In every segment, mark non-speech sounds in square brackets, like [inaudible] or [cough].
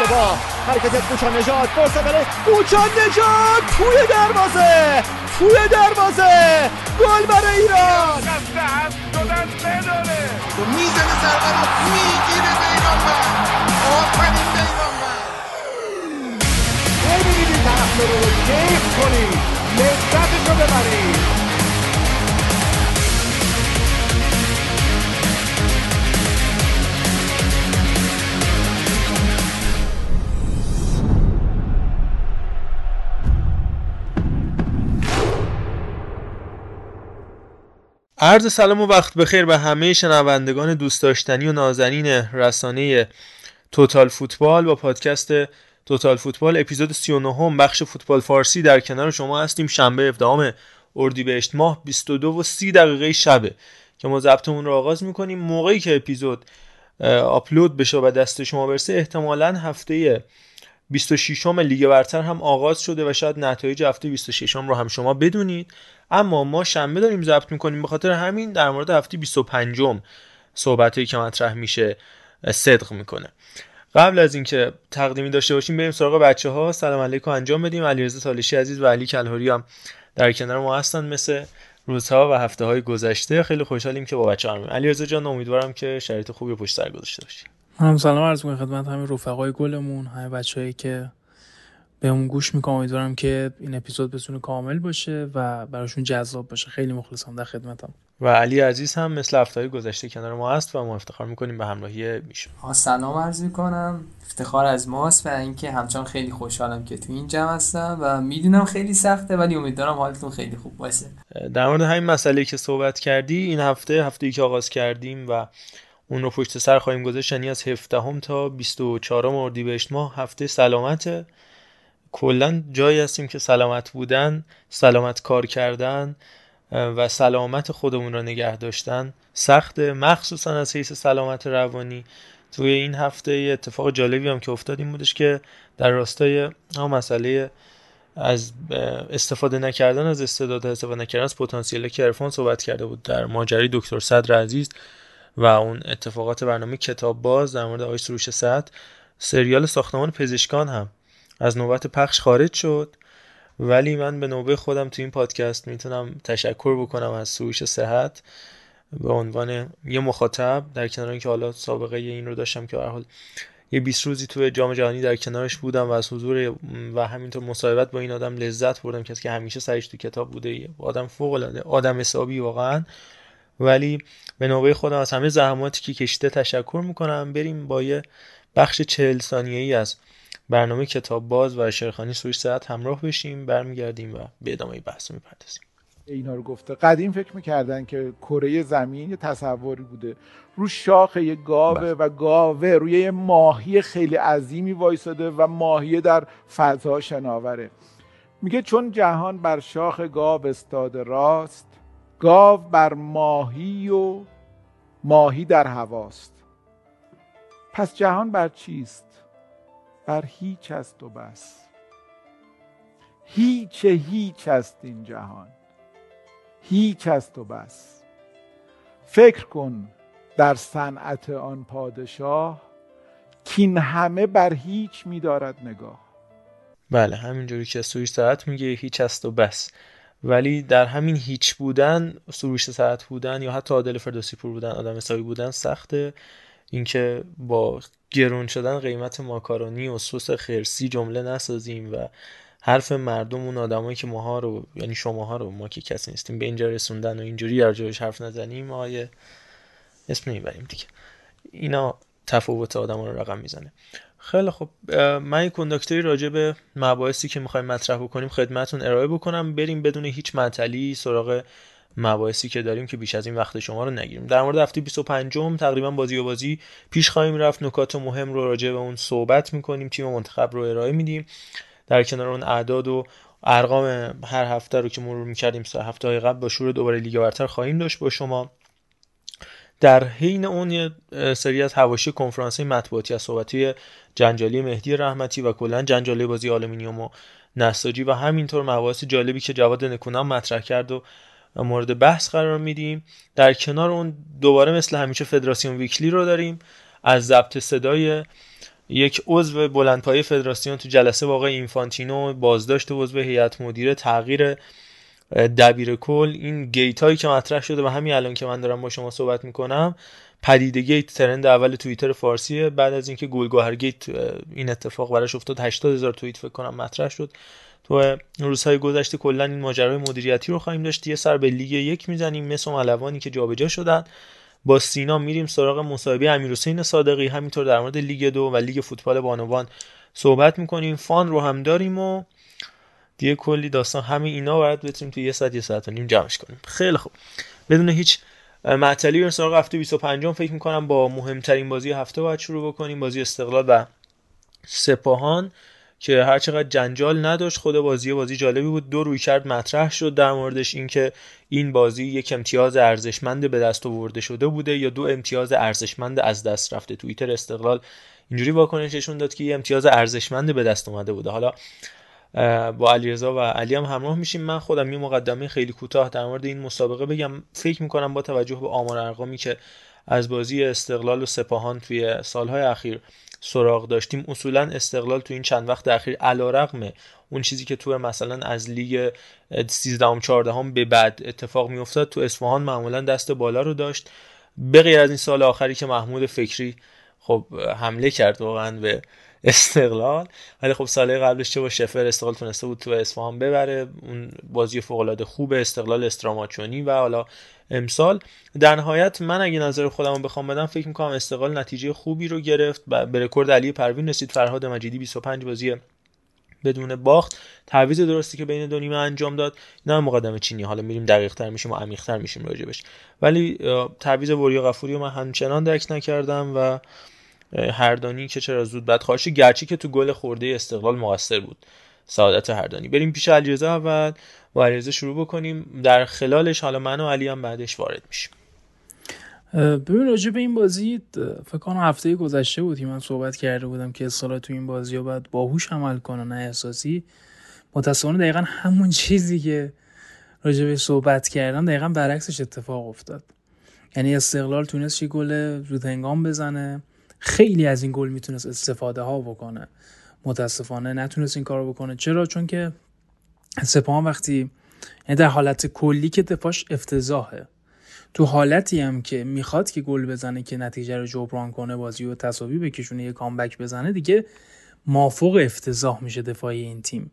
اشتباه حرکت کوچان نجات فرصت برای کوچان نجات توی دروازه توی دروازه گل برای ایران دست هم شدن بداره می‌زنه ضربه رو می‌گیره بیرانوند آفرین بیرانوند ببینید این طرفدار رو کیف کنید لذتش رو ببرید عرض سلام و وقت بخیر به همه شنوندگان دوست داشتنی و نازنین رسانه توتال فوتبال با پادکست توتال فوتبال اپیزود 39 هم بخش فوتبال فارسی در کنار شما هستیم. شنبه 17 اردیبهشت ماه 22 و 30 دقیقه شبه که ما ضبطمون رو آغاز می‌کنیم. موقعی که اپیزود آپلود بشه و دست شما برسه احتمالا هفته 26 لیگ برتر هم آغاز شده و شاید نتایج هفته 26 رو هم شما بدونید. اما ما شنبه داریم ضبط می‌کنیم به خاطر همین در مورد هفته 25 صحبت که مطرح میشه صدق می‌کنه. قبل از اینکه تقدیمی داشته باشیم بریم سراغ بچه ها سلام علیکم. انجام بدیم. علیرضا تالشی عزیز و علی کلهوری هم در کنار ما هستن مثل روزها و هفته های گذشته. خیلی خوشحالیم که با بچه هم. علیرضا جان امیدوارم که شرایط خوبی پشت سر گذاشته باشی. هم سلام عرض می‌کنم خدمت همه رفقای گلمون همه بچه‌ای که به اون گوش می‌کنم امیدوارم که این اپیزود بتونه کامل باشه و براشون جذاب باشه. خیلی مخلصم در خدمتم. و علی عزیز هم مثل هفته گذشته کنار ما هست و ما افتخار می‌کنیم به همراهی میشون سلام عرض می‌کنم. افتخار از ماست و اینکه همچنان خیلی خوشحالم که تو این جمع هستم و می‌دونم خیلی سخته ولی امیدوارم حالتون خیلی خوب باشه. در مورد همین مسئله که صحبت کردی این هفته هفته ای که آغاز کردیم و اون رو پشت سر خواهیم گذاشت یعنی از 17 هم تا 24 اردیبهشت ماه هفته سلامته کلا جایی هستیم که سلامت بودن سلامت کار کردن و سلامت خودمون را نگه داشتن سخت مخصوصا از حیث سلامت روانی. توی این هفته اتفاق جالبی هم که افتاد این بودش که در راستای هم مسئله از استفاده نکردن از استعداد استفاده نکردن از پتانسیل که ارفان صحبت کرده بود در ماجرای دکتر صدر عزیز و اون اتفاقات برنامه کتاب باز در مورد آقای سروش صد سریال ساختمان پزشکان هم از نوبت پخش خارج شد. ولی من به نوبه خودم تو این پادکست می‌تونم تشکر بکنم از سروش صحت به عنوان یه مخاطب در کنار اینکه حالا سابقه این رو داشتم که حال یه 20 روزی تو جام جهانی در کنارش بودم و از حضور و همینطور مصاحبت با این آدم لذت بردم کسی که همیشه سرش تو کتاب بوده آدم فوق العاده آدم حسابی واقعا. ولی به نوبه خودم از همه زحماتی که کشته تشکر می‌کنم. بریم با یه بخش چهل ثانیه‌ای از برنامه کتاب باز و شرخانی سویش ساعت همراه بشیم برمیگردیم و به ادامه بحث می‌پردازیم. اینا رو گفته. قدیم فکر می‌کردن که کره زمین یه تصوری بوده. رو شاخ یه گاوه بله. و گاوه روی یه ماهی خیلی عظیمی وایساده و ماهی در فضا شناوره. میگه چون جهان بر شاخ گاو استاده راست گاو بر ماهی و ماهی در هواست. پس جهان بر چیست؟ بر هیچ است و بس. هیچ هیچ است این جهان. هیچ است و بس. فکر کن در صنعت آن پادشاه کین همه بر هیچ میدارد نگاه. بله همینجوری که سویش ساعت میگه هیچ است و بس. ولی در همین هیچ بودن سروش ساعت بودن یا حتی عادل فردوسی پور بودن آدم حسابی بودن سخته. اینکه با گرون شدن قیمت ماکارونی و سس خرسی جمله نسازیم و حرف مردم اون آدمایی که ماها رو یعنی شماها رو ما که کسی نیستیم به اینجا رسوندن و اینجوری در جایش حرف نزنیم آیه اسم نمی‌بریم دیگه. اینا تفاوت آدم رو رقم می‌زنه. خیلی خب من یک کنداکتری راجع به مباحثی که می‌خوایم مطرح بکنیم خدمتون ارائه بکنم. بریم بدون هیچ معطلی سراغ مباحثی که داریم که بیش از این وقت شما رو نگیریم. در مورد هفته 25 م تقریبا بازی و بازی پیش خواهیم رفت. نکات مهم رو راجع به اون صحبت می‌کنیم. تیم منتخب رو ارائه میدیم. در کنار اون اعداد و ارقام هر هفته رو که مرور می‌کردیم مثل هفته های قبل با شروع دوباره لیگ برتر خواهیم داشت با شما. در حین اون یه سری از حواشی کنفرانس مطبوعاتی از صحبتای جنجالی مهدی رحمتی و کلا جنجالی بازی آلومینیوم و نساجی و همینطور مباحث جالبی که جواد نکونام مطرح کرد و مورد بحث قرار میدیم. در کنار اون دوباره مثل همیشه فدراسیون ویکلی رو داریم. از ضبط صدای یک عضو بلندپایه فدراسیون تو جلسه واقع اینفانتینو بازداشت عضو هیئت مدیره تغییر دبیر کل این گیت هایی که مطرح شده و همین الان که من دارم با شما صحبت می‌کنم پدیده گیت ترند اول توییتر فارسیه. بعد از اینکه گلگهر گیت این اتفاق براش افتاد 80 هزار توییت فکر کنم مطرح شد. تو روزهای گذشته کلا این ماجرای مدیریتی رو خواهیم داشت. یه سر به لیگ یک می‌زنیم. مثل ملوانی که جابجا شدن. با سینا میریم سراغ مصاحبه امیرحسین صادقی. همینطور در مورد لیگ دو و لیگ فوتبال بانوان صحبت می‌کنیم. فان رو هم داریم و دیگه کلی داستان همین اینا باید بتونیم تو یه ساعت یه ساعت و نیم جمعش کنیم. خیلی خوب. بدون هیچ معطلی بریم سراغ هفته 25 فکر می‌کنم با مهمترین بازی هفته باید شروع بکنیم. بازی استقلال و سپاهان. که هر چقدر جنجال نداشت خود بازی بازی جالبی بود. دو روی کرد مطرح شد در موردش. اینکه این بازی یک امتیاز ارزشمند به دست آورده شده بوده یا دو امتیاز ارزشمند از دست رفته. توییتر استقلال اینجوری واکنششون داد که یه امتیاز ارزشمند به دست اومده بوده. حالا با علیرضا و علی هم همراه میشیم. من خودم یه مقدمه خیلی کوتاه در مورد این مسابقه بگم. فکر می‌کنم با توجه به آمار ارقامی که از بازی استقلال و سپاهان توی سالهای اخیر سراغ داشتیم. اصولا استقلال تو این چند وقت اخیر رقم اون چیزی که تو مثلا از لیگ 13 14 به بعد اتفاق میافتاد. تو اصفهان معمولا دست بالا رو داشت. به غیر از این سال آخری که محمود فکری خب حمله کرد واقعا به استقلال. ولی خب سال قبلش چه با شفر استقلال تونسته بود تو اصفهان ببره. اون بازی فوق العاده خوب استقلال استراماچونی و حالا امسال. در نهایت من اگه نظر خودم رو بخوام بدم فکر می‌کنم استقلال نتیجه خوبی رو گرفت. و به رکورد علی پروین رسید. فرهاد مجیدی 25 بازی بدون باخت. تعویض درستی که بین دو نیمه انجام داد. نه مقدمه چینی. حالا میریم دقیق تر میشیم و عمیق تر میشیم راجبش. ولی تعویض وریا غفوری رو من همچنان درک نکردم و هردانی که چرا زود بعد خواهش گرچه که تو گل خورده استقلال مقصر بود. سعادت هردانی. بریم پیش علیرضا اول. با علیرضا شروع بکنیم. در خلالش حالا من و علی هم بعدش وارد میشیم. ببین راجع به این بازی فکر کنم هفته گذشته بود من صحبت کرده بودم که اصلا تو این بازی ها باید باهوش عمل کنه نه احساسی. متاسفانه دقیقا همون چیزی که راجع به صحبت کردم دقیقا برعکسش اتفاق افتاد. یعنی استقلال تونست یه گل زود بزنه. خیلی از این گل می‌تونست استفاده ها بکنه. متاسفانه نتونست این کارو بکنه. چرا؟ چون که سپاهان وقتی یعنی در حالت کلی که دفاعش افتضاحه. تو حالتی هم که می‌خواد که گل بزنه که نتیجه رو جبران کنه بازی و تساوی بکشونه یه کامبک بزنه دیگه مافوق افتضاح میشه دفاعی این تیم.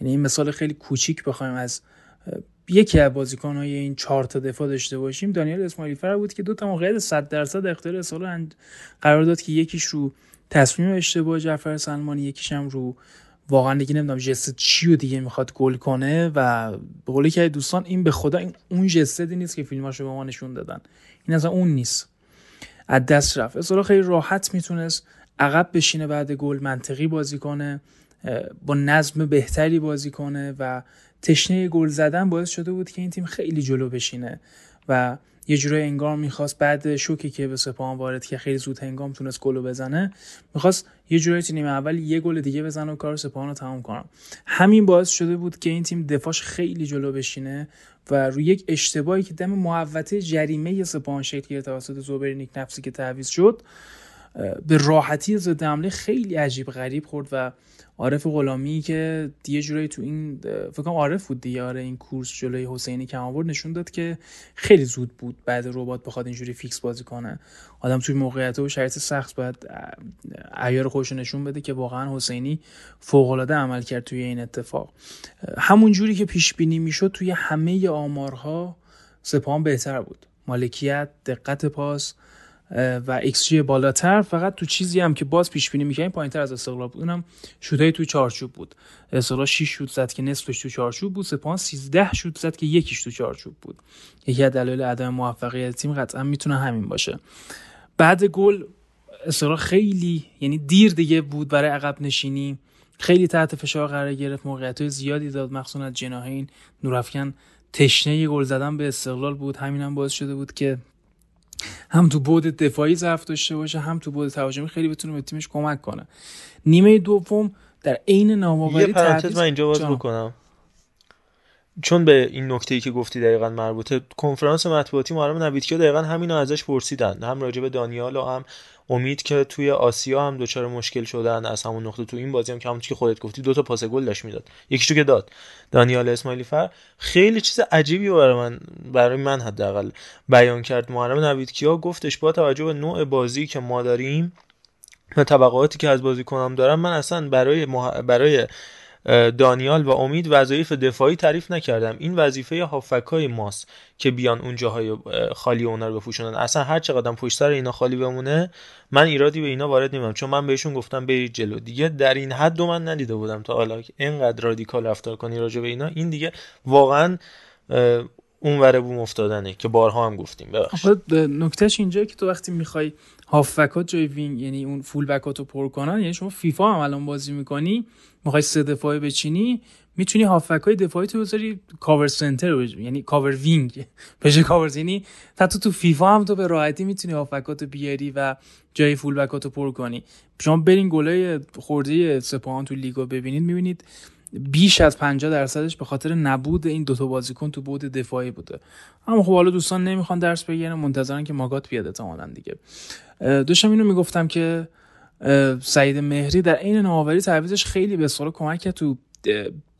یعنی این مثال خیلی کوچیک بخوایم از یکی از بازیکن‌های این چهار تا دفاع داشته باشیم دانیل اسماعیل فر بود که دو تا موقعیت 100 درصد اختیار اصلا قرار داد که یکیش رو تصمیم اشتباه جعفر سلمانی یکیش هم رو واقعا دیگه نمی‌دونم جست چی و دیگه می‌خواد گل کنه و به قولی که دوستان این به خدا این اون جسدی نیست که فیلماشو به ما نشون دادن. این اصلا اون نیست. از دست رفت. اصلا خیلی راحت می‌تونست عقب بشینه بعد گل منطقی بازی کنه با نظم بهتری بازی کنه و تشنه گل زدن باعث شده بود که این تیم خیلی جلو بشینه و یه جورای انگار می‌خواست بعد شوکی که به سپاهان وارد که خیلی زود هنگام تونست گل بزنه می‌خواست یه جورایی تو نیمه اول یه گل دیگه بزنه و کار سپاهان رو تمام کنم همین باعث شده بود که این تیم دفاعش خیلی جلو بشینه و روی یک اشتباهی که دم محوطه جریمه سپاهان شکل گرفت توسط زوبر نیک نفسی که تعویض شد به راحتی ضد حمله خیلی عجیب غریب خورد و عارف غلامی که یه جورایی تو این فکر کنم عارف بود دیگه آره این کورس جلوی حسینی کم آورد نشون داد که خیلی زود بود بعد رباط بخواد اینجوری فیکس بازی کنه. آدم توی موقعیت و شرایط سخت باید عیار خودش نشون بده که واقعا حسینی فوق العاده عمل کرد توی این اتفاق. همون جوری که پیش بینی می‌شد توی همه آمارها سپاهان بهتر بود. مالکیت دقت پاس و ایکس جی بالاتر فقط تو چیزی هم که باز پیش بینی می‌کردیم پایینتر از استقلال بود. اونم شوتای تو چارچوب بود. استقلال 6 شوت زد که نصفش تو چارچوب بود. سپاهان 13 شوت زد که یکیش تو چارچوب بود. یکی از دلایل عدم موفقیت تیم قطعا می‌تونه همین باشه. بعد گل استقلال خیلی یعنی دیر دیگه بود برای عقب نشینی. خیلی تحت فشار قرار گرفت. موقعیت زیادی داد. مخصوصا از جناهین نورافکن تشنه گل زدن به استقلال بود. همینم هم باعث شده بود که هم تو بود دفاعی ضعف داشته باشه هم تو بود تهاجمی خیلی بتونه به تیمش کمک کنه. نیمه دوم در عین نامآوری یه پرانتز من اینجا باز بکنم. چون به این نکته ای که گفتی دقیقا مربوطه کنفرانس مطبوعاتی محرم نویدکیا دقیقا همینو ازش پرسیدن. هم راجع به دانیال و هم امید که توی آسیا هم دچار مشکل شدن از همون نقطه تو این بازی هم که همون که خودت گفتی دو تا پاس گل داشت می‌داد. یکیشو که داد. دانیال اسماعیلی فر خیلی چیز عجیبی برای من برای من حداقل بیان کرد. محرم نویدکیا گفتش با توجه به نوع بازی که ما داریم و طبقاتی که از بازیکنام دارم من اصلا برای برای دانیال و امید وظایف دفاعی تعریف نکردم. این وظیفه هافک های ماست که بیان اون جاهای خالی اونا رو بپوشونن. اصلا هر چقدر پشت سر اینا خالی بمونه من ایرادی به اینا وارد نمیدم چون من بهشون گفتم برید جلو. دیگه در این حد دو من ندیده بودم تا حالا اینقدر رادیکال رفتار کنی راجع به اینا. این دیگه واقعا اون وره بوم افتادنه که بارها هم گفتیم. ببخشید. نکتهش اینجا که تو وقتی می‌خوای هافبک جای wing یعنی اون full back رو پر کنن یعنی شما فیفا هم الان بازی می‌کنی می‌خوای سه دفاعی بچینی می‌تونی هافبک های دفاعی تو بذاری cover center یعنی cover wing [laughs] بشه کاور یعنی حتی تو فیفا هم تو به راحتی می‌تونی هافبک بیاری و جای full back رو پر کنی. شما برین گلای خورده سپاهان تو لیگو ببینید می‌بینید بیش از 50 درصدش به خاطر نبود این دوتا بازیکن تو بود دفاعی بوده. اما خب حالا دوستان نمی‌خوان درس بگیرن منتظرن که ماگات بیاد احتمالاً دیگه. داشتم اینو می‌گفتم که سعید مهری در عین نوآوری تعویزش خیلی به سال کمک کرد تو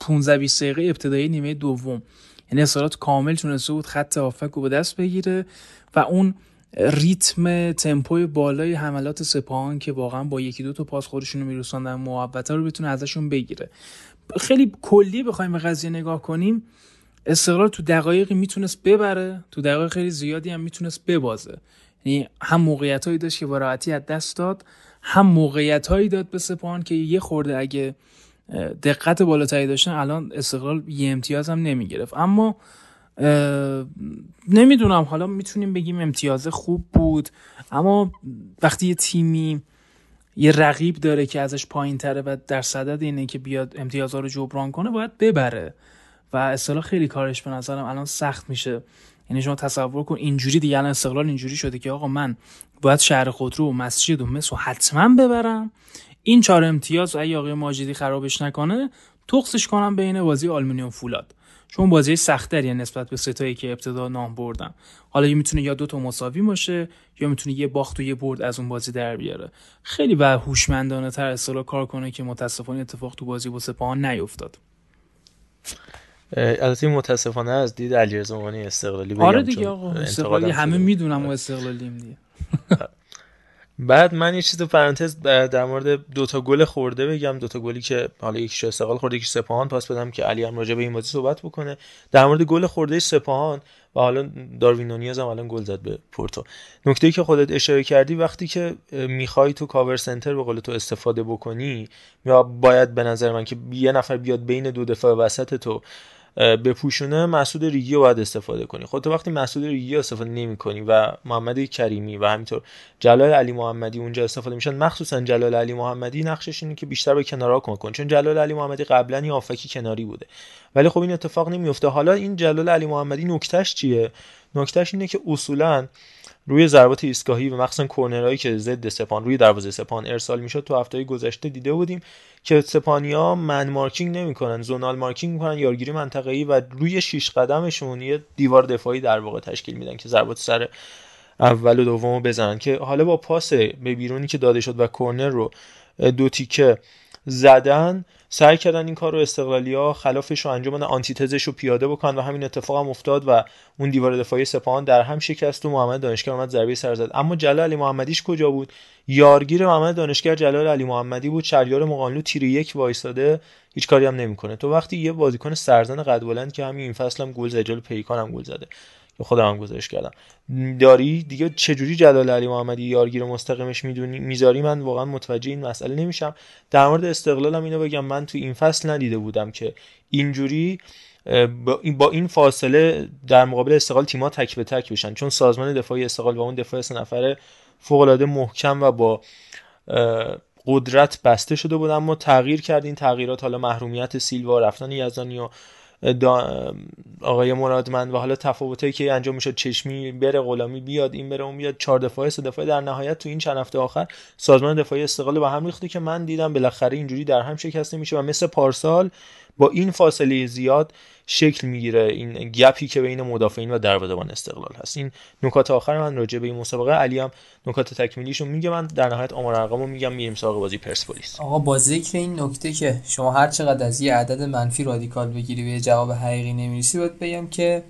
15 20 دقیقه ابتدایی نیمه دوم. یعنی اصالات کامل تونسته بود خط هافک رو به دست بگیره و اون ریتم تمپوی بالای حملات سپاهان که واقعا با یکی دو تا پاس خودشون رو میرسوندن محبته رو بتونه ازشون بگیره. خیلی کلی بخوایم به قضیه نگاه کنیم استقلال تو دقایقی می‌تونست ببره تو دقایق خیلی زیادی هم می‌تونست ببازه. یعنی هم موقعیت هایی داشت که با راحتی از دست داد هم موقعیت هایی داد به سپاهان که یه خورده اگه دقت بالاتری داشتن الان استقلال یه امتیاز هم نمی‌گرفت. اما نمی‌دونم حالا می‌تونیم بگیم امتیاز خوب بود اما وقتی یه تیمی یه رقیب داره که ازش پایین تره و در صدد اینه که بیاد امتیازها رو جبران کنه باید ببره. و اصطلاح خیلی کارش به نظرم الان سخت میشه. یعنی شما تصور کن اینجوری دیگه الان استقلال اینجوری شده که آقا من باید شهر خودرو و مسجد و مس حتما ببرم. این چهار امتیاز اگه آقای ماجدی خرابش نکنه تخصش کنم بین بازی آلومینیوم فولاد. چون بازی سختتری نسبت به ستایی که ابتدا نام بردم حالا یه می‌تونه یا دو تا مساوی باشه یا می‌تونه یه باخت و یه برد از اون بازی در بیاره. خیلی و هوشمندانه تر اصطلاح کار کنه که متاسفانه اتفاق تو بازی با سپاهان نیفتاد. البته متاسفانه از دید علیرضا استقلالی آره دیگه آقا استقلالی همه می‌دونم و استقلالیم دیگه. بعد من یه چیز پرانتز در مورد دوتا گل خورده بگم. دوتا گلی که حالا یکیش استقلال خورده یکیش سپاهان. پاس بدم که علی هم راجع به این بازی صحبت بکنه. در مورد گل خورده سپاهان و حالا داروین نونیز هم الان گل زد به پورتو. نکته که خودت اشاره کردی وقتی که می‌خوای تو کاور سنتر به قول تو استفاده بکنی یا باید به نظر من که یه نفر بیاد بین دو دفاع وسط تو بپوشونه مسعود ریگی رو باید استفاده کنی. خب تو وقتی مسعود ریگی استفاده نمی کنی و محمد کریمی و همینطور جلال علی محمدی اونجا استفاده میشن مخصوصا جلال علی محمدی نقشش اینه که بیشتر به کنارا کمک کن چون جلال علی محمدی قبلا یه آفکی کناری بوده. ولی خب این اتفاق نمیفته حالا این جلال علی محمدی نکتهش چیه؟ نکتهش اینه که اصولا روی ضربات ایستگاهی و مخصوصا کرنرهایی که ضد سپان روی دروازه سپان ارسال می‌شد تو هفته گذشته دیده بودیم که سپانیا من مارکینگ نمی‌کنن زونال مارکینگ می‌کنن یارگیری منطقه‌ای و روی شیش قدمشون یه دیوار دفاعی در واقع تشکیل میدن که ضربات سر اول و دومو بزنن که حالا با پاس به بیرونی که داده شد و کرنر رو دو تیکه زدن سعی کردن این کار رو استقلالیا خلافش رو انجام بدن آنتیتزش رو پیاده بکنن و همین اتفاق هم افتاد و اون دیوار دفاعی سپاهان در هم شکست و محمد دانشگر اومد ضربه سر زد. اما جلال علی محمدیش کجا بود؟ یارگیر محمد دانشگر جلال علی محمدی بود. شریار مقانلو تیر یک وایستاده. هیچ کاری هم نمی‌کنه. تو وقتی یه بازیکن سرزن قد بلند که همین این فصل هم گل زد جلو پیکان هم گل زده. که خودم هم گزارش کردم. داری؟ دیگه چجوری جلال علی محمدی یارگیر مستقیمش می‌دونی می‌ذاری؟ من واقعا متوجه این مسئله نمیشم. در مورد استقلالم اینو بگم. من تو این فصل ندیده بودم که اینجوری با این فاصله در مقابل استقلال تیم‌ها تک به تک بشن. چون سازمان دفاعی استقلال و اون دفاع سه نفره فوق العاده محکم و با قدرت بسته شده بود اما تغییر کرد این تغییرات حالا محرومیت سیلوا رفتن یزدانی و آقای مرادمند و حالا تفاوتایی که انجام می‌شد چشمی بره غلامی بیاد این بره اون بیاد چهار دفاعه سه دفاعه در نهایت تو این چند هفته آخر سازمان دفاعی استقلال به هم ریخته که من دیدم بالاخره اینجوری در هم شکسته میشه و مثل پارسال با این فاصله زیاد شکل می‌گیره. این گپی که بین مدافعین و دروازه‌بان استقلال هست. این نکات آخر من راجع به این مسابقه. علی هم نکات تکمیلیشو میگه. من در نهایت آمار ارقامو میگم. میریم سراغ بازی پرسپولیس. آقا با ذکر این نکته که شما هر چقدر از یه عدد منفی رادیکال بگیری به جواب حقیقی نمی‌رسی باید بگم که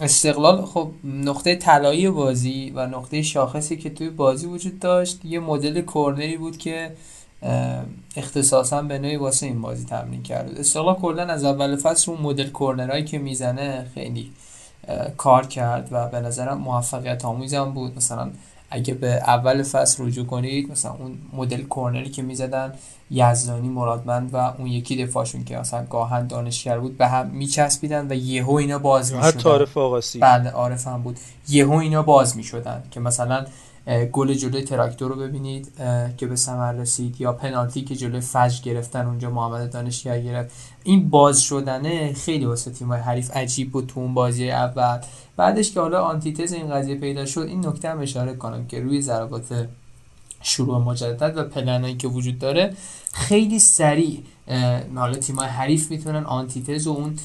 استقلال خب نقطه طلایی بازی و نقطه شاخصی که توی بازی وجود داشت یه مدل کورنری بود که اختصاصا به نوعی واسه این بازی تمرین کرد استقلال کلا از اول فصل اون مدل کورنرهایی که می‌زنه خیلی کار کرد و به نظرم موفقیت آموزم بود. مثلا اگه به اول فصل رجوع کنید مثلا اون مدل کورنری که می‌زدن یزدانی مرادمند و اون یکی دفاعشون که مثلا گاهن دانشگر بود به هم میچسبیدن و یهو اینا باز می‌شدن. حتی عارف آقاسی. بله عارف هم بود. یهو اینا باز می‌شدن که مثلا گل جلوی تراکتور رو ببینید که به ثمر رسید یا پنالتی که جلوی فجر گرفتن اونجا محمد دانشگر گرفت. این باز شدنه خیلی واسه تیم حریف عجیب بود تو اون بازی اول. بعدش که حالا آنتیتز این قضیه پیدا شد این نکته هم اشاره کنم که روی ضربات شروع مجدد و پلنایی که وجود داره خیلی سریع حالا تیمای حریف می‌تونن آنتیتز و اون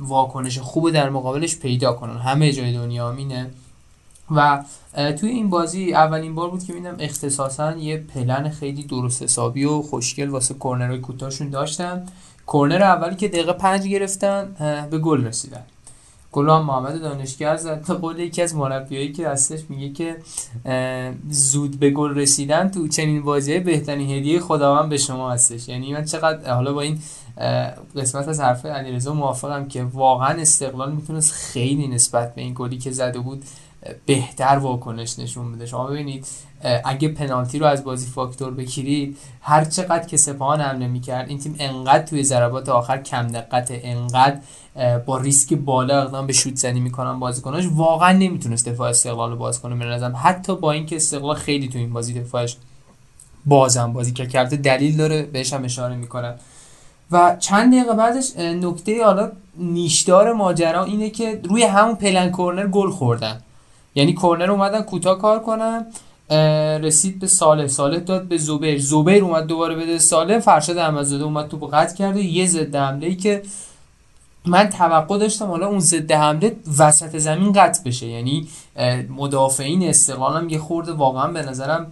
واکنش خوب در مقابلش پیدا کنن. همه جای دنیا امینه و توی این بازی اولین بار بود که میدم اختصاصا یه پلن خیلی درست حسابی و خوشگل واسه کورنرهای کوتاهشون داشتن. کورنر اولی که دقیقه پنج گرفتن به گل رسیدن. گل هم محمد دانشگر زد. تا قول یکی از مربیایی که هستش میگه که زود به گل رسیدن تو چنین بازی بهترین هدیه خداوند به شما هستش. یعنی من چقدر حالا با این قسمت از حرف علیرضا موافقم که واقعا استقلال می‌تونست خیلی نسبت به این گلی که زده بود بهتر واکنش نشون بده. شما ببینید اگه پنالتی رو از بازی فاکتور بگیرید هر چقدر که سپاهان حمله می‌کرد این تیم انقدر توی ضربات آخر کم دقت انقدر با ریسک بالا اقدام به شوت زنی می‌کنن بازیکناش واقعا نمی‌تونست دفاع استقلال رو باز کنه به حتی با اینکه استقلال خیلی تو این بازی دفاعش بازم بازی که کرده دلیل داره بهش هم اشاره می‌کنم. و چند دقیقه بعدش نکته حالا نیشدار ماجرا اینه که روی همون پلن کورنر گل خوردن. یعنی کورنر اومدن کوتاه کار کنن رسید به ساله ساله داد به زوبر زوبر اومد دوباره بده ساله فرشاد احمدزاده اومد تو قطع کرد و یه ضد حمله ای که من توقع داشتم حالا اون ضد حمله وسط زمین قطع بشه. یعنی مدافعین استقلال هم یه خورده واقعا به نظرم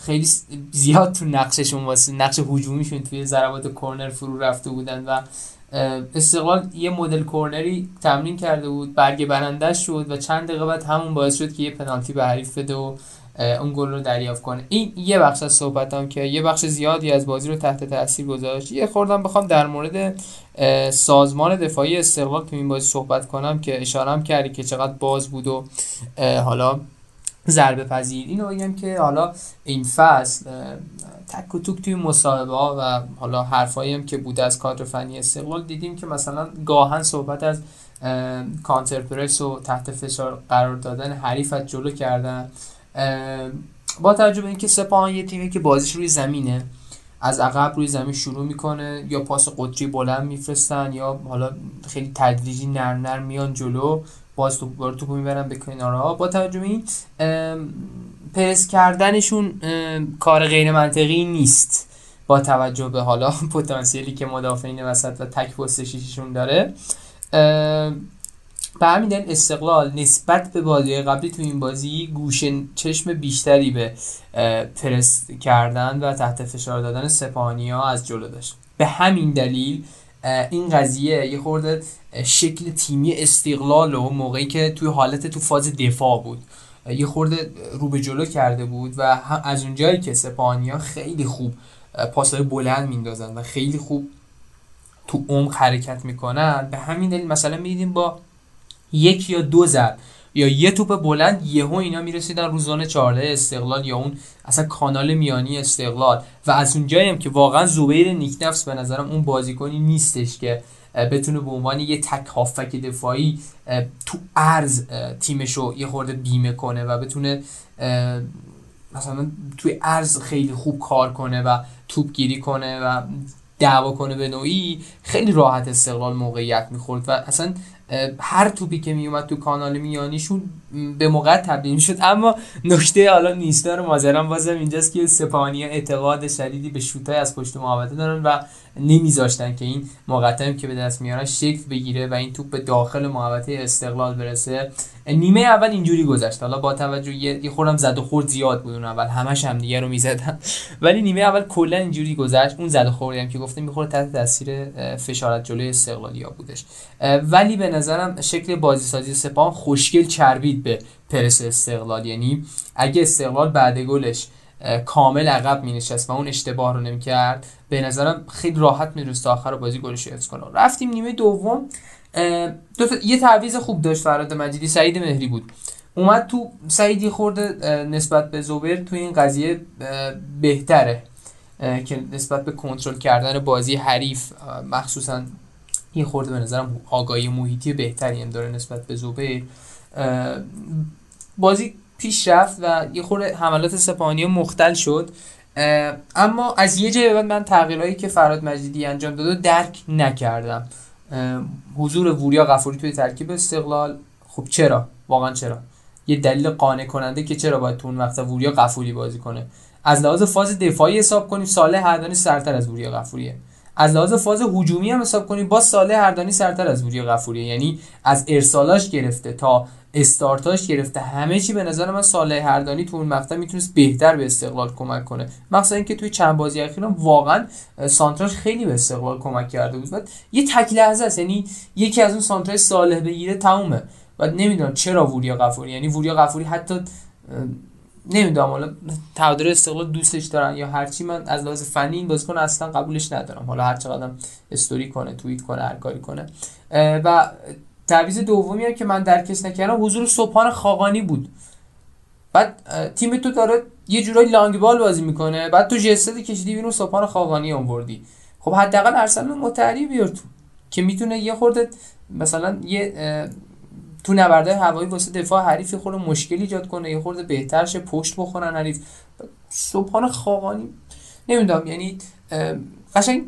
خیلی زیاد تو نقششون واسه نقش هجومیشون توی ضربات کورنر فرو رفته بودن و استقلال یه مدل کورنری تمرین کرده بود برگ برنده شد و چند دقیقه بعد همون باعث شد که یه پنالتی به حریف بده و اون گل رو دریافت کنه. این یه بخش از صحبتام که یه بخش زیادی از بازی رو تحت تاثیر گذاشت. یه خوردم بخوام در مورد سازمان دفاعی استقلال تو این بازی صحبت کنم که اشارم کردی که چقدر باز بود و حالا ضربه پذیر اینو بگم که حالا این فصل تک و توک توی مصاحبه ها و حالا حرفایی هم که بوده از کادر فنی استقلال دیدیم که مثلا گاهن صحبت از کانتر پرس و تحت فشار قرار دادن حریف از جلو کردن. با توجه به اینکه سپاهان یه تیمی که بازیش روی زمینه از عقب روی زمین شروع می‌کنه یا پاس قطری بلند میفرستن یا حالا خیلی تدریجی نرم نرم میان جلو باز تو می‌برن به کنارها با توجه این پرس کردنشون کار غیر منطقی نیست. با توجه به حالا [laughs] پتانسیلی که مدافعین وسط و تک پست شیششون داره. به همین دلیل استقلال نسبت به بازی قبلی تو این بازی گوش چشم بیشتری به پرس کردن و تحت فشار دادن سپانی ها از جلو داشت. به همین دلیل این قضیه یه خورده شکل تیمی استقلال و موقعی که توی حالت تو فاز دفاع بود. یه خورده رو به جلو کرده بود و از اونجایی که سپانیا خیلی خوب پاسهای بلند میندازن و خیلی خوب تو عمق حرکت می‌کنن به همین دلیل مثلا میدیم با یک یا دو ضرب یا یه توپ بلند یهو اینا می‌رسیدن رو زون 14 استقلال یا اون اصلا کانال میانی استقلال. و از اونجایی هم که واقعا زبیر نیکنفس به نظرم اون بازیکنی نیستش که بتونه به عنوان یه تک هافک دفاعی تو ارز تیمشو یه خورده بیمه کنه و بتونه مثلا توی ارز خیلی خوب کار کنه و توپ گیری کنه و دعوا کنه به نوعی خیلی راحت استقلال موقعیت می‌خورد و اصلا هر توپی که میومد تو کانال میانیشون به موقع تبدیل شد اما نکته حالا نیستار ماجرا بازم اینجاست که سپاهانی اعتقاد شدیدی به شوتای از پشت محوطه دارن و نمیذاشتن که این مقدم که به دست میارن شکل بگیره و این توپ به داخل محوطه استقلال برسه. نیمه اول اینجوری گذشت. حالا با توجه یه خورم زد و خورد زیاد بود اون اول. همش هم دیگه رو می‌زدن. [laughs] ولی نیمه اول کلا اینجوری گذشت. اون زد و خوردی هم که گفتم می‌خوره تحت تاثیر فشارت جلوی استقلالیا بودش. ولی به نظرم شکل بازی سازی سپاه خوشگل چربید. به پرس استقلال. یعنی اگه استقلال بعد گلش کامل عقب می نشست و اون اشتباه رو نمی‌کرد به نظرم خیلی راحت می‌رسید آخر بازی گلش حفظ کنه. رفتیم نیمه دوم. دو یه تعویض خوب داشت فراد مجیدی. سعید مهری بود. اومد تو سعیدی خورده نسبت به زوبر تو این قضیه بهتره که نسبت به کنترل کردن بازی حریف مخصوصا این خورده به نظرم آگاهی محیطی بهتری هم داره نسبت به زوبر. بازی پیش رفت و یه خورده حملات سپاهانی مختل شد. اما از یه جای بعد من تغییرهایی که فراد مجیدی انجام داده درک نکردم. حضور وریا غفوری توی ترکیب استقلال خب چرا؟ واقعا چرا؟ یه دلیل قانع کننده که چرا باید تو اون وقت وریا غفوری بازی کنه؟ از لحاظ فاز دفاعی حساب کنیم صالح هردانی سرتر از وریا غفوریه. از لحاظ فاز هجومی هم حساب کنیم با صالح هردانی سرتر از وریا غفوریه. یعنی از ارسالاش گرفته تا استارتاش گرفته همه چی به نظر من صالح هردانی تو اون مقطع می‌تونست بهتر به استقلال کمک کنه. مثلا اینکه توی چند بازی اخیر واقعا سانتراش خیلی به استقلال کمک کرده بود. بعد یه تک لحظه است یعنی یکی از اون سانترای صالح بگیره تمومه. و نمی‌دونم چرا وریا قفوری یعنی وریا قفوری حتی نمی‌دونم حالا تعادل استقلال دوستش دارن یا هرچی من از لحاظ فنی این بازیکن اصلا قبولش ندارم. حالا هر چقدر استوری کنه توییت کنه هر کاری کنه. و تعویض دومی هم که من درکش نکردم حضور صبحان خاقانی بود. بعد تیم تو داره یه جورایی لانگ بال بازی می‌کنه. بعد تو جسد کشیدی بیرون صبحان خاقانی آوردی. خب حداقل ارسل متحری بیار تو که می‌تونه یه خورده مثلا یه تو نبرده هوایی واسه دفاع حریف خورده مشکلی ایجاد کنه یه خورده بهتر شه پشت بخورن حریف. صبحان خاقانی نمی‌دونم یعنی قشنگ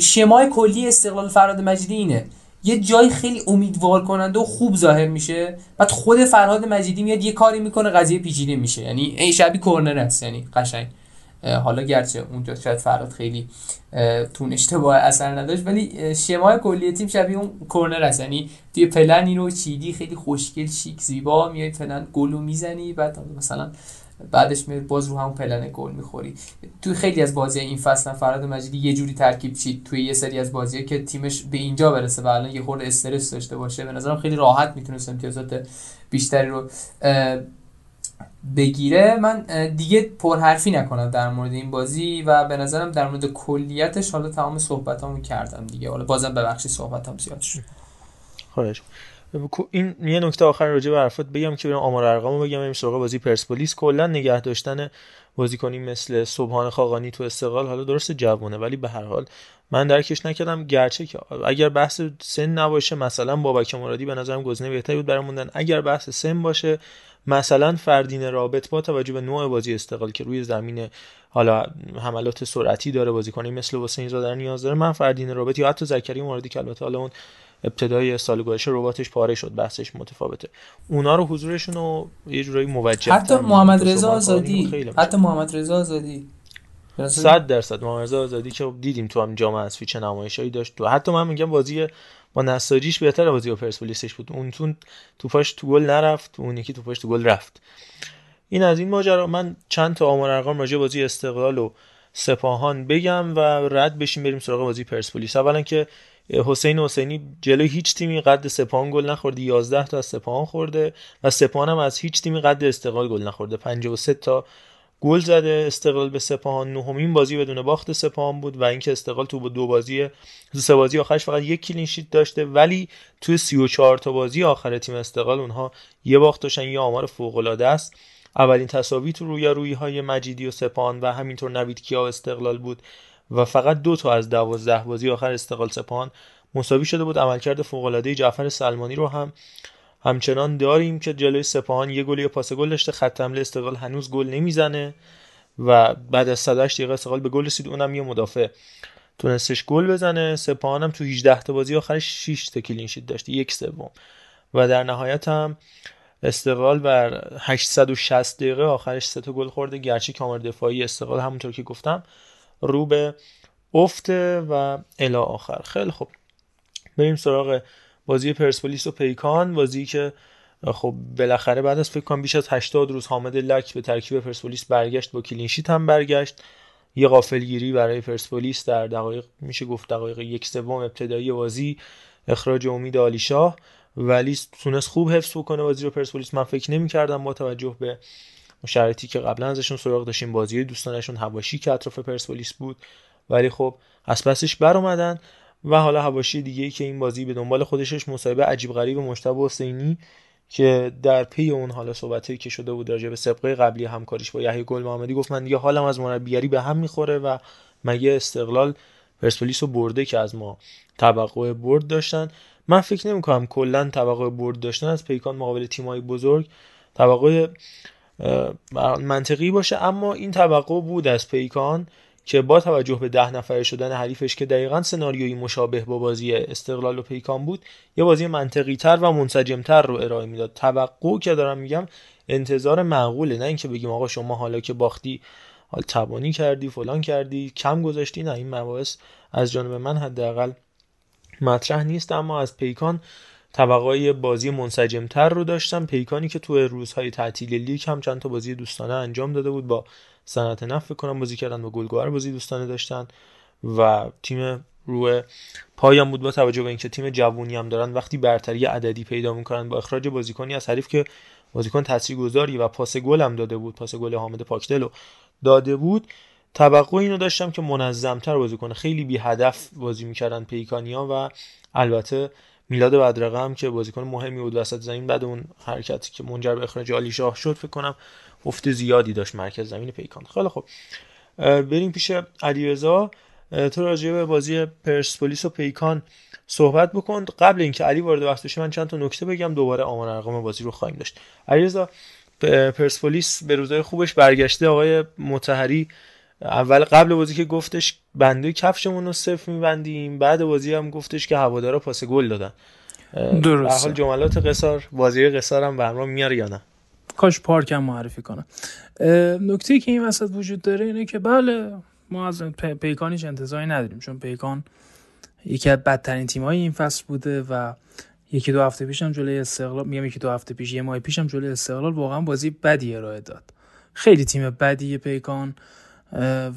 شمای کلی استقلال فراد مجیدی اینه. یه جای خیلی امیدوار کننده و خوب ظاهر میشه بعد خود فرهاد مجیدی میاد یه کاری می‌کنه قضیه پیچیده میشه. یعنی ای شبیه کورنر است یعنی قشنگ. حالا گرچه اونجا شاید فرهاد خیلی تون اشتباه اثر نداشت ولی شمای کلی تیم شبیه اون کورنر است. یعنی توی پلن رو چیدی خیلی خوشگل شیک زیبا میای پلن گلو می‌زنی بعد مثلا بعدش می باز رو همون پلن گل می‌خوری. توی خیلی از بازی این فصل فراد مجیدی یه جوری ترکیب چید. توی یه سری از بازی که تیمش به اینجا برسه و الان یه خورده استرس داشته باشه به نظرم خیلی راحت می‌تونست امتیازات بیشتری رو بگیره من دیگه پرحرفی نکنم در مورد این بازی و به نظرم در مورد کلیتش حالا تمام صحبتامو کردم دیگه. حالا بازم ببخشید صحبتام زیاد شد. خواهش. این یه نکته آخر راجع به حرفات بگم که بریم آمار ارقامو بگم بریم سراغ بازی پرسپولیس. کلا نگه داشتن بازیکنی مثل صبحان خاقانی تو استقلال حالا درست جوونه ولی به هر حال من درکش نکردم. گرچه که اگر بحث سن نباشه مثلا بابک مرادی به نظرم گزینه بهتری بود برای موندن. اگر بحث سن باشه مثلا فردین رابط با توجه به نوع بازی استقلال که روی زمین حالا حملات سرعتی داره بازیکنی مثل حسین زاده نیاز داره من فردین رابط یا حتی زکریا مرادی که البته حالا اون ابتدای سال گذشته رباتش پاره شد بحثش متفاوته. اونا رو حضورشون رو یه جورایی موجه حتی محمد رضا آزادی حتی محمد رضا آزادی 100 درصد. محمد رضا آزادی که دیدیم تو هم جام حذفی چه نمایشایی داشت تو. حتی من میگم بازی با نساجیش بهتر بازی با پرسپولیسش بود. اون تو توپاش تو گل نرفت اون یکی توپاش تو گل رفت. این از این ماجرا. من چند تا آمار ارقام راجع بازی استقلال و سپاهان بگم و رد بشیم بریم سراغ بازی پرسپولیس. اولا که حسین حسینی جلوی هیچ تیمی قد سپاهان گل نخورده 11 تا از سپاهان خورده و سپاهان هم از هیچ تیمی قد استقلال گل نخورده. 53 تا گل زده استقلال به سپاهان نهمین بازی بدون باخت سپاهان بود و اینکه استقلال تو دو بازی دو سه بازی آخرش فقط یک کلین شیت داشته ولی توی 34 تا بازی آخر تیم استقلال اونها یه باخت داشتن یه آمار فوق العاده است. اولین تساوی تو روی های مجیدی و سپاهان و همینطور نوید کیا استقلال بود و فقط دو تا از دوازده بازی آخر استقلال سپاهان مساوی شده بود. عملکرد فوق العاده جعفر سلمانی رو هم همچنان داریم که جلوی سپاهان یه گل یا پاس گل داشته خط حمله استقلال هنوز گل نمی‌زنه و بعد از 108 دقیقه استقلال به گل رسید اونم یه مدافع تونستش گل بزنه. سپاهان هم تو 18 تا بازی آخرش 6 تا کلین شیت داشت یک سوم. و در نهایت هم استقلال بر 860 دقیقه آخرش سه تا گل خورده. گرچه کامر دفاعی استقلال همونطور که گفتم رو به افته و الا آخر. خیلی خوب. بریم سراغ بازی پرسپولیس و پیکان بازی که خب بالاخره بعد از فکر کنم بیش از 80 روز حامد لک به ترکیب پرسپولیس برگشت با کلینشیت هم برگشت. یه غافلگیری برای پرسپولیس در دقایق میشه گفت دقایق یک سوم ابتدایی بازی اخراج امید آلیشاه ولی تونست خوب حفظ بکنه بازی رو پرسپولیس. من فکر نمی‌کردم با توجه به شرایطی که قبلا ازشون سراغ داشتیم بازی دوستانشون هواشی که اطراف پرسپولیس بود. ولی خب از پسش بر اومدن و حالا هواشی دیگه که این بازی به دنبال خودشش مصاحبه عجیب غریب مشتبه حسینی که در پی اون حالا صحبتی که شده بود راجع به سابقه قبلی همکاریش با یحیی گل محمدی گفت من دیگه حالم از مربیگری به هم می‌خوره و مگه استقلال پرسپولیس رو برده که از ما توقع برد داشتن. من فکر نمی کنم کلا توقع برد داشتن از پیکان مقابل تیمای بزرگ توقع منطقی باشه اما این توقع بود از پیکان که با توجه به ده نفره شدن حریفش که دقیقا سناریویی مشابه با بازی استقلال و پیکان بود یه بازی منطقی تر و منسجم تر رو ارائه می‌داد. توقع که دارم میگم انتظار معقوله نه اینکه بگیم آقا شما حالا که باختی حال تبانی کردی فلان کردی کم گذاشتی نه این مباحث از جانب من حداقل مطرح نیست اما از پیکان توقعی بازی منسجمتر رو داشتم. پیکانی که تو روزهای تعطیل لیگ هم چند تا بازی دوستانه انجام داده بود با صنعت نفت فکر کنم بازی کردن با گلگوهر بازی دوستانه داشتن و تیم روی پایم بود. با توجه به اینکه تیم جوونی هم دارن وقتی برتری عددی پیدا می‌کنن با اخراج بازیکنی از حریف که بازیکن تاثیرگذاری و پاس گل هم داده بود پاس گل حامد پاکدلو داده بود. توقع اینو داشتم که منظمتر بازی کنه خیلی بی هدف بازی می‌کردن پیکانیا و البته میلاد بدرقه هم که بازیکن مهمی بود وسط زمین بعد اون حرکتی که منجر به اخراج علی شاه شد فکر کنم افت زیادی داشت مرکز زمین پیکان. خیلی خب بریم پیش علیرضا. تو راجع به بازی پرسپولیس و پیکان صحبت بکن. قبل اینکه علی وارد بحث بشه من چند تا نکته بگم دوباره آمار ارقام بازی رو خواهیم داشت. علیرضا پرسپولیس به روزای خوبش برگشته آقای متحری اول قبل بازی که گفتش بنده کفشمون رو صفر میبندیم بعد بازی هم گفتش که هوادارا پاس گل دادن. درست حال جملات قصار بازی قصار هم به میاره یا نه؟ کاش پارک هم معرفی کنم نکته که این وسط وجود داره اینه که بله ما از پیکانیش انتظاری نداریم چون پیکان یکی از بدترین تیم‌های این فصل بوده و یکی دو هفته پیشم جلوی استقلال میگم یکی دو هفته پیش یه ماه پیشم جلوی استقلال واقعا بازی بدی ارائه داد. خیلی تیم بدی پیکان.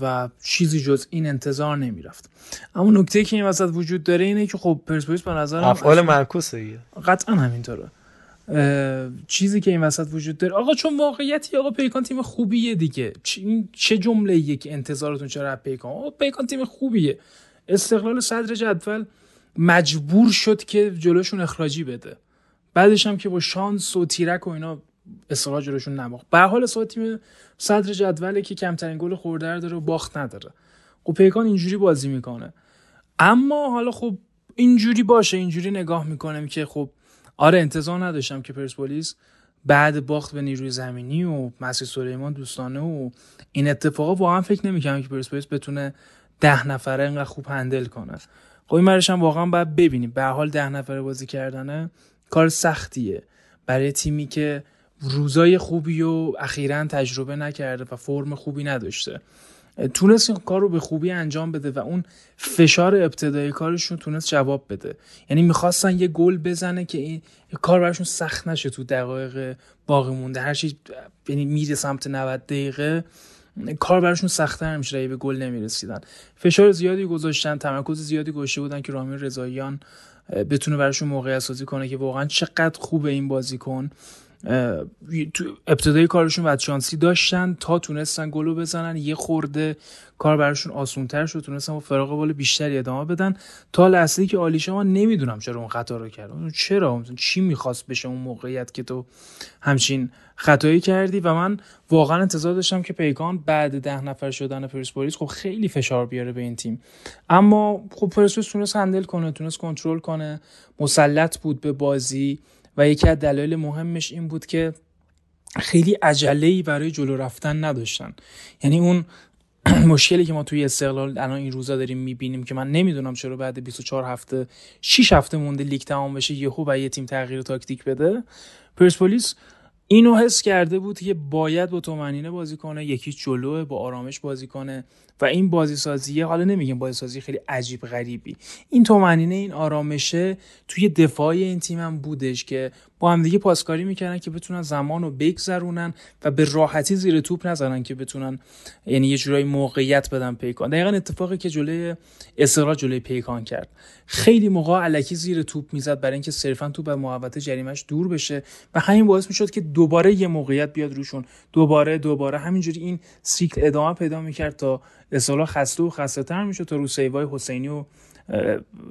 و چیزی جز این انتظار نمی‌رفت. اما نکته که این وسط وجود داره اینه که خب پرسپولیس به نظر افعال معکوسه قطعا همینطوره. چیزی که این وسط وجود داره آقا چون واقعیتی آقا پیکان تیم خوبیه دیگه. چه جمله یک انتظارتون چرا پیکان؟ آقا پیکان تیم خوبیه. استقلال صدر جدول مجبور شد که جلوشون اخراجی بده. بعدش هم که با شانس و تیرک و اینا استقلال جلوشون نباخت. به حال تیم صدر جدوله که کمترین گل خورده داره و باخت نداره. خب پیکان اینجوری بازی می‌کنه. اما حالا خب اینجوری باشه اینجوری نگاه می‌کنم که خب آره انتظار نداشتم که پرسپولیس بعد باخت به نیروی زمینی و مسیح سلیمان دوستانه و این اتفاقا واقعا فکر نمی‌کنم که پرسپولیس بتونه ده نفره اینقدر خوب هندل کنه. خب این مرشم واقعا باید ببینیم. به حال ده نفره بازی کردنه کار سختیه. برای تیمی که روزای خوبی و اخیرا تجربه نکرده و فرم خوبی نداشته. تونست این کار رو به خوبی انجام بده و اون فشار ابتدایی کارشون تونست جواب بده. یعنی می‌خواستن یه گل بزنه که این کار براشون سخت نشه تو دقایق باقی مونده. هر چی یعنی میره سمت 90 دقیقه کار براشون سختتر میشه به گل نمی‌رسیدن. فشار زیادی گذاشتن تمرکز زیادی گذاشته بودن که رامین رضاییان بتونه براشون موقعیت سازی کنه که واقعا چقدر خوبه این بازیکن. تو ابتدای کارشون بعد شانسی داشتن تا تونستن گلو بزنن یه خورده کار براشون آسونتر شد تونستن با فراغ بال بیشتری ادامه بدن. تا لحظه که آلیشا ما نمی‌دونم چرا اون خطا رو کرد. چرا؟ چی می‌خواست بشه اون موقعیت که تو همچین خطایی کردی؟ و من واقعا انتظار داشتم که پیکان بعد ده نفر شدن پرسپولیس خب خیلی فشار بیاره به این تیم. اما خب پرسپولیس تونست هندل کنه تونست کنترل کنه. مسلط بود به بازی. و یکی از دلایل مهمش این بود که خیلی عجله برای جلو رفتن نداشتن. یعنی اون [clears throat] مشکلی که ما توی استقلال الان این روزا داریم می‌بینیم که من نمی‌دونم چرا بعد 24 هفته 6 هفته مونده لیگ تمام بشه یهو و یه تیم تغییر تاکتیک بده. پرسپولیس اینو حس کرده بود که باید با تومنینه بازی کنه یکی جلوه با آرامش بازی کنه و این بازی سازیه حالا نمیگیم بازی سازی خیلی عجیب غریبی. این تومنینه این آرامشه توی دفاع این تیم هم بودش که با هم دیگه پاسکاری می‌کردن که بتونن زمان رو بگذرونن و به راحتی زیر توپ نزنن که بتونن یعنی یه جورایی موقعیت بدن پیکان. دقیقا اتفاقی که جلوی استقلال جلوی پیکان کرد. خیلی موقع علکی زیر توپ می‌زد برای اینکه صرفا توپ از محوطه جریمش دور بشه و همین باعث می‌شد که دوباره یه موقعیت بیاد روشون. دوباره دوباره. همینجوری این سیکل ادامه پیدا می‌کرد تا استقلال خسته و خسته تر می‌شد تا رو save ای حسینی و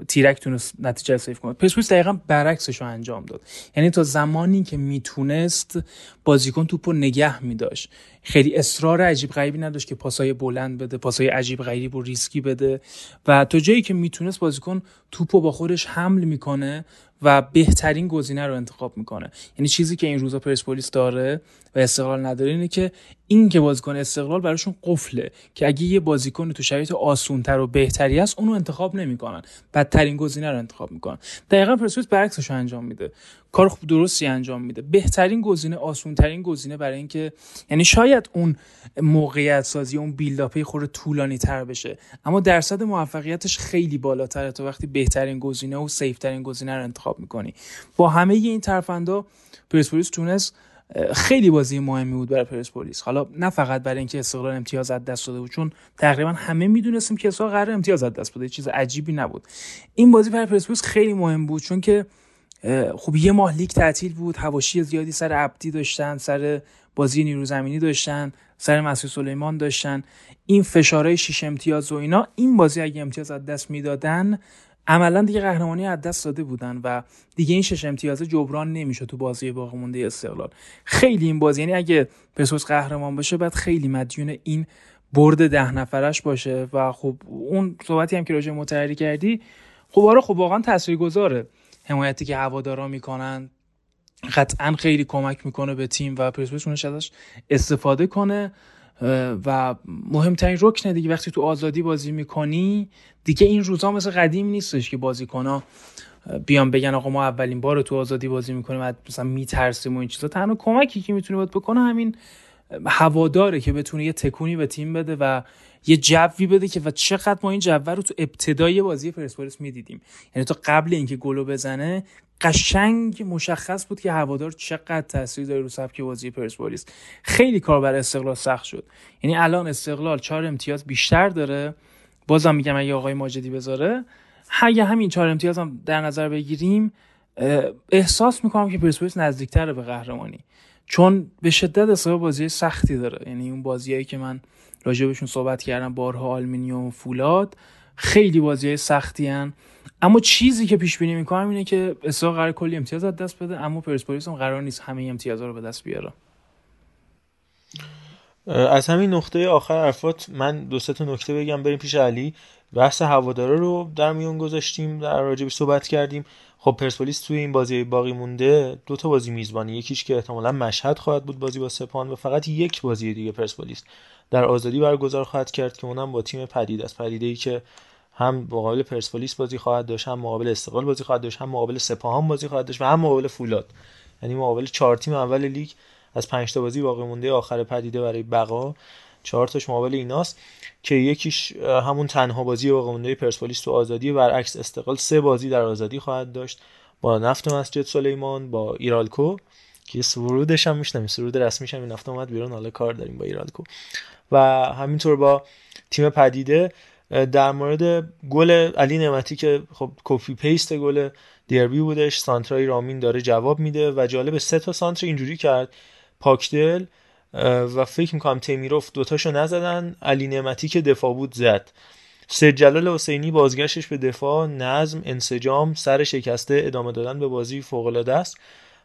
تیرک تونست نتیجه save کنه. پرسپولیس دقیقا برعکسش رو انجام داد. یعنی تا زمانی که می‌تونست بازیکن توپ رو نگه میداشت. خیلی اصرار عجیب غریبی نداشت که پاسای بلند بده پاسای عجیب غریب و ریسکی بده. و تا جایی که می‌تونست بازیکن توپ رو با خودش حمل می‌کنه و بهترین گزینه رو انتخاب می‌کنه. یعنی چیزی که این روزا پرسپولیس داره و استقلال نداره اینه که این که بازیکن استقلال براشون قفله که اگه یه بازیکن تو شرایط آسونتر و بهتری است اونو انتخاب نمی‌کنن. بدترین گزینه رو انتخاب می‌کنن. دقیقا پرسپولیس برعکسش انجام میده. کار خوب درستی انجام میده. بهترین گزینه آسونترین گزینه برای اینکه یعنی شاید اون موقعیت سازی اون بیلداپی خور طولانی تر بشه اما درصد موفقیتش خیلی بالاتره تا وقتی بهترین گزینه و سیف ترین گزینه رو انتخاب می‌کنی. با همه این ترفندا پرسپولیس تونست خیلی بازی مهمی بود برای پرسپولیس. حالا نه فقط برای اینکه استقلال امتیاز از دست داده بود چون تقریبا همه می‌دونستیم که استقلال قرار امتیاز از دست بده چیز عجیبی نبود. این بازی برای پرسپولیس خیلی مهم بود چون که خب یه ماه لیگ تعطیل بود هواشی زیادی سر عبدی داشتن سر بازی نیرو زمینی داشتن سر مسعود سلیمان داشتن. این فشارهای شیش امتیاز و اینا این بازی اگه امتیاز از دست می‌دادن عملا دیگه قهرمانی از دست داده بودن و دیگه این شش امتیاز جبران نمیشه تو بازی باقی مونده استقلال. خیلی این بازی یعنی اگه پرسپولیس قهرمان بشه بعد خیلی مدیون این برد ده نفرش باشه. و خب اون صحبتی هم که راجع متحری کردی خب آره خب واقعا تاثیرگذاره. حمایتی که هوادارا می‌کنن قطعا خیلی کمک می‌کنه به تیم و پرسپولیس ازش استفاده کنه. و مهمترین رکنه دیگه وقتی تو آزادی بازی می‌کنی دیگه این روزا مثل قدیم نیستش که بازیکنها بیان بگن آقا ما اولین بار تو آزادی بازی می‌کنیم مثلا میترسیم و این چیزا. تنها کمکی که می‌تونه باید بکنه همین هواداره که بتونه یه تکونی به تیم بده و یه جوی بده که و چقدر ما این جو رو تو ابتدای بازی پرسپولیس می‌دیدیم. یعنی تا قبل اینکه گلو بزنه قشنگ مشخص بود که هوادار چقدر تاثیر داره رو سبک بازی پرسپولیس. خیلی کار بر استقلال سخت شد. یعنی الان استقلال چهار امتیاز بیشتر داره. بازم میگم اگه آقای ماجدی بذاره اگه همین چهار امتیاز هم در نظر بگیریم احساس می‌کنم که پرسپولیس نزدیکتر به قهرمانی. چون به شدت استقلال بازی سختی داره. یعنی اون بازیایی که من راجبشون صحبت کردم بارها آلمینیوم فولاد خیلی بازی سختی هن. اما چیزی که پیش بینی می‌کنم اینه که استقلال قرار کلی امتیاز از دست بده اما پرسپولیس هم قرار نیست همه امتیازها رو به دست بیاره. از همین نقطه آخر حرفات من دو سه تا نکته بگم. بریم پیش علی. بحث هواداره رو در میون گذاشتیم در راجع صحبت کردیم. خب پرسپولیس توی این بازی باقی مونده دو تا بازی میزبانی یکیش که احتمالا مشهد خواهد بود بازی با سپان و فقط یک بازی دیگه پرسپولیس در آزادی برگزار خواهد کرد که اونم با تیم پدید است. پدیده ای که هم مقابل پرسپولیس بازی خواهد داشت هم مقابل استقلال بازی خواهد داشت هم مقابل سپاهان بازی خواهد داشت و هم مقابل فولاد. یعنی مقابل چهار تیم اول لیگ از پنج تا بازی باقی مونده آخر پدیده برای بقا. چهار تاش مقابل ایناست. که یکیش همون تنها بازی باقی مونده پرسپولیس تو آزادی برعکس استقلال سه بازی در آزادی خواهد داشت با نفت مسجد سلیمان با ایرالکو که سرودش هم میشنم سرود رسمیش هم این هفته اومد بیرون حالا کار داریم با ایرالکو. و همینطور با تیم پدیده در مورد گل علی نعمتی که خب copy paste گل دیربی بودش سانترای رامین داره جواب میده و جالب سه تا سانتر اینجوری کرد. پاکدل و فکر می‌کنم تیمیروف دوتاشو نزدن. علی نعمتی که دفاع بود زد. سید جلال حسینی بازگشتش به دفاع. نظم انسجام سر شکسته ادامه دادن به بازی فوق العاده است.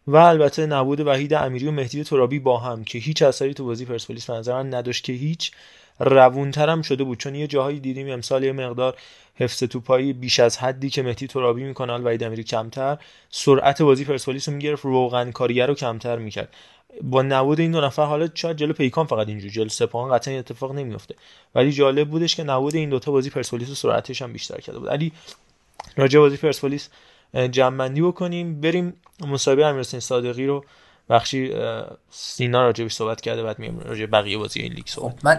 و البته نبود وحید امیری و مهدی ترابی با هم که هیچ اثری تو بازی پرسپولیس به نداشت که هیچ. روونتر هم شده بود. چون یه جاهایی دیدیم امسال یه مقدار حفظ توپایی بیش از حدی که مهدی ترابی می‌کنه وحید امیری کمتر. سرعت بازی پرسپولیس رو می‌گرفت. روغن کاریگر رو کمتر می‌کرد. با نبود این دو نفر حالا شاید جلو پیکان فقط اینجوری جلو سپاهان قطعا اتفاق نمیفته ولی جالب بودش که نبود این دوتا بازی پرسپولیس سرعتش هم بیشتر کرده بود. علی راجع بازی پرسپولیس جمع بکنیم. بریم مصاحبه امیرحسین صادقی رو بخشی سینا راجبش صحبت کرده بعد میام راجع بقیه بازی این لیگ صحبت. من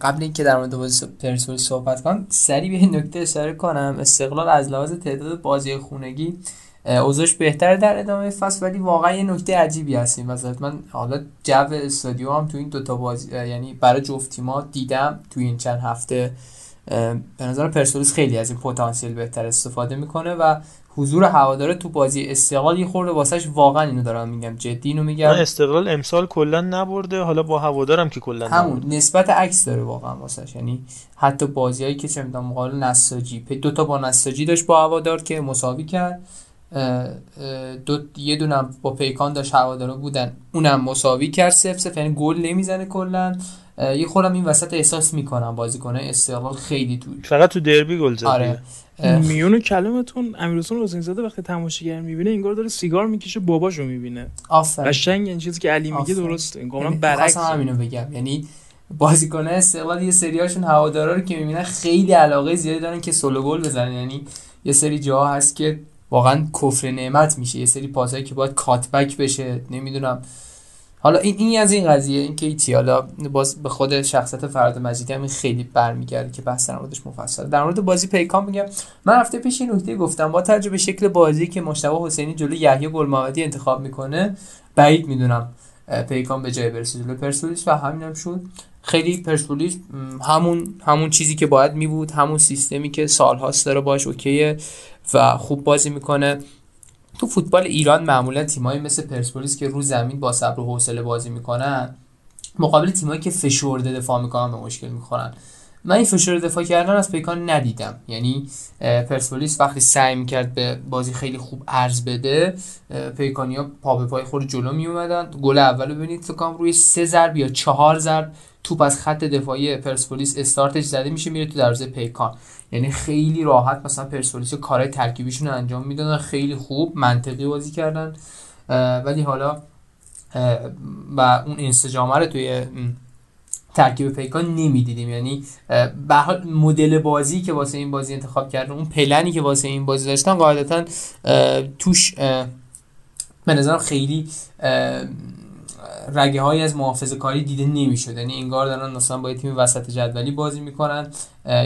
قبل اینکه در مورد بازی پرسپولیس صحبت کنم سری به این نکته اشاره کنم. استقلال از لحاظ تعداد بازی خونگی اوضاعش بهتر در ادامه فصل ولی واقعا یه نکته عجیبی هستیم مثلا من حالا جو استادیوم هم تو این دوتا بازی یعنی برای جفت تیم‌ها دیدم تو این چند هفته. به نظر پرسپولیس خیلی از این پتانسیل بهتر استفاده می‌کنه و حضور هواداره تو بازی استقلال یه خورده واسش واقعا اینو دارم میگم. جدی اینو میگم. استقلال امسال کلا نبرده حالا با هوادارم که کلا همون نبرده. نسبت عکس داره واقعا واسش یعنی حتی بازیایی که چه می‌دونم مقابل نساجی دو تا با نساجی داشت با هوادار که مساوی کرد. دو یه دونم با پیکان داشت هوادارا بودن. اونم مساوی کرد سف سف یعنی گل نمی‌زنه کلا. یه خورم این وسط احساس می‌کنم بازیکنه استقلال خیلی تو فقط تو دربی گل زد. آره. میون کلمتون امیرحسین حسین زاده وقتی تماشاگر می‌بینه انگار داره سیگار می‌کشه باباشو می‌بینه. آفرین. قشنگ این چیزی که علی میگه درسته. انگار یعنی برعکس همینو بگم. یعنی بازیکن استقلال یه سریاشون هوادارا رو که می‌بینن خیلی علاقه زیادی دارن که سولو گل بزنن. یعنی یه سری جاها هست که واقعا کفر نعمت میشه. یه سری پاسایی که باید کاتبک بشه نمی‌دونم. حالا این این از این قضیه. این که ایتی حالا باز به خود شخصیت فراد مجیدی هم خیلی برمیگرده که بحث در موردش مفصل. در مورد بازی پیکان میگم من هفته پیش این نکته گفتم. با تجربه شکل بازی که مشتبه حسینی جلو یحیی گل انتخاب می‌کنه بعید می‌دونم. پیکان به جای برسه جلو پرسپولیس و همین هم شد. خیلی پرسپولیس همون همون چیزی که باید می بود همون سیستمی که سالهاست داره باش اوکیه و خوب بازی می‌کنه. تو فوتبال ایران معمولا تیمایی مثل پرسپولیس که رو زمین با صبر و حوصله بازی می‌کنن مقابل تیمایی که فشرده دفاع می‌کنن به مشکل می‌خورن. من این فشار دفاع کردن از پیکان ندیدم. یعنی پرسپولیس وقتی سعی می‌کرد به بازی خیلی خوب ارز بده پیکانیا پا به پای خود جلو می اومدن گل اول ببینید فکر روی سه ضرب یا چهار ضرب توپ از خط دفاعی پرسپولیس استارتش زده میشه میره تو دروازه پیکان. یعنی خیلی راحت مثلا پرسپولیس کارهای ترکیبیشون رو انجام می‌دادن خیلی خوب منطقی بازی کردن. ولی حالا و اون انسجامه رو توی ترکیب پیکان نمی‌دیدیم. یعنی به حال مدل بازی که واسه این بازی انتخاب کردن اون پلنی که واسه این بازی داشتن قاعدتا توش به نظرم خیلی رگه های از محافظه کاری دیده نمی‌شد. یعنی انگار دارن مثلا با تیم وسط جدولی بازی می‌کنن.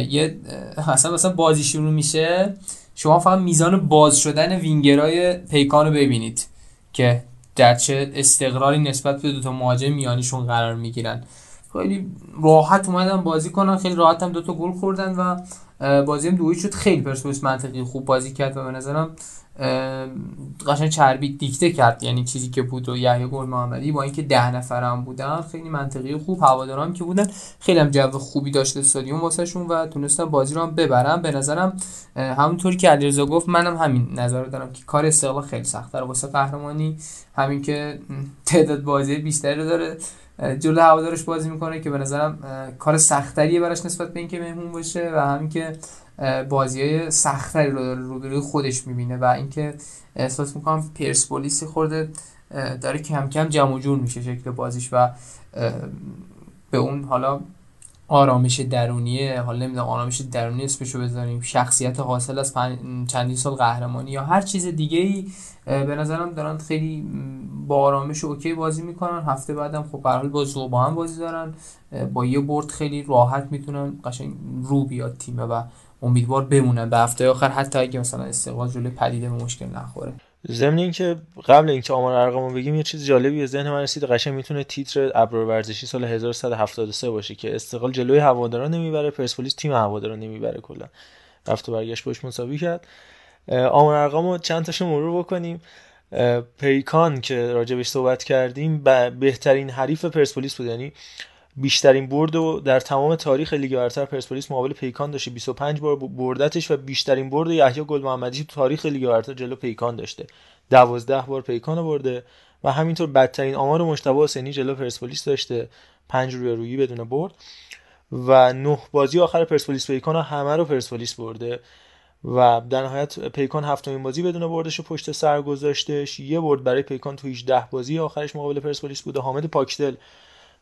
یه اصلا مثلا بازی شروع میشه شما فقط میزان باز شدن وینگرای پیکان رو ببینید که در چه استقراری نسبت به دو تا مهاجم میانیشون قرار می‌گیرن. خیلی راحت اومدن بازی کنن. خیلی راحت هم دوتا گل خوردن و بازی هم دویی شد. خیلی پرسپولیس منطقی خوب بازی کرد و به نظرم قشنگ چربی دیکته کرد. یعنی چیزی که بود و یحیی گل محمدی با اینکه ده نفرم بودن خیلی منطقی خوب. هواداران که بودن خیلی هم جو خوبی داشت استادیوم واسهشون و تونستن بازی رو هم ببرن. به نظرم همونطوری که علیرضا گفت منم همین نظر دارم که کار استقلال خیلی سخته واسه قهرمانی. همین که تعداد بازی بیشتری داره. جلو هوادارش بازی می‌کنه که به نظرم کار سختریه براش نسبت به اینکه مهمون باشه و همین که بازی های سختری رو داره روبروی خودش می‌بینه و اینکه احساس می‌کنم پرسپولیس خورده داره کم کم جمع جور میشه شکل بازیش و به اون حالا آرامش درونیه. حالا نمی‌دونم آرامش درونی اسمشو بذاریم. شخصیت حاصل از چندین سال قهرمانی یا هر چیز دیگه ای به نظرم دارن خیلی با آرامش اوکی بازی می‌کنن. هفته بعدم خب به حال با با هم بازی دارن. با یه برد خیلی راحت می‌تونن قشنگ رو بیاد تیمه و امیدوار بمونن. به هفته آخر حتی اگه مثلا استقلال جلوی پدیده به مشکل نخوره. ضمن اینکه قبل اینکه آمار ارقامو بگیم یه چیز جالبی به ذهن من رسید قشنگ می‌تونه تیتر ابرار ورزشی سال 1173 باشه که استقلال جلوی هوادارا نمی‌بره پرسپولیس تیم هوادارا نمی‌بره کلا. رفت و برگشت باش مساوی کرد. آمار ارقامو چند تاشو مرور بکنیم. پیکان که راجبش صحبت کردیم بهترین حریف پرسپولیس بود. یعنی بیشترین برد و در تمام تاریخ لیگ برتر پرسپولیس مقابل پیکان داشته. 25 بار بردتش و بیشترین برد یحیی گل محمدی تو تاریخ لیگ برتر جلو پیکان داشته. 12 بار پیکان برده و همینطور بدترین آمار مجتبی حسینی جلو پرسپولیس داشته. 5 رویارویی بدون برد. و نه بازی آخر پرسپولیس پیکان همه رو پرسپولیس برده. و در نهایت پیکان هفتمین بازی بدون بردش پشت سر گذاشتش. یه برد برای پیکان تو 18 بازی آخرش مقابل پرسپولیس بوده. حامد پاکدل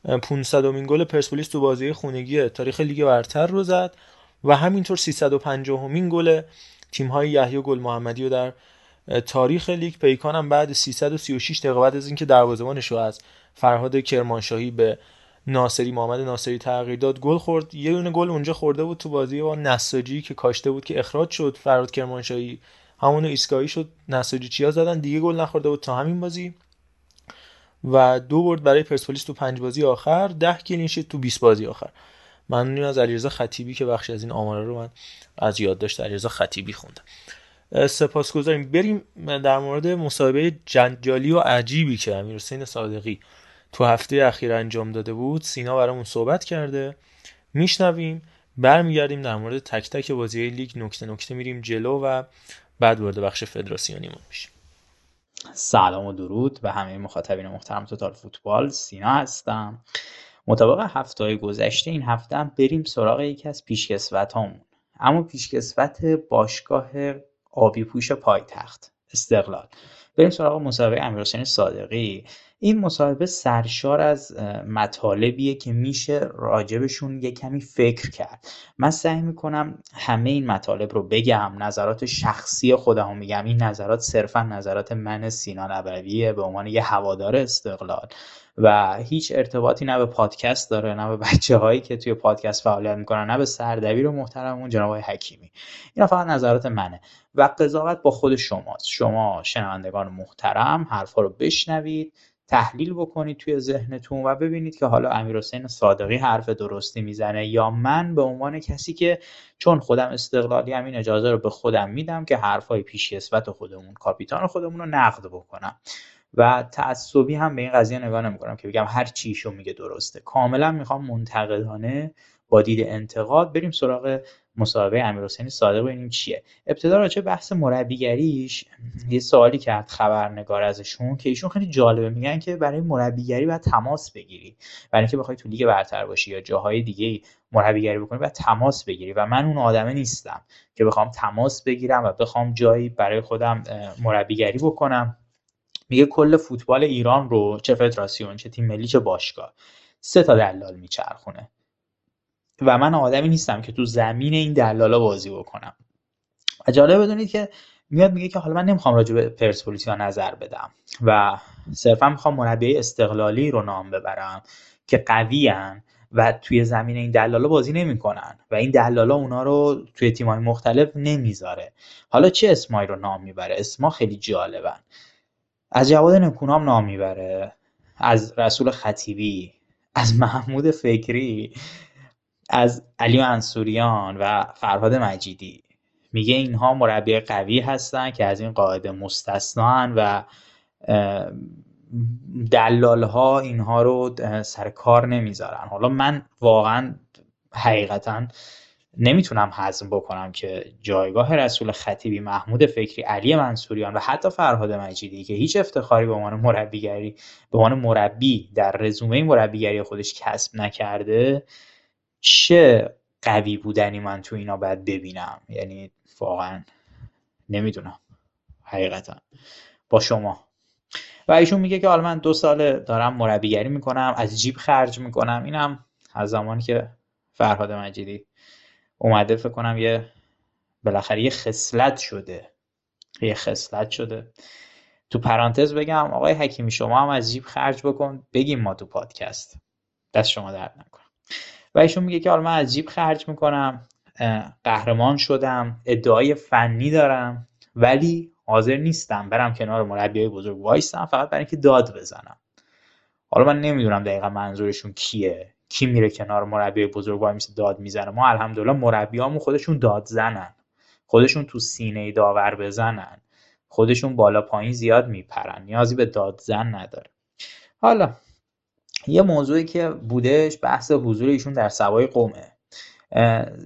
500 امین گل پرسپولیس تو بازی خونگی تاریخ لیگ برتر رو زد و همینطور 350 امین گل تیم های یحیی گل محمدی رو در تاریخ لیگ پیکان هم بعد 336 دقیقه بعد از اینکه دروازه‌بانش رو از فرهاد کرمانشاهی به ناصری محمد ناصری تغییر داد گل خورد. یه دونه گل اونجا خورده بود تو بازی با نساجی که کاشته بود که اخراج شد. فرهاد کرمانشاهی همون ایستگاهی شد. نساجی چیا زدن؟ دیگه گل نخورده بود تا همین بازی. و دو برد برای پرسپولیس تو پنج بازی آخر ده کلینشیت تو 20 بازی آخر. ممنون از علیرضا خطیبی که بخشی از این آمارا رو من از یادداشت علیرضا خطیبی خوندم. سپاسگزاریم. بریم در مورد مسابقه جنجالی و عجیبی که امیر حسین صادقی تو هفته اخیر انجام داده بود. سینا برامون صحبت کرده. میشنویم. برمیگردیم در مورد تک تک بازی لیگ. نکته نکته میریم جلو و بعد وارد بخش فدراسیونیمون میشیم. سلام و درود به همه مخاطبین محترم توتال فوتبال. سینا هستم. مطابق هفته های گذشته این هفته هم بریم سراغ یکی از پیشکسوت همون اما پیشکسوت باشگاه آبی پوش پایتخت استقلال. بریم سراغ مسابقه امیرحسین صادقی. این مصاحبه سرشار از مطالبیه که میشه راجبشون یه کمی فکر کرد. من سعی می‌کنم همه این مطالب رو بگم نظرات شخصی خودم میگم. این نظرات صرفا نظرات من سینا نبویه به عنوان یه هوادار استقلال. و هیچ ارتباطی نه به پادکست داره نه به بچه هایی که توی پادکست فعالیت می‌کنن نه به سردبیر و محترمون جناب حکیمی. اینا فقط نظرات منه. و قضاوت با خود شماست. شما شنوندگان محترم حرفا رو بشنوید. تحلیل بکنید توی ذهنتون و ببینید که حالا امیر حسین صادقی حرف درستی می‌زنه یا من به عنوان کسی که چون خودم استقلالی هم این اجازه رو به خودم میدم که حرفای پیشکسوت خودمون کاپیتان خودمون رو نقد بکنم. و تعصبی هم به این قضیه نگاه نمی‌کنم که بگم هر چی میگه درسته. کاملا می‌خوام منتقدانه با دید انتقاد بریم سراغ مسابقه امیرحسین صادق ببینیم چیه. ابتدا راجع بحث مربیگریش یه سوالی کرد خبرنگار ازشون که ایشون خیلی جالبه. میگن که برای مربیگری باید تماس بگیری. برای اینکه بخوای تو لیگ برتر باشی یا جاهای دیگه مربیگری بکنی باید تماس بگیری و من اون آدمه نیستم که بخوام تماس بگیرم و بخوام جایی برای خودم مربیگری بکنم. میگه کل فوتبال ایران رو چه فدراسیون چه تیم ملی چه باشگاه سه تا دلال میچرخونه. و من آدمی نیستم که تو زمین این دلالا بازی بکنم. و جالب بدونید که میاد میگه که حالا من نمی‌خوام راجع به پرسپولیس نظر بدم. و صرفا می‌خوام مربی استقلالی رو نام ببرم که قوی و توی زمین این دلالا بازی نمی‌کنن و این دلالا اونا رو توی تیمای مختلف نمی‌ذاره. حالا چه اسمایی رو نام می‌بره؟ اسما خیلی جالبن. از جواد نکونام نام می‌بره از رسول خطیبی از محمود فکری. از علی منصوریان و فرهاد مجیدی. میگه اینها مربی قوی هستن که از این قاعده مستثنان و دلال ها اینها رو سر کار نمی‌ذارن. حالا من واقعا حقیقتا نمی‌تونم حزم بکنم که جایگاه رسول خطیبی محمود فکری علی منصوریان و حتی فرهاد مجیدی که هیچ افتخاری به عنوان مربیگری به عنوان مربی در رزومه مربیگری خودش کسب نکرده چه قوی بودنی من تو اینا باید ببینم؟ یعنی واقعا نمی‌دونم حقیقتا. با شما. و ایشون میگه که حالا من دو سال دارم مربیگری می‌کنم از جیب خرج می‌کنم. اینم از زمانی که فرهاد مجیدی اومده فکر کنم یه بالاخره یه خصلت شده. یه خصلت شده. تو پرانتز بگم آقای حکیمی شما هم از جیب خرج بکن بگیم ما تو پادکست. دست شما درد نکن و ایشون میگه که حالا من از جیب خرج می‌کنم قهرمان شدم ادعای فنی دارم ولی حاضر نیستم برم کنار مربی بزرگ وایستم فقط برای اینکه داد بزنم. حالا من نمی‌دونم دقیقا منظورشون کیه. کی میره کنار مربی بزرگ وای میشه داد می‌زنه؟ ما الحمدلله مربیامون خودشون داد زنن. خودشون تو سینه داور بزنن. خودشون بالا پایین زیاد میپرن. نیازی به داد زن نداره. حالا یه موضوعی که بودش بحث حضور ایشون در سوای قومه.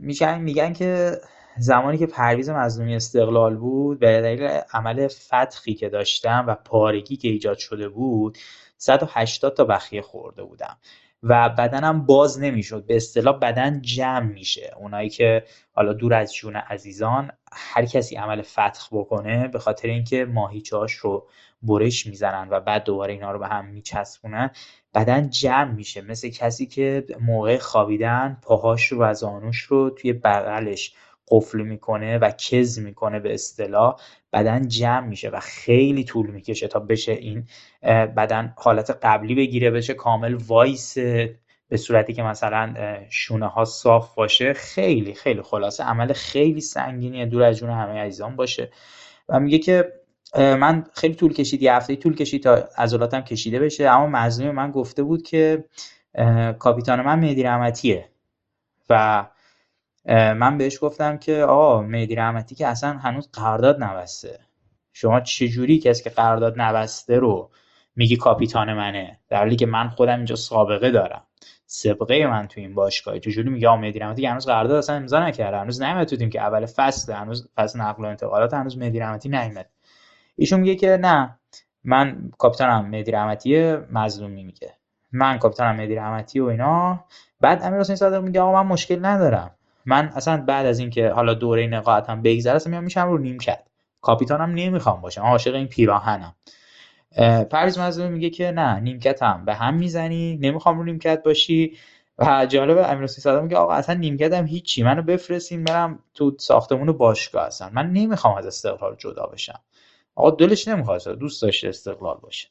میگن میگن که زمانی که پرویز مظلومی استقلال بود به دلیل عمل فتخی که داشتم و پارگی که ایجاد شده بود 180 تا بخیه خورده بودم و بدنم باز نمی‌شد. به اصطلاح بدن جمع میشه. اونایی که حالا دور از جون عزیزان هر کسی عمل فتح بکنه به خاطر اینکه ماهیچه‌هاش رو برش می‌زنن و بعد دوباره اینا رو به هم میچسبونن بدن جمع میشه. مثل کسی که موقع خوابیدن پاهاش و زانوش رو توی بغلش قفل می‌کنه و کز می‌کنه به اصطلاح بدن جمع میشه و خیلی طول می‌کشه تا بشه این بدن حالت قبلی بگیره بشه کامل وایس به صورتی که مثلا شونه ها صاف باشه. خیلی خیلی خلاصه. عمل خیلی سنگینیه. دور از جون همه عزیزان باشه. و میگه که من خیلی طول کشید یه هفته طول کشید تا عضلاتم کشیده بشه. اما مظلوم من گفته بود که کاپیتان من مهدی رحمتیه. و من بهش گفتم که آقا مهدی رحمتی که اصلا هنوز قرارداد نبسته. شما چجوری کسی که قرارداد نبسته رو میگی کاپیتان منه؟ در حالی که من خودم اینجا سابقه دارم. سابقه من تو این باشگاه. چجوری میگه مهدی رحمتی هنوز قرارداد اصلا امضا نکرده؟ هنوز نیومد که اول فصل هنوز فصل نقل و انتقالات هنوز مهدی رحمتی نیومد. ایشون میگه که نه من کاپیتانم مهدی رحمتی مظلومی میگه من کاپیتانم مهدی رحمتی و اینا. بعد امیر حسین صادق میگه آقا من مشکل ندارم. من اصلا بعد از اینکه حالا دوره نقاهتم بگذره اصلا میام میشم رو نیمکت کاپیتانم نمی‌خوام باشم عاشق این پیراهنم. پریز مظلومی میگه که نه نیمکتم به هم می‌زنی نمی‌خوام رو نیمکت باشی. و جالب امیر حسین صادق میگه آقا اصلا نیمکتم هیچی منو بفرستین برم تو ساختمون باشگاه اصلا. من نمی‌خوام از استقلال جدا بشم. آقا دلش نمی‌خواد دوست داشته استقلال باشه.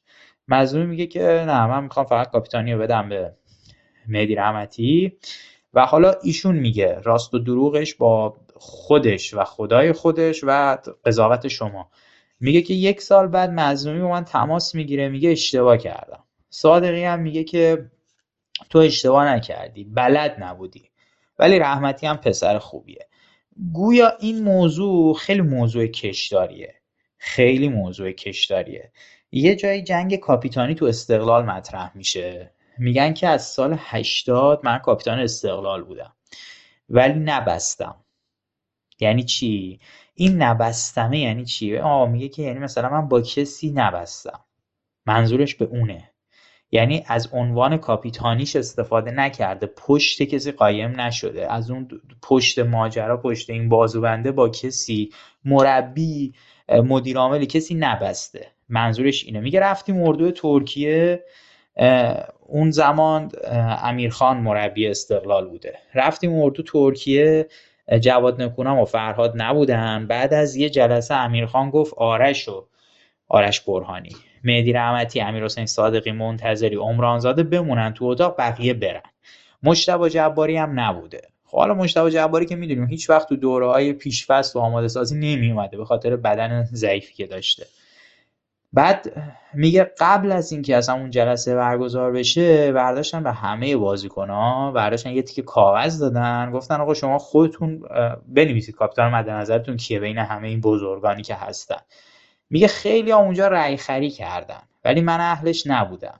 مظلومی میگه که نه من می‌خوام فقط کاپیتانی رو بدم به مهدی رحمتی. و حالا ایشون میگه راست و دروغش با خودش و خدای خودش و قضاوت شما. میگه که یک سال بعد مظلومی با من تماس می‌گیره میگه اشتباه کردم. صادقی هم میگه که تو اشتباه نکردی بلد نبودی. ولی رحمتی هم پسر خوبیه. گویا این موضوع خیلی موضوع کشداریه. خیلی موضوع کشداریه یه جایی جنگ کاپیتانی تو استقلال مطرح میشه. میگن که از سال 80 من کاپیتان استقلال بودم. ولی نبستم. یعنی چی؟ این نبستمه یعنی چی؟ آه میگه که یعنی مثلا من با کسی نبستم. منظورش به اونه. یعنی از عنوان کاپیتانیش استفاده نکرده. پشت کسی قایم نشده. از اون پشت ماجرا پشت این بازوبنده با کسی مربی مدیر عامل کسی نبسته. منظورش اینه. میگه رفتیم اردو ترکیه. اون زمان امیرخان مربی استقلال بوده. رفتیم اردو ترکیه. جواد نکونام و فرهاد نبودن. بعد از یه جلسه امیرخان گفت آرش و آرش برهانی. مهدی رحمتی امیر حسین صادقی منتظری عمرانزاده بمونن تو اتاق بقیه برن. مشتبه جباری هم نبوده. حالا مشتبه جباری که می‌دونیم هیچ وقت تو دوره های پیشفست و آماده سازی نمی اومده به خاطر بدن ضعیفی که داشته. بعد میگه قبل از اینکه اصلا اون جلسه برگزار بشه برداشتن به همه بازیکن‌ها برداشتن یه تیکه کاغذ دادن گفتن آقا شما خودتون بنویسید کاپیتان مد نظرتون کیه بین همه این بزرگانی که هستن. میگه خیلی ها اونجا رأی خری کردن ولی من اهلش نبودم.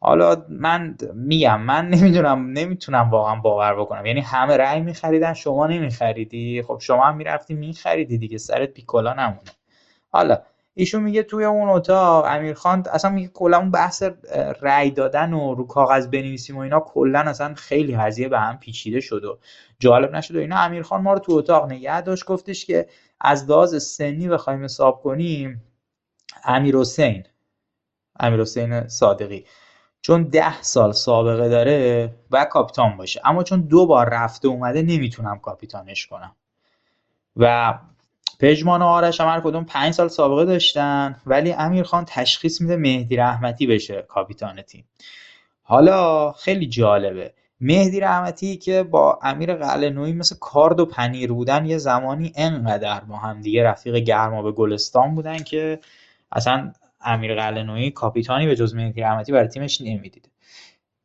حالا من میگم من نمی‌دونم نمی‌تونم واقعا باور بکنم. یعنی همه رأی میخریدن شما نمیخریدی؟ خب شما هم می‌رفتی میخریدی دیگه سرت پیکولا نمونه. حالا ایشون میگه توی اون اتاق امیرخان اصلا میگه کلا اون بحث رأی دادن و رو کاغذ بنویسیم و اینا کلا اصلا خیلی قضیه به هم پیچیده شد و جالب نشد و اینا. امیرخان ما رو تو اتاق نگه داشت گفتش که از لحاظ سنی بخوایم حساب کنیم امیر حسین امیر حسین صادقی. چون ده سال سابقه داره و کاپیتان باشه. اما چون دو بار رفته اومده نمی‌تونم کاپیتانش کنم. و پژمان و آرش هم هر کدوم پنج سال سابقه داشتن. ولی امیرخان تشخیص میده مهدی رحمتی بشه کاپیتان تیم. حالا خیلی جالبه. مهدی رحمتی که با امیر قلعه‌نویی مثل کارد و پنیر بودن یه زمانی انقدر با هم دیگه رفیق گرما به گلستان بودن که اصلا امیر قلعه‌نویی کاپیتانی به جز مهدی رحمتی برای تیمش نمی‌دید.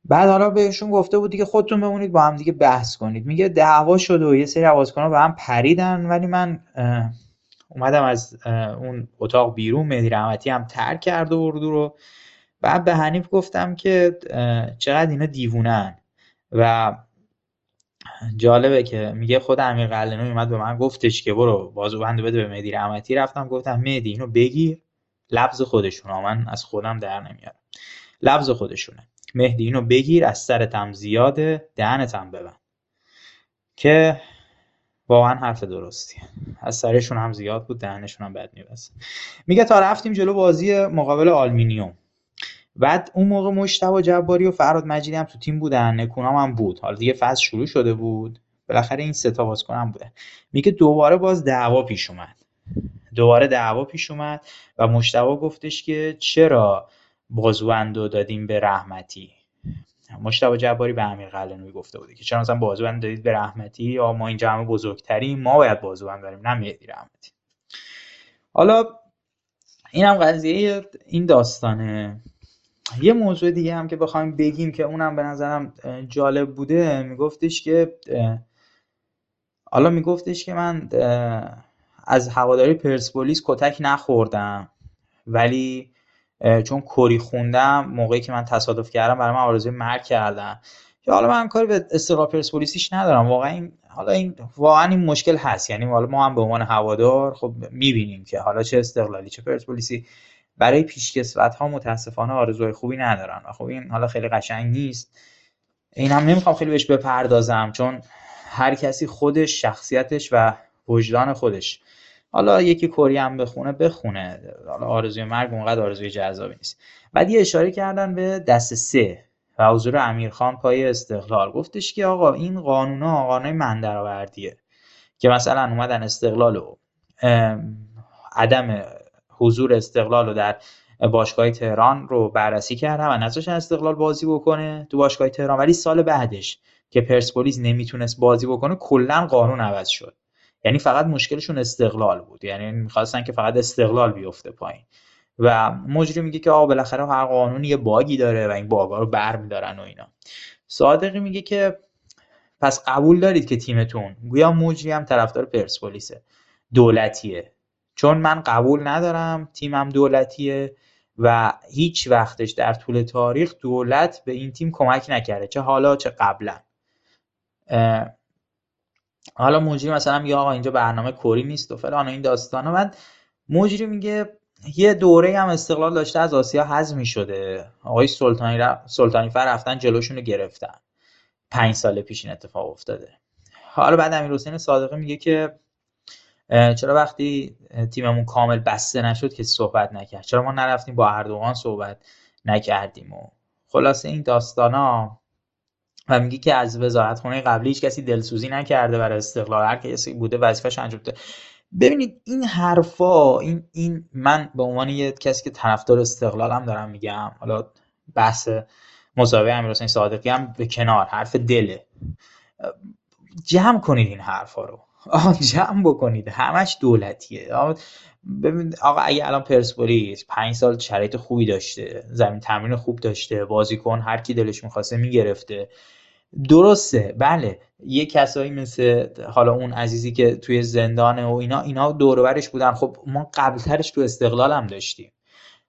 بعد حالا بهشون گفته بود دیگه خودتون بمونید با هم دیگه بحث کنید. میگه دعوا شد و یه سری بازیکن‌ها به هم پریدن ولی من اومدم از اون اتاق بیرون مهدی رحمتی هم ترک کرده اردو رو. بعد به حنیف گفتم که چقدر اینا دیوونن. و جالبه که میگه خود امیر قلعه‌نویی اومد به من گفتش که برو بازو بنده بده به مهدی رحمتی. رفتم گفتم مهدی اینو بگیر. لفظ خودشونه. من از خودم در نمیارم. لفظ خودشونه. مهدی اینو بگیر از سرتم زیاده دهنتم ببند. که واقعا حرف درستی. از سرشون هم زیاد بود دهنشون هم بد میبست. میگه تا رفتیم جلو بازی مقابل آلمینیوم. بعد اون موقع مشتبه جباری و فراد مجیدی هم تو تیم بودن نکونام هم بود. حالا دیگه فصل شروع شده بود. بالاخره این سه تا بازیکن بوده میگه دوباره باز دعوا پیش اومد. دوباره دعوا پیش اومد و مشتبه گفتش که چرا بازوندو دادیم به رحمتی؟ مشتبه جباری به امیر قلنوی گفته بوده که چرا مثلا بازوبند دادید به رحمتی؟ یا ما اینجا همه بزرگتریم ما باید بازوبند داریم نه مهدی رحمتی. حالا این هم قضیه این داستانه. یه موضوع دیگه هم که بخوایم بگیم که اونم به نظرم جالب بوده میگفتش که حالا میگفتش که من از هواداری پرسپولیس کتک نخوردم. ولی چون کری خوندم موقعی که من تصادف کردم برای من آرزوی مرگ کردن. که حالا من کاری به استقلال پرسپولیسیش ندارم. واقعا این حالا این واقعا این مشکل هست. یعنی حالا ما هم به عنوان هوادار خب می‌بینیم که حالا چه استقلالی چه پرسپولیسی. برای پیشکسوت ها متاسفانه آرزوهای خوبی ندارن. خب این حالا خیلی قشنگ نیست. این هم نمی‌خوام خیلی بهش بپردازم. چون هر کسی خودش شخصیتش و وجدان خودش. حالا یکی کری هم بخونه بخونه. حالا آرزوی مرگ اونقدر آرزوی جذابی نیست. بعد یه اشاره کردن به دست سه و حضور امیرخان پای استقلال. گفتش که آقا این قانونا قانون من درآوردیه که مثلا اومدن استقلال و عدم حضور استقلال رو در باشگاه تهران رو بررسی کردن و نذاشتن استقلال بازی بکنه تو باشگاه تهران. ولی سال بعدش که پرسپولیس نمی‌تونست بازی بکنه کلا قانون عوض شد. یعنی فقط مشکلشون استقلال بود. یعنی می‌خواستن که فقط استقلال بیفته پایین. و مجری میگه که آقا بالاخره هر قانونی یه باگی داره و این باگا رو برمیدارن و اینا. صادقی میگه که پس قبول دارید که تیمتون گویا مجری هم طرفدار پرسپولیسه. دولتیه. چون من قبول ندارم تیمم دولتیه و هیچ وقتش در طول تاریخ دولت به این تیم کمک نکرده چه حالا چه قبلا. حالا مجری مثلا میگه آقا اینجا برنامه کری نیست و فلان این داستانا بعد مجری میگه یه دوره هم استقلال داشته از آسیا حذف شده آقای سلطانی ر... سلطانی فر رفتن جلوشون رو گرفتن. پنج سال پیش این اتفاق افتاده. حالا بعد امیر حسین صادقی میگه که چرا وقتی تیممون کامل بسته نشد که صحبت نکرد؟ چرا ما نرفتیم با اردوغان صحبت نکردیم و خلاصه این داستانا و میگه که از وزارت خونه قبلی هیچ کسی دلسوزی نکرده برای استقلال هر کسی بوده وظیفش انجام بده ببینید این حرفا این این من به عنوان یه کسی که طرفدار استقلالم دارم میگم حالا بحث مسابقه امیرحسین صادقی هم به کنار حرف دله. جمع کنید این حرفا رو. جمع بکنید. همش دولتیه. ببین آقا اگه الان پرسپولیس پنج سال شرایط خوبی داشته زمین تمرین خوب داشته بازیکن هر کی دلش می‌خواسته می‌گرفته درسته. بله. یه کسایی مثل حالا اون عزیزی که توی زندانه و اینا اینا دورورش بودن. خب ما قبلترش تو استقلال هم داشتیم.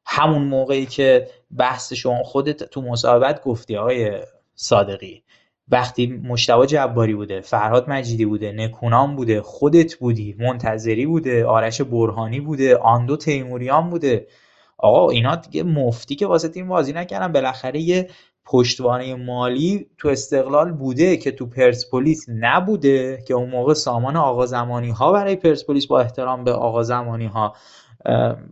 همون موقعی که بحث شما خودت تو مصاحبت گفتی آقای صادقی. وقتی مشتبه جباری بوده فرهاد مجیدی بوده نکونام بوده خودت بودی منتظری بوده آرش برهانی بوده آندو تیموریان بوده. آقا اینا دیگه مفتی که واسه تیم بازی نکردن. بالاخره یه پشتوانه مالی تو استقلال بوده که تو پرسپولیس نبوده که اون موقع سامان آقا زمانی ها برای پرسپولیس با احترام به آقا زمانی ها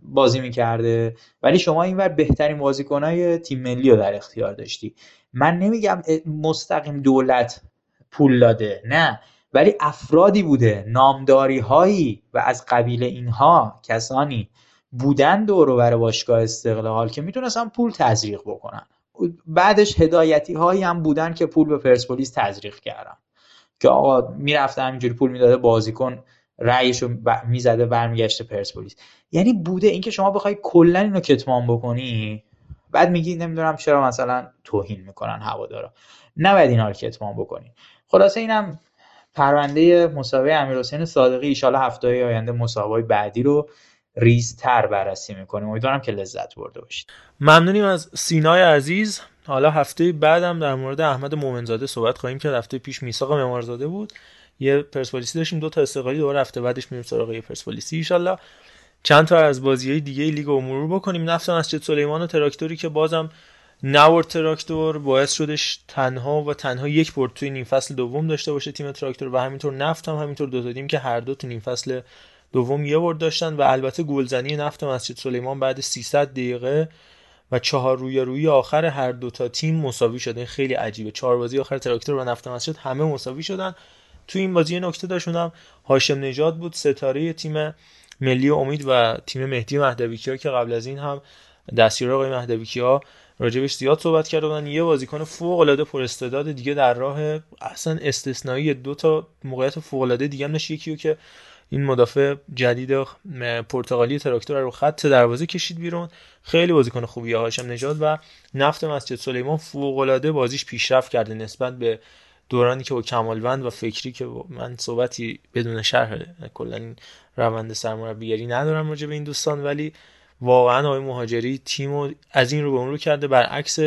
بازی می‌کرده. ولی شما اینور بهترین بازیکنهای تیم ملی رو در اختیار داشتی. من نمیگم مستقیم دولت پول داده نه. ولی افرادی بوده نامداری هایی و از قبیل اینها کسانی بودن دور بر باشگاه استقلال که می‌تونستن پول تزریق بکنن. بعدش هدایتی هایی هم بودن که پول به پرسپولیس تزریق کردن. که آقا می‌رفته همینجوری پول می‌داده بازیکن رأیشو ب... می‌زده برمیگشته پرسپولیس. یعنی بوده اینکه شما بخوای کلا اینو کتمان بکنی بعد میگی نمی‌دونم چرا مثلا توهین می‌کنن هوادارا. نباید اینا رو کتمان بکنی. خلاصه اینم پرونده مسابقه امیرحسین صادقی ایشالا هفته آینده مسابقه بعدی رو ریزتر بررسی می‌کنیم. امیدوارم که لذت برده باشید. ممنونیم از سینای عزیز. حالا هفته بعدم در مورد احمد مومنزاده صحبت خواهیم که هفته پیش میثاق معمارزاده بود. یه پرسپولیسی داشتیم دو تا استقلالی دوباره هفته بعدش میریم سراغ یه پرسپولیسی. ان چند تا از بازی های دیگه لیگ رو مرور بکنیم. نفت مسجد سلیمان و تراکتوری که بازم نبرد تراکتور باعث شدش تنها و تنها یک برد توی نیم فصل دوم داشته باشه تیم تراکتور و همینطور نفت هم همینطور دو تا که هر دو تو نیم فصل دوم یه برد داشتن و البته گلزنی نفت مسجد سلیمان بعد 300 دقیقه و چهار رویارویی آخر هر دو تا تیم مساوی شده خیلی عجیبه. چهار بازی آخر تراکتور و نفت مسجد همه مساوی شدن. تو این بازی نکته داشتم هاشم نژاد بود ستاره تیم ملی امید و تیم مهدی مهدویکی ها که قبل از این هم دستیار آقای مهدویکی ها راجبش زیاد صحبت کرده بودن. یه بازیکن فوق العاده پر استعداد دیگه در راه اصلا استثنایی دو تا موقعیت فوق العاده دیگه هم یکیو که این مدافع جدید پرتغالی تراکتور رو خط دروازه کشید بیرون. خیلی بازیکن خوبیه هاشم نژاد و نفت مسجد سلیمان فوق العاده بازیش پیشرفت کرده نسبت به دورانی که با کمالوند و فکری که من صحبتی بدون شرح کلا این روند سرمربیگری ندارم راجع به این دوستان ولی واقعا آقای مهاجری تیم از این رو به اون رو کرده. برعکس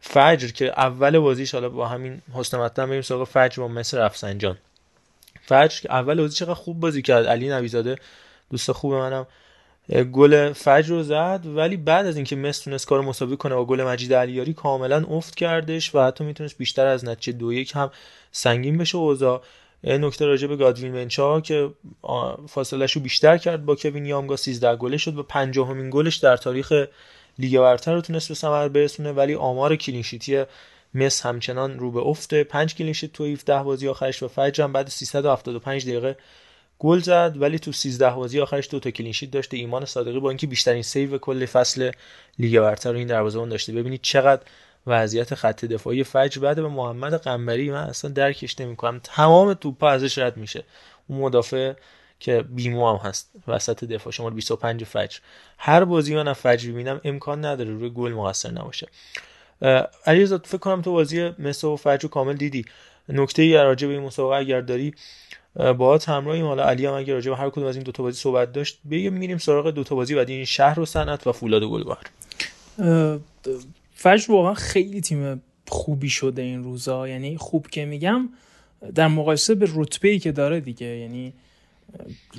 فجر که اول بازیش حالا با همین حسن مطلب بریم سراغ فجر با مصر رفسنجان فجر اول بازی چقدر خوب بازی کرد. علی نویزاده دوست خوب منم. گل فجر رو زد ولی بعد از اینکه مصر تونست کار مساوی کنه با گل مجید علیاری کاملا افت کردش و حتی می‌تونست بیشتر از نتیجه دو یک هم سنگین بشه اوضاع. نکته راجع به گادوین منشا که فاصلش رو بیشتر کرد با کوین یامگا 13 گله شد و پنجاهمین گلش در تاریخ لیگ برتر رو تونست به ثمر برسونه. ولی آمار clean sheet ی مس همچنان رو به افته 5 clean sheet تو 17 بازی آخرش و فجر هم بعد 375 دقیقه گل زد. ولی تو 13 بازی آخرش دو تا clean sheet داشته. ایمان صادقی با اینکه بیشترین save کل فصل لیگ برتر رو این دروازه‌بان داشته. ببینید چقدر وضعیت خط دفاعی فجر بعد به محمد قنبری من اصلا درکش نمی‌کنم. تمام توپا ازش رد میشه. اون مدافع که بیمو هم هست. وسط دفاع شما 25 فجر. هر بازی من فجر ببینم امکان نداره روی گل مقصر نباشه. علیرضا فکر کنم تو بازی مثل و فجر کامل دیدی. نکته ای راجع به این مسابقه اگر داری با همراهیم حالا علی هم اگر راجع به هر کدوم از این دو تا بازی صحبت داشت بگیم میریم سراغ دو تا بازی بعد این شهر و صنعت و فولاد و گلبهر فجر واقعا خیلی تیم خوبی شده این روزا. یعنی خوب که میگم در مقایسه به رتبه ای که داره دیگه یعنی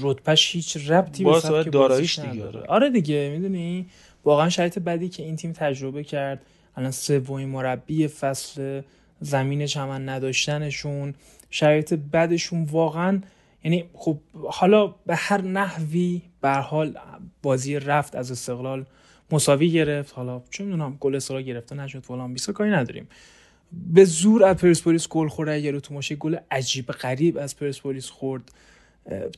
رتبهش هیچ ربطی به سبک داراییش دیگه. آره دیگه می‌دونی؟ واقعا شرایط بدی که این تیم تجربه کرد. الان سومین مربی فصل زمین چمن نداشتنشون. شرایط بدشون واقعا یعنی خب حالا به هر نحوی به حال بازی رفت از استقلال مساوی گرفت. حالا چه می‌دونم گل سرا گرفته نشد فلان بیسا کاری نداریم. به زور از پرسپولیس گل خورد اگر تو ماشه گل عجیب غریب از پرسپولیس خورد.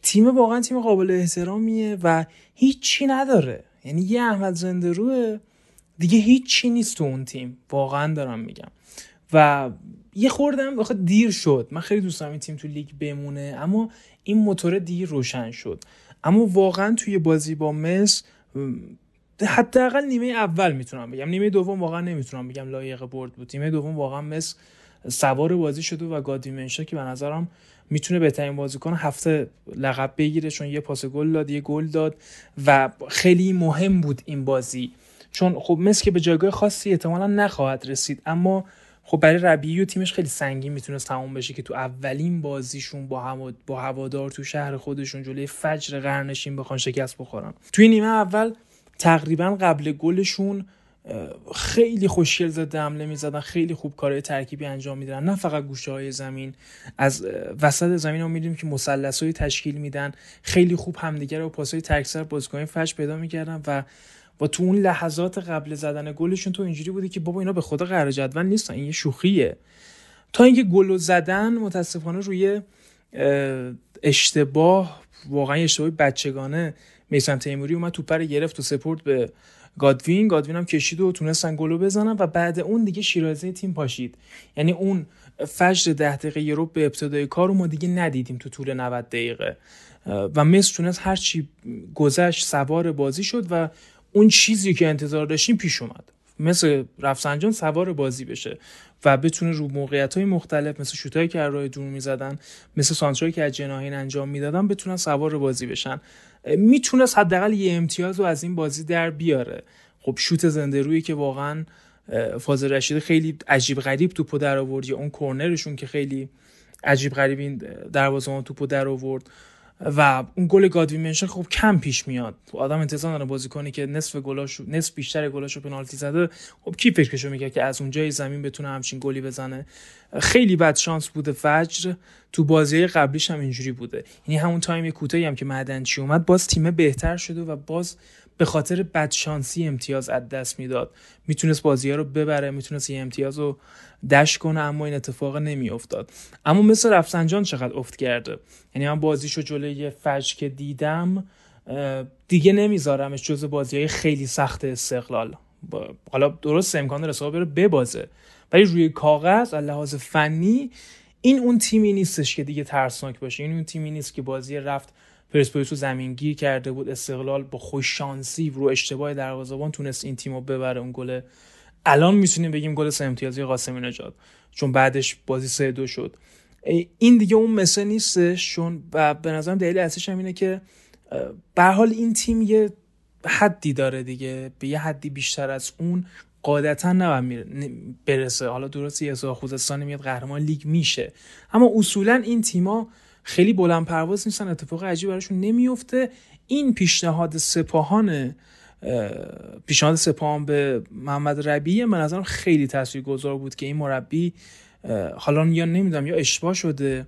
تیم واقعا تیم قابل احترامیه و هیچی نداره. یعنی یه احمد زنده روه دیگه هیچی نیست تو اون تیم. واقعا دارم میگم. و یه خوردم بخواد دیر شد. من خیلی دوست دارم این تیم تو لیگ بمونه اما این موتور دیر روشن شد. اما واقعا توی بازی با مس حداقل نیمه اول می‌تونم بگم. نیمه دوم واقعا نمی‌تونم بگم لایق برد بود. نیمه دوم واقعا مس سوار بازی شده و گادیمنشا که به نظرم می‌تونه بهترین بازیکن هفته لقب بگیره چون یه پاس گل داد یه گل داد و خیلی مهم بود این بازی. چون خب مس که به جایگاه خاصی احتمالا نخواهد رسید اما خب برای ربیعی و تیمش خیلی سنگین می‌تونست تموم بشه که تو اولین بازیشون با هم با هوادار تو شهر خودشون جلوی فجر قرنشین بخوان شکست بخورن. توی نیمه اول تقریبا قبل گلشون خیلی خوشگل زده حمله می‌زدن خیلی خوب کارهای ترکیبی انجام میدن نه فقط گوشه های زمین از وسط زمین هم میدیم که مثلث تشکیل میدن. خیلی خوب همدیگه رو پاسهای تکسر بازیکن فش پیدا می‌کردن و و تو اون لحظات قبل زدن گلشون تو اینجوری بودی که بابا اینا به خدا قرار جدول نیستن این یه شوخیه. تا اینکه گل زدن متاسفانه روی اشتباه واقعا اشتباهی بچگانه میسن تیموری اومد توپ رو گرفت و سپورت به گادوین. گادوین هم کشید و تونستن گلو بزنن و بعد اون دیگه شیرازه تیم پاشید. یعنی اون فجر ده دقیقه یورو به ابتدای کار رو ما دیگه ندیدیم تو طول 90 دقیقه. و مصر تونست هرچی گذشت سوار بازی شد و اون چیزی که انتظار داشتیم پیش اومد. مثل رفسنجان سوار بازی بشه و بتونه رو موقعیت های مختلف مثل شوتایی که راه دور می‌زدن مثل سانترایی که از جناهین انجام می‌دادن بتونن سوار بازی بشن. می‌تونست حداقل یه امتیاز رو از این بازی در بیاره. خب شوت زنده روی که واقعا فاز رشید خیلی عجیب غریب توپو در آورد یا اون کورنرشون که خیلی عجیب غریب این دروازه توپو در آورد و اون گل گادوین منشن خب کم پیش میاد. آدم انتظار داره بازیکنی که نصف گلاشو نصف بیشتر گلاشو پنالتی زده خب کی فکرشو میگه که از اونجای زمین بتونه همچین گلی بزنه؟ خیلی بد شانس بوده فجر. تو بازی قبلیش هم اینجوری بوده. یعنی همون تایم کوتاهی هم که معدنچی اومد باز تیم بهتر شده و باز به خاطر بدشانسی امتیاز از دست می‌داد. می‌تونست بازی ها رو ببره می‌تونست یه امتیاز رو دش کنه اما این اتفاق نمیافتاد. اما مثل رفسنجان چقدر افت کرده؟ یعنی من بازیشو جلوی فج که دیدم دیگه نمیذارمش جز بازی های خیلی سخت استقلال. حالا درست امکان داره بره ببازه. ولی روی کاغذ از لحاظ فنی این اون تیمی نیستش که دیگه ترسناک باشه. این اون تیمی نیست که بازی رفت پرسپولیس رو زمینگیر کرده بود استقلال با خوش شانسی رو اشتباه دروازه‌بان تونست این تیم رو ببره اون گل الان می‌تونیم بگیم گل سه امتیازی قاسمی نژاد چون بعدش بازی سه دو شد. این دیگه اون مثل نیستش چون و به نظرم دلیل اصلیش هم اینه که به حال این تیم یه حدی داره دیگه به یه حدی بیشتر از اون قاعدتا نباید برسه. حالا درسته یه خوزستان میاد قهرمان لیگ میشه. اما اصولا این تیما خیلی بلند پرواز نیستن اتفاق عجیب براشون نمیفته این پیشنهاد سپاهان پیشنهاد سپاهان به محمد ربی من نظرم خیلی تاثیرگذار بود که این مربی حالا یا نمی‌دونم یا اشتباه شده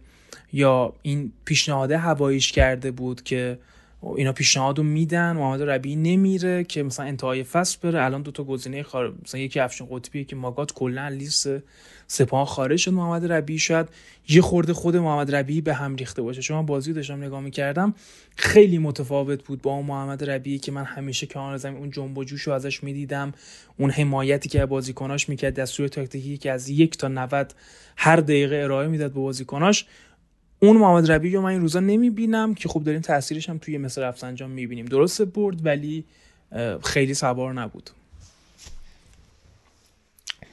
یا این پیشنهاد هواییش کرده بود که اینا پیشنهاد رو میدن محمد ربی نمیره که مثلا انتهای فصل بره. الان دو تا گزینه خار... مثلا یکی افشین قطبی که ماگات کلا لیست سپاه خارج شد محمد ربی شاید یه خورده خود محمد ربی به هم ریخته باشه. چون من بازی داشتم نگاه می‌کردم خیلی متفاوت بود با اون محمد ربی که من همیشه کنار زمین اون جنب و جوش رو ازش می‌دیدم. اون حمایتی که بازیکناش می‌کرد دستور تاکتیکی که از یک تا 90 هر دقیقه ارائه می‌داد به بازیکناش. اون محمد ربی رو من این روزا نمی‌بینم که خب داریم تاثیرش هم توی مثل رفسنجان می‌بینیم. درسته برد ولی خیلی سوار نبود.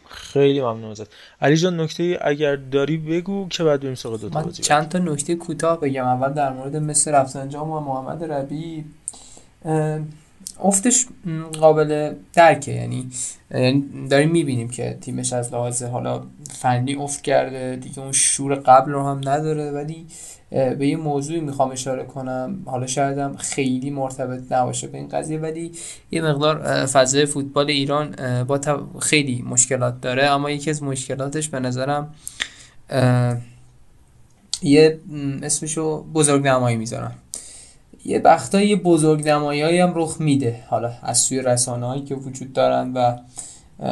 خیلی ممنون ازت. علی جان نکته اگر داری بگو که بعد بریم سراغ دو تا بازی. چند تا نکته کوتاه بگم. اول در مورد مثل رفسنجان و محمد ربی افتش قابل درکه. یعنی داریم می‌بینیم که تیمش از لحاظ حالا فنی افت کرده دیگه اون شور قبل رو هم نداره. ولی به یه موضوعی می‌خوام اشاره کنم. حالا شایدم خیلی مرتبط نباشه به این قضیه ولی یه مقدار فضای فوتبال ایران با خیلی مشکلات داره. اما یکی از مشکلاتش به نظرم یه اسمشو بزرگ نمایی می‌ذارم. یه وقتا یه بزرگ نمایی هم رخ میده. حالا از سوی رسانه هایی که وجود دارن و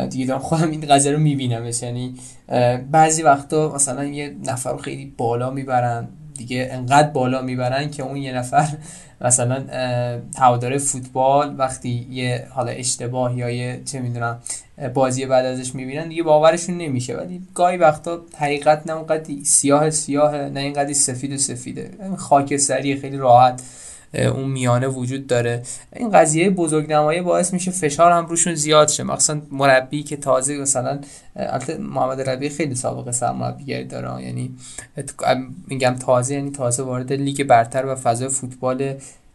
دیگه دارم خودم این قضیه رو می‌بینم یعنی بعضی وقتا مثلا یه نفر رو خیلی بالا می‌برن دیگه انقدر بالا می‌برن که اون یه نفر [laughs] مثلا هوادار فوتبال وقتی یه حالا اشتباه یا یه چه می‌دونم بازی بعد ازش می‌بینن دیگه باورشون نمیشه. ولی گاهی وقتا حقیقت نه سیاه سیاه نه اینقدر سفید و سفیده. خاکستری خیلی راحت. اون میانه وجود داره. این قضیه بزرگ نمایی باعث میشه فشار هم روشون زیاد شه. مخصوصا مربی که تازه مثلا البته محمد ربی خیلی سابقه سرمربیگری داره. یعنی میگم تازه یعنی تازه وارد لیگ برتر و فضای فوتبال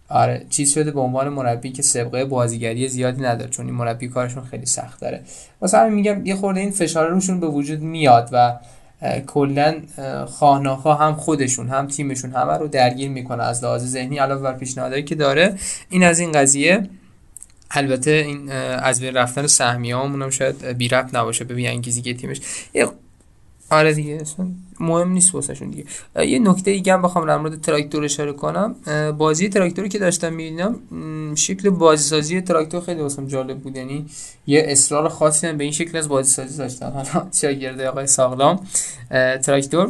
آره چیز شده به عنوان مربی که سابقه بازیگری زیادی نداره چون این مربی کارشون خیلی سخت داره. مثلا میگم یه خورده این فشار روشون به وجود میاد و کلا خواهناخوا هم خودشون هم تیمشون همه رو درگیر می‌کنه از لحاظ ذهنی علاوه بر پیشنهادهایی که داره. این از این قضیه. البته این از بین رفتن سهمیه هم شاید بی ربط نباشه بی انگیزگی که تیمش آره دیگه مهم نیست واسهشون دیگه. یه نکته دیگه هم بخوام در مورد تراکتور اشاره کنم. بازی تراکتوری که داشتم می‌بینم شکل بازی سازی تراکتور خیلی واسم جالب بود. یعنی یه اصرار خاصی هم به این شکل از بازی سازی داشتن حالا [laughs] شاگرد آقای ساغلام تراکتور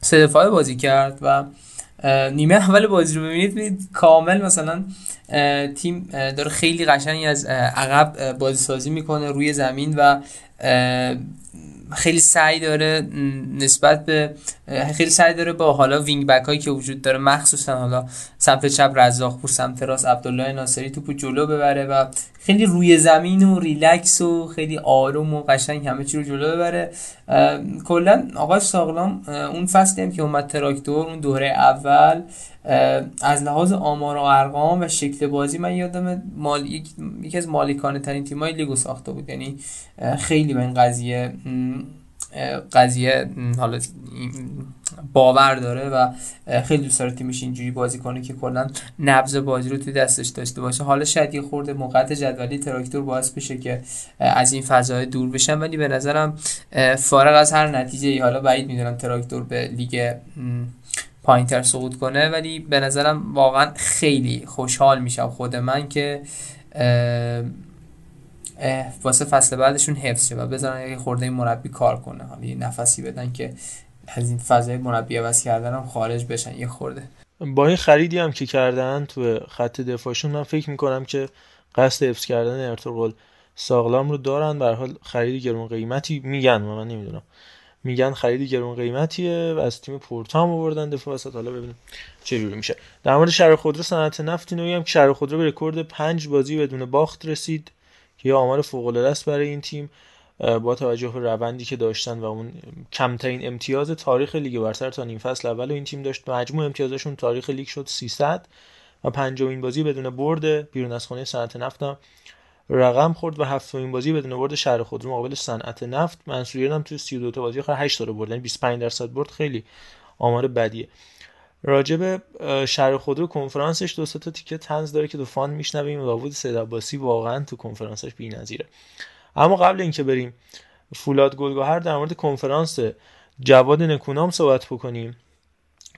سه دفعه بازی کرد و نیمه اول بازی رو ببینید کامل مثلا تیم داره خیلی قشنگی از عقب بازی سازی می‌کنه روی زمین و خیلی سعی داره نسبت به خیلی سعی داره با حالا wing back هایی که وجود داره مخصوصا حالا سمت چپ رزاق پور سمت راست عبدالله ناصری توپو جلو ببره و خیلی روی زمین و ریلکس و خیلی آروم و قشنگ همه چی رو جلو ببره. کلا آقای ساغلام اون فصلی که اومد تراکتور اون دوره اول از لحاظ آمار و ارقام و شکل بازی من یادم مال... یکی از مالکانه ترین تیمای لیگو ساخته بود. یعنی خیلی به این قضیه قضیه حالا باور داره و خیلی دوست داره تیمش اینجوری بازی کنه که کلا نبض بازی رو توی دستش داشته باشه. حالا شاید یه خورده موقعیت جدولی تراکتور باعث بشه که از این فضای دور بشن. ولی به نظرم فارغ از هر نتیجه ای حالا بعید می‌دونم تراکتور به لیگ پایینتر سقوط کنه ولی به نظرم واقعا خیلی خوشحال میشم خود من که واسه فصل بعدشون حفظ شه و بذارن یه خورده مربی کار کنه. حالا یه نفسی بدن که از این فضای مربی عوض کردن هم خارج بشن یه خورده. با این خریدی هم که کردن تو خط دفاعشون من فکر می‌کنم که قصد حفظ کردن ارتقال ساغلام رو دارن. به حال خرید گرون قیمتی میگن من نمی‌دونم. میگن خرید گرون قیمتیه و از تیم پورتو هم آوردن دفاع وسط. حالا ببینیم چه جوری میشه. در مورد شهر خودرو صنعت نفت اینو میگم شهر خودرو به رکورد 5 بازی بدون باخت رسید که یه آمار فوق العاده است برای این تیم. با توجه به روندی که داشتن و اون کمترین امتیاز تاریخ لیگ برتر تا نیم فصل اول این تیم داشت مجموع امتیازشون تاریخ لیگ شد 300 و پنجمین بازی بدون برد. بیرون از خونه صنعت نفت رقم خورد و هفتمین بازی بدون برد شهر خودرو مقابل صنعت نفت. منصوریان هم توی 32 تا بازی آخر 8 تا رو برد. یعنی 25 درصد برد خیلی آمار بدیه. راجب شهر خودرو کنفرانسش دو تا تیکه تنز داره که دو فان میشنویم داوود سید عباسی واقعا تو کنفرانسش بی‌نظیره اما قبل اینکه بریم فولاد گلگهر در مورد کنفرانس جواد نکونام صحبت بکنیم.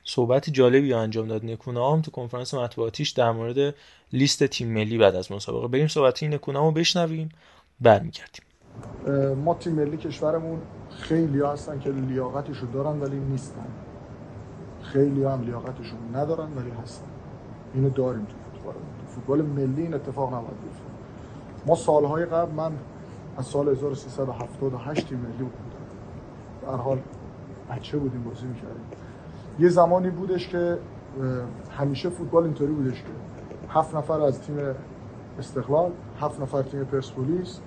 صحبت جالبی انجام داد نکونام تو کنفرانس مطبوعاتیش در مورد لیست تیم ملی بعد از مسابقه. بریم صحبت این نکونام رو بشنویم برمیگردیم. ما تیم ملی کشورمون خیلی هستن که لیاقتشو دارن ولی نیستن. خیلی هم لیاقتشون ندارن ولی هستن. اینو داریم تو فوتبال. فوتبال ملی این اتفاق نباید بیفته. ما سالهای قبل من از سال 1378 تیم ملی بودم. در حال بچه بودیم بازی می‌کردیم. یه زمانی بودش که همیشه فوتبال اینطوری بودش که هفت نفر از تیم استقلال هفت نفر تیم پرسپولیس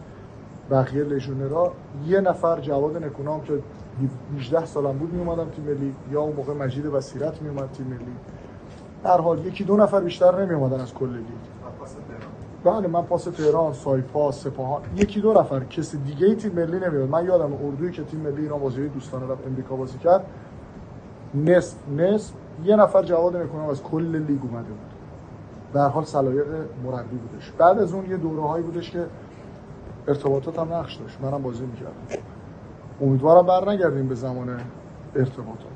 بقیه لژونرا یه نفر جواد نکونام که 18 سالم بود میومدم تیم ملی یا اون موقع مجید وسیرت میومد تیم ملی. در حال یکی دو نفر بیشتر نمی از کل لیگ. بله من پاس تهران سایپا سپاهان یکی دو نفر کسی دیگه ای تیم ملی نمیاد من یادم اردویی که تیم ملی ایران بازی دوستانه رفت امریکا بازی کرد. نصف نصف. یه نفر جواد نکونام از کل لیگ اومده بود. در حال سلایق مربی بودش. بعد از اون یه دوره هایی بودش که ارتباطات هم نقش داشت. منم بازی می‌کردم. امیدوارم بر نگردیم به زمان ارتباطات.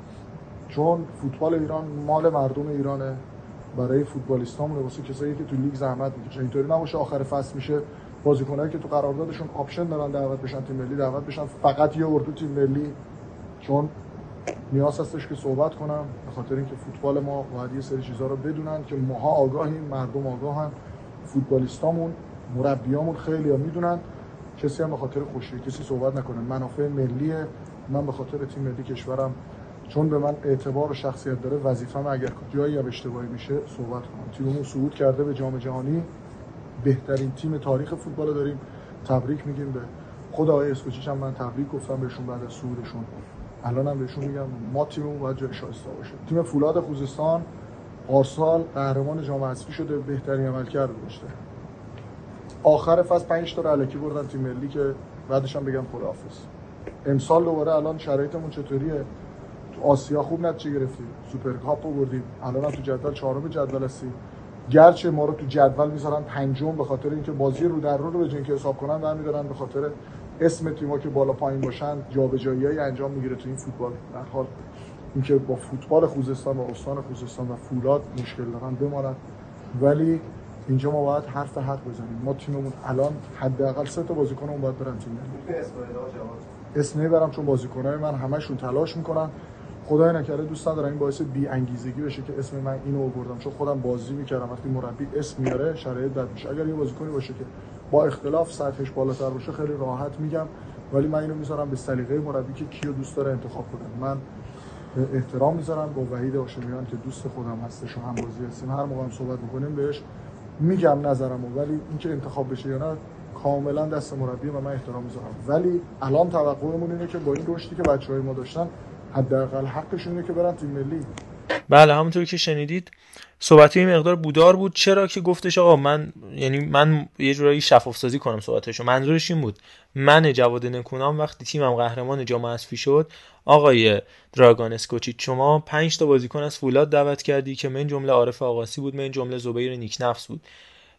چون فوتبال ایران مال مردم ایرانه. برای فوتبالیستامونه واسه کسایی که تو لیگ زحمت می‌کشن اینطوری نباشه آخر فصل میشه بازیکنایی که تو قراردادشون option دارن دعوت بشن تیم ملی دعوت بشن. فقط یه اردو تیم ملی. چون نیاز هستش که صحبت کنم به خاطر اینکه فوتبال ما باید یه سری چیزها رو بدونن که ماها آگاهیم مردم آگاهن فوتبالیستامون مربیامون خیلی ها می‌دونن. کسی هم به خاطر خوشی کسی صحبت نکنه. منافع ملیه. من به خاطر تیم ملی کشورم چون به من اعتبار و شخصیت داره وظیفه‌م اگر جایی هم اشتباهی میشه صحبت کنم. تیممون صعود کرده به جام جهانی. بهترین تیم تاریخ فوتبال داریم. تبریک میگیم به خود آقای اسکوچیچ هم من تبریک گفتم بهشون بعد از صعودشون. الان هم بهشون میگم ما تیممون باید جای شایسته باشه. تیم فولاد خوزستان پارسال قهرمان جام حذفی شده بهترین عملکرد داشته. آخر فصل 5 تا علکی بردن تیم ملی که بعدش هم بگم خداحافظ. امسال دوباره الان شرایطمون چطوریه؟ تو آسیا خوب نتیجه گرفتیم. سوپر کاپ رو بردیم. الان هم تو جدول چهارم جدول هستیم. گرچه ما رو تو جدول می‌ذارن پنجم به خاطر اینکه بازی رو در رو رو به که حساب کنن برمیدارن به خاطر اسم تیم‌ها که بالا پایین باشن جابجایی‌های انجام می‌گیره تو این فوتبال. در حال اینکه با فوتبال خوزستان و استان خوزستان و فولاد مشکل دارن بمانن. ولی اینجا ما باید حرف حق بزنیم. ما تیممون الان حداقل سه تا بازیکنمون باید برن تیم. اسم برم چون بازیکنای من همشون تلاش می‌کنن. خدای نکرده دوست ندارم این باعث بی انگیزگی بشه که اسم من اینو آوردم. چون خودم بازی می‌کردم. وقتی مربی اسم میاره شرایط بد میشه. اگر یه بازیکنی باشه که با اختلاف سطحش بالاتر باشه خیلی راحت میگم. ولی من اینو می‌ذارم به سلیقه مربی که کیو دوست داره انتخاب کنه. من احترام می‌ذارم با وحید هاشمیان که دوست خودم هستش و هم بازی هستیم. هر موقع هم صحبت می‌کنیم بهش میگم نظرمو ولی اینکه انتخاب بشه یا نه کاملا دست مربی و من احترام می‌ذارم. ولی الان توقعمون اینه که با این رشدی که بچهای ما داشتن حداقل حقشون اینه که برن تیم ملی. بله همونطور که شنیدید صحبت این مقدار بودار بود. چرا که گفتش آقا من یعنی من یه جورایی شفاف سازی کنم صحبتشو. منظورش این بود. من جواد نکونام وقتی تیمم قهرمان جام حذفی شد آقای دراگان اسکوچیچ شما 5 تا بازیکن از فولاد دعوت کردی که من جمله عارف آقاسی بود من جمله زبیر نیکنفس بود.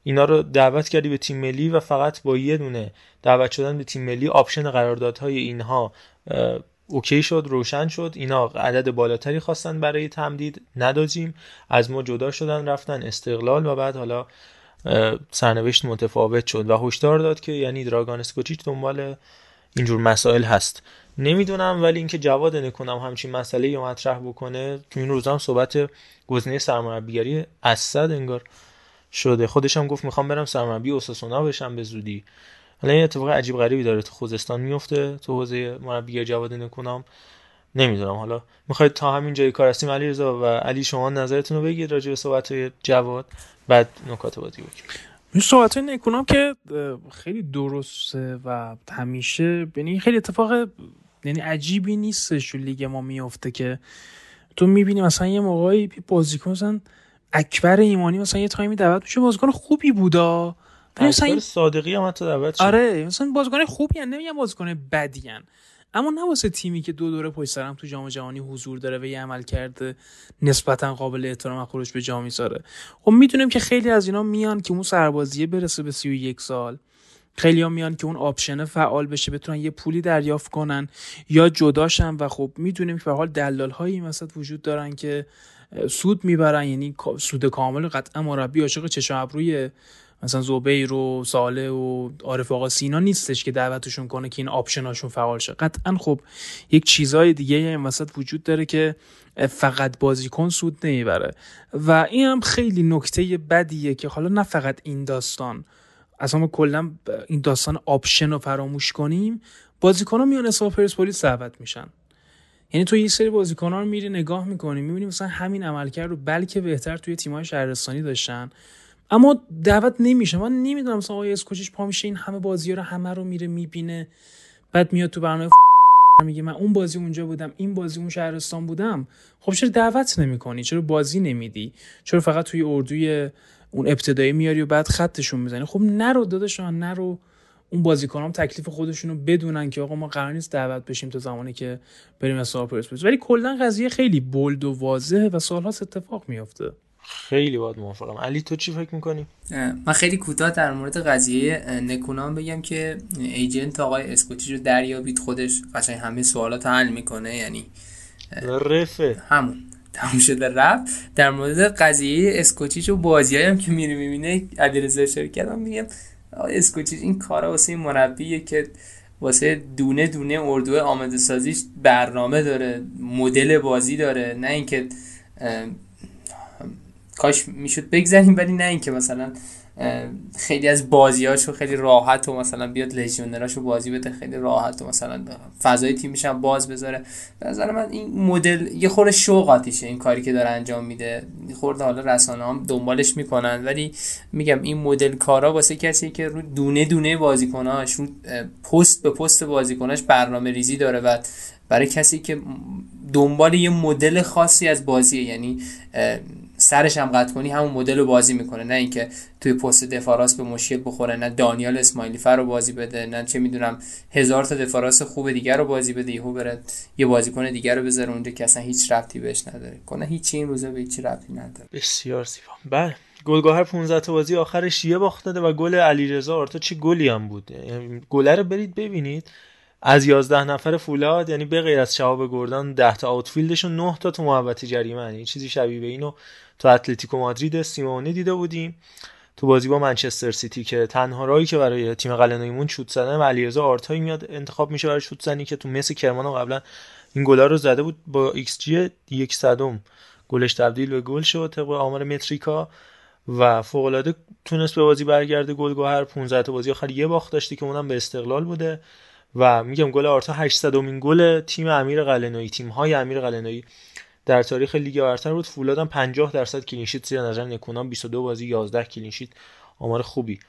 اینا رو دعوت کردی به تیم ملی و فقط با یه دونه دعوت شدن به تیم ملی option قراردادهای اینها OK شد روشن شد. اینا عدد بالاتری خواستن برای تمدید ندادیم. از ما جدا شدن رفتن استقلال و بعد حالا سرنوشت متفاوت شد و هشدار داد که یعنی دراگان اسکوچیچ دنبال اینجور مسائل هست. نمی‌دونم ولی اینکه جواد نکونام همچین مسئله یا مطرح بکنه تو این روزا هم صحبت گزینه سرمربیگری اسد انگار شده. خودش هم گفت می‌خوام برم سرمربی اوساسونا بشم به زودی. حالا این اتفاق عجیب غریبی داره تو خوزستان میفته تو حوزه مربیگری جواد نکنم نمی‌دونم. حالا می‌خواید تا همین جای کار هستیم علی رضا و علی شما نظرتون رو بگید راجع به صحبت جواد بعد نکات بازی بگید این صحبت نکنم که خیلی درسته و همیشه یعنی خیلی اتفاق یعنی عجیبی نیستش لیگ ما میفته که تو می‌بینی مثلا یه موقعی بازیکن مثلا اکبر ایمانی مثلا یه تایمی دعوت میشه بازیکن خوبی بودا. مثلا صادقی هم حتی دعوت شد. آره مثلا بازیکن خوبی ان نمیگم بازیکن بدی ان اما نه واسه تیمی که دو دوره پشت سر هم تو جام جهانی حضور داره و یه عملکرد نسبتا قابل احترام خودش به جا می‌ذاره. خب می‌دونیم که خیلی از اینا میان که اون سربازیه برسه به 31 سال. خیلی هم میان که اون option فعال بشه بتونن یه پولی دریافت کنن یا جداشن و خب می‌دونیم که به حال دلال هایی مثلا وجود دارن که سود می‌برن یعنی سود کامل قطعا مربی عاشق چشم ابروی مثلا زبیر و ساله و عارف آقا سینا نیستش که دعوتشون کنه که این آپشناشون فعال شه. قطعا خب یک چیزای دیگه این وسط وجود داره که فقط بازیکن سود نمی‌بره. و این هم خیلی نکته بدیه که حالا نه فقط این داستان. اصلا ما کلا این داستان option رو فراموش کنیم بازیکن ها میان حساب پرسپولیس دعوت میشن. یعنی تو یه سری بازیکن ها رو میری نگاه می‌کنی می‌بینی مثلا همین عملکرد رو بلکه بهتر توی تیم‌های شهرستانی داشتن. اما دعوت نمیشه. من نمی‌دونم مثلا آقای اسکوچیچ پا میشه این همه بازی رو همه رو میره می‌بینه بعد میاد تو برنامه [laughs] میگه من اون بازی اونجا بودم این بازی اون شهرستان بودم. خب چرا دعوت نمی‌کنی؟ چرا بازی نمیدی؟ چرا فقط توی اردوی اون ابتدایی میاری و بعد خطشون می‌زنی؟ خب نرو داداشان نرو. اون بازیکنام تکلیف خودشونو بدونن که آقا ما قرار نیست دعوت بشیم تا زمانی که بریم از پرسپولیس ولی کلا قضیه خیلی بولد و واضحه و سالها اتفاق میافته. خیلی باید موافقم. علی تو چی فکر می‌کنی؟ من خیلی کوتاه در مورد قضیه نکونام بگم که ایجنت آقای اسکوچی رو دریابید. خودش قشنگ همه سوالات حل می‌کنه یعنی رفه. همون. تموم شده رفت. در مورد قضیه اسکوچیچ و بازی هم که میره می‌بینه علیرضا اشاره کردم میگم اسکوچیچ این کارا واسه این مربیه که واسه دونه دونه اردو آماده سازیش برنامه داره مدل بازی داره. نه اینکه کاش می‌شد بگذاریم ولی نه اینکه مثلا خیلی از بازیاشو خیلی راحت و مثلا بیاد لژیونراشو بازی بده خیلی راحت و مثلا فضای تیمش هم باز بذاره. به نظر من این مدل یه خورده شوقاتیشه این کاری که داره انجام میده. خورده حالا رسانه هم دنبالش می‌کنن ولی میگم این مدل کارا واسه کسی که رو دونه دونه بازیکناش رو پست به پست بازیکناش برنامه ریزی داره و برای کسی که دنبال یه مدل خاصی از بازیه یعنی سرش هم قطع کنی همون مدل رو بازی می‌کنه. نه اینکه توی پست دفاراس به مشکل بخوره نه دانیال اسماعیلی فر رو بازی بده نه چه می‌دونم هزار تا دفاراس خوب دیگر رو بازی بده. یهو بره یه بازیکن دیگر رو بذاره اونجا که اصلا هیچ ربطی بهش نداره. کنه هیچ این روزه به هیچ ربطی نداره. بسیار زیبا. بله. گلگاهر 15 تا بازی آخرش یه باخت داده و گل علیرضا آرتا چه گلی هم بود؟ گله رو برید ببینید. از 11 نفر فولاد یعنی به غیر از شهاب گردان 10 تا آوتفیلدشون 9 تا تو محوطه جریمه. یعنی چیزی شبیه به اینو تو اتلتیکو مادرید سیمونه دیده بودیم. تو بازی با منچستر سیتی که تنها راهی که برای تیم قلعه‌نوییمون شوت زدن علیرضا آرتایی میاد انتخاب میشه برای شوت زنی که تو مس کرمان قبلا این گلا رو زده بود با ایکس جی یک گلش تبدیل به گل شد طبق آمار متریکا و فوق العاده تونست به بازی برگرده. گل‌گهر 15 تا بازی آخر یه باخت داشته که اونم به استقلال بوده و میگم گل آرتا 800 امین گل تیم امیر قلعه‌نویی تیم های امیر قلعه‌نویی در تاریخ لیگ برتر بود. فولاد هم 50 درصد clean sheet زیر نظر نکونام 22 بازی 11 clean sheet آمار خوبی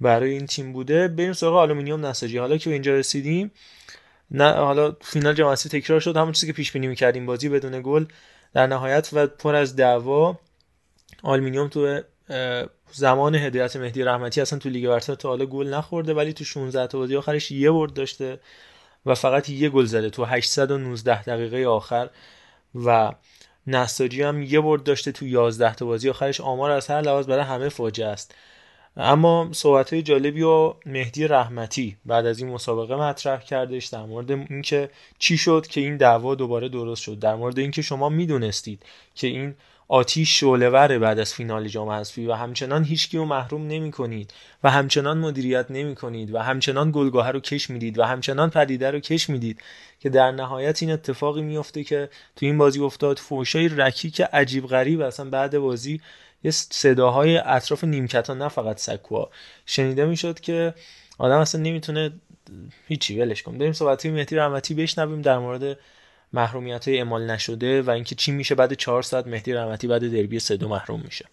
برای این تیم بوده. بریم سراغ آلومینیوم نساجی حالا که به اینجا رسیدیم نه حالا فینال جام تکرار شد. همون چیزی که پیش بینی می‌کردیم بازی بدون گل در نهایت و پر از دعوا. آلومینیوم تو زمان هدایت مهدی رحمتی اصلا تو لیگ برتر تا حالا گل نخورده ولی تو 16 تا بازی آخرش یه برد داشته و فقط یه گل زده تو 819 دقیقه آخر. و نساجی هم یه برد داشته تو 11 تا بازی. آخرش آمار از هر لحاظ برای همه فاجعه است. اما صحبت های جالبی و مهدی رحمتی بعد از این مسابقه مطرح کردش در مورد اینکه چی شد که این دعوا دوباره درست شد. در مورد اینکه شما می‌دونستید که این آتیش شعله‌ور بعد از فینال جام حذفی و همچنان هیچکی رو محروم نمی کنید و همچنان مدیریت نمی کنید و همچنان گلگاه رو کش می‌دید و همچنان پدیده رو کش می‌دید که در نهایت این اتفاقی میفته که تو این بازی افتاد. فوشای رکیک عجیب غریب اصلا بعد بازی یه صداهای اطراف نیمکتان نه فقط سکوها. شنیده می‌شد که آدم اصلا نمی‌تونه هیچی ولش کن. بریم صحبت مهدی رحمتی بشنویم در مورد محرومیت های اعمال نشده و اینکه چی میشه بعد چهار ساعت مهدی رحمتی بعد دربی سه دو محروم میشه.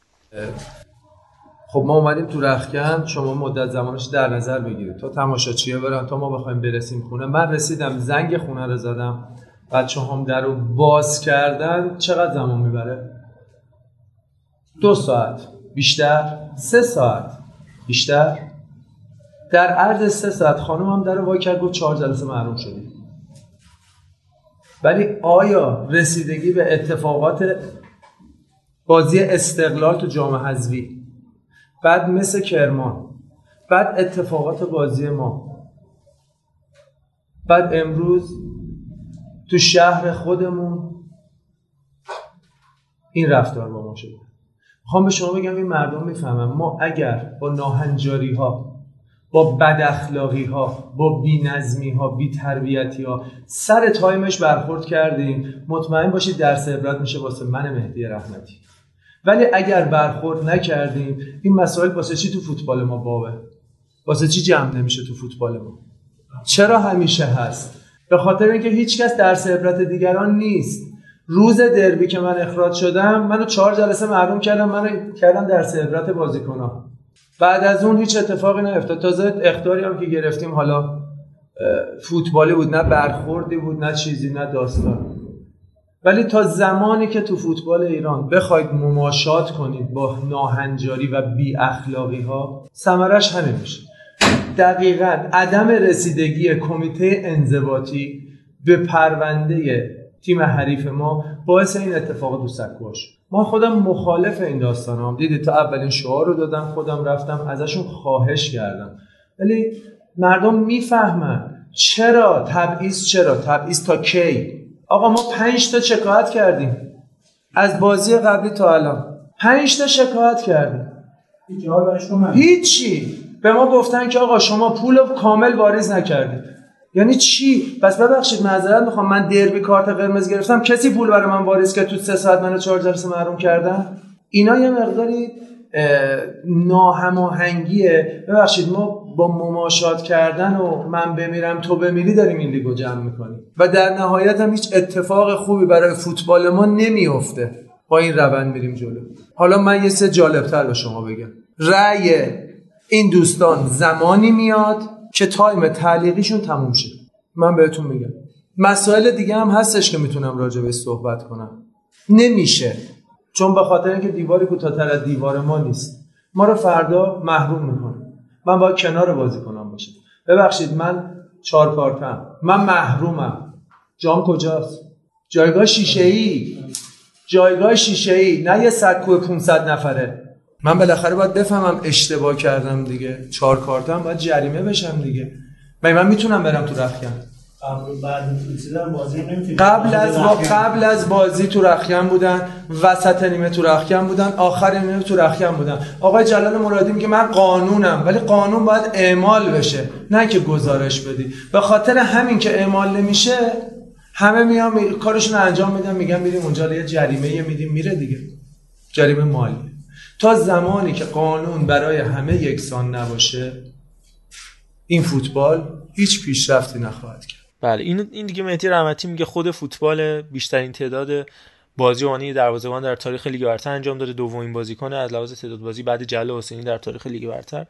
خب ما اومدیم تو رخکن شما مدت زمانش در نظر بگیرید. تا تماشاچیه برن؟ تا ما بخوایم برسیم خونه. من رسیدم زنگ خونه رو زدم. بچه هم در رو باز کردن. چقدر زمان می‌بره؟ دو ساعت. بیشتر؟ سه ساعت. بیشتر؟ در عرض سه ساعت خانم هم در وای کرد گفت چهار جلسه محروم شدیم. ولی آیا رسیدگی به اتفاقات بازی استقلال تو جام حذفی بعد مثل کرمان بعد اتفاقات بازی ما بعد امروز تو شهر خودمون این رفتار با ما شده؟ می‌خوام به شما بگم این مردم می‌فهمم ما اگر با ناهنجاری ها با بد ها با بی نظمی ها بی تربیتی ها سر تایمش برخورد کردیم. مطمئن باشید درس عبرت میشه واسه من مهدی رحمتی. ولی اگر برخورد نکردیم این مسائل واسه چی تو فوتبال ما بابه؟ واسه چی جمع نمیشه تو فوتبال ما؟ چرا همیشه هست؟ به خاطر اینکه هیچکس درس عبرت دیگران نیست. روز دربی که من اخراج شدم منو چهار جلسه محروم کردم منو کردم درس عبرت بازیکنان بعد از اون هیچ اتفاقی نیفتاد. تازه اختاری هم که گرفتیم حالا فوتبالی بود نه برخوردی بود نه چیزی نه داستان. ولی تا زمانی که تو فوتبال ایران بخواید مماشات کنید با ناهنجاری و بی اخلاقی ها سمرش همین میشه. دقیقا عدم رسیدگی کمیته انضباطی به پرونده تیم حریف ما باعث این اتفاق دو سکوش ما خودم مخالف این داستان هم دیدی تا اولین شعار رو دادم خودم رفتم ازشون خواهش کردم. ولی مردم می‌فهمن چرا تبعیض چرا تبعیض تا کی؟ آقا ما پنج تا شکایت کردیم. از بازی قبلی تا الان. پنج تا شکایت کردیم. هیچی. به ما گفتن که آقا شما پول کامل واریز نکردید. یعنی چی؟ پس ببخشید معذرت می‌خوام. من دربی کارت قرمز گرفتم. کسی پول برای من واریز که تو سه ساعت منو چهار جلسه محروم کردن؟ اینا یه مقداری ناهماهنگیه. ببخشید ما با مماشات کردن و من بمیرم تو بمیری داریم این لیگو جمع می‌کنیم. و در نهایت هم هیچ اتفاق خوبی برای فوتبال ما نمیافته. با این روند میریم جلو. حالا من یه سه جالبتر به شما بگم. رأی این دوستان زمانی میاد که تایم تعلیقیشون تموم شه. من بهتون میگم. مسائل دیگه هم هستش که می‌تونم راجع به صحبت کنم. نمیشه. چون به خاطر اینکه دیواری کوتاهتر از دیوار ما نیست. ما رو فردا محروم می‌کنه. من باید کنار بازی کنم باشم. ببخشید من چهار کارتم من محرومم. جام کجاست؟ جایگاه شیشه ای جایگاه شیشه ای نه یه سکو 500 نفره. من بالاخره باید بفهمم اشتباه کردم دیگه چهار کارتم باید جریمه بشم دیگه. من من می‌تونم برم تو رخیم قبل از با قبل از بازی تو رخیم بودن وسط نیمه تو رخیم بودن آخر نیمه تو رخیم بودن. آقای جلال مرادی میگه من قانونم ولی قانون باید اعمال بشه نه که گزارش بدی. به خاطر همین که اعمال نمیشه همه میان کارشون انجام میدن میگن میریم اونجا یه جریمه میدیم میره دیگه. جریمه مالی. تا زمانی که قانون برای همه یکسان نباشه این فوتبال هیچ پیشرفتی نخواهد کرد. بله این این دیگه مهدی رحمتی میگه خود فوتبال بیشترین تعداد بازی وانی دروازه‌بان در تاریخ لیگ برتر انجام داده. دومین بازیکن از لحاظ تعداد بازی بعد جلال حسینی در تاریخ لیگ برتر.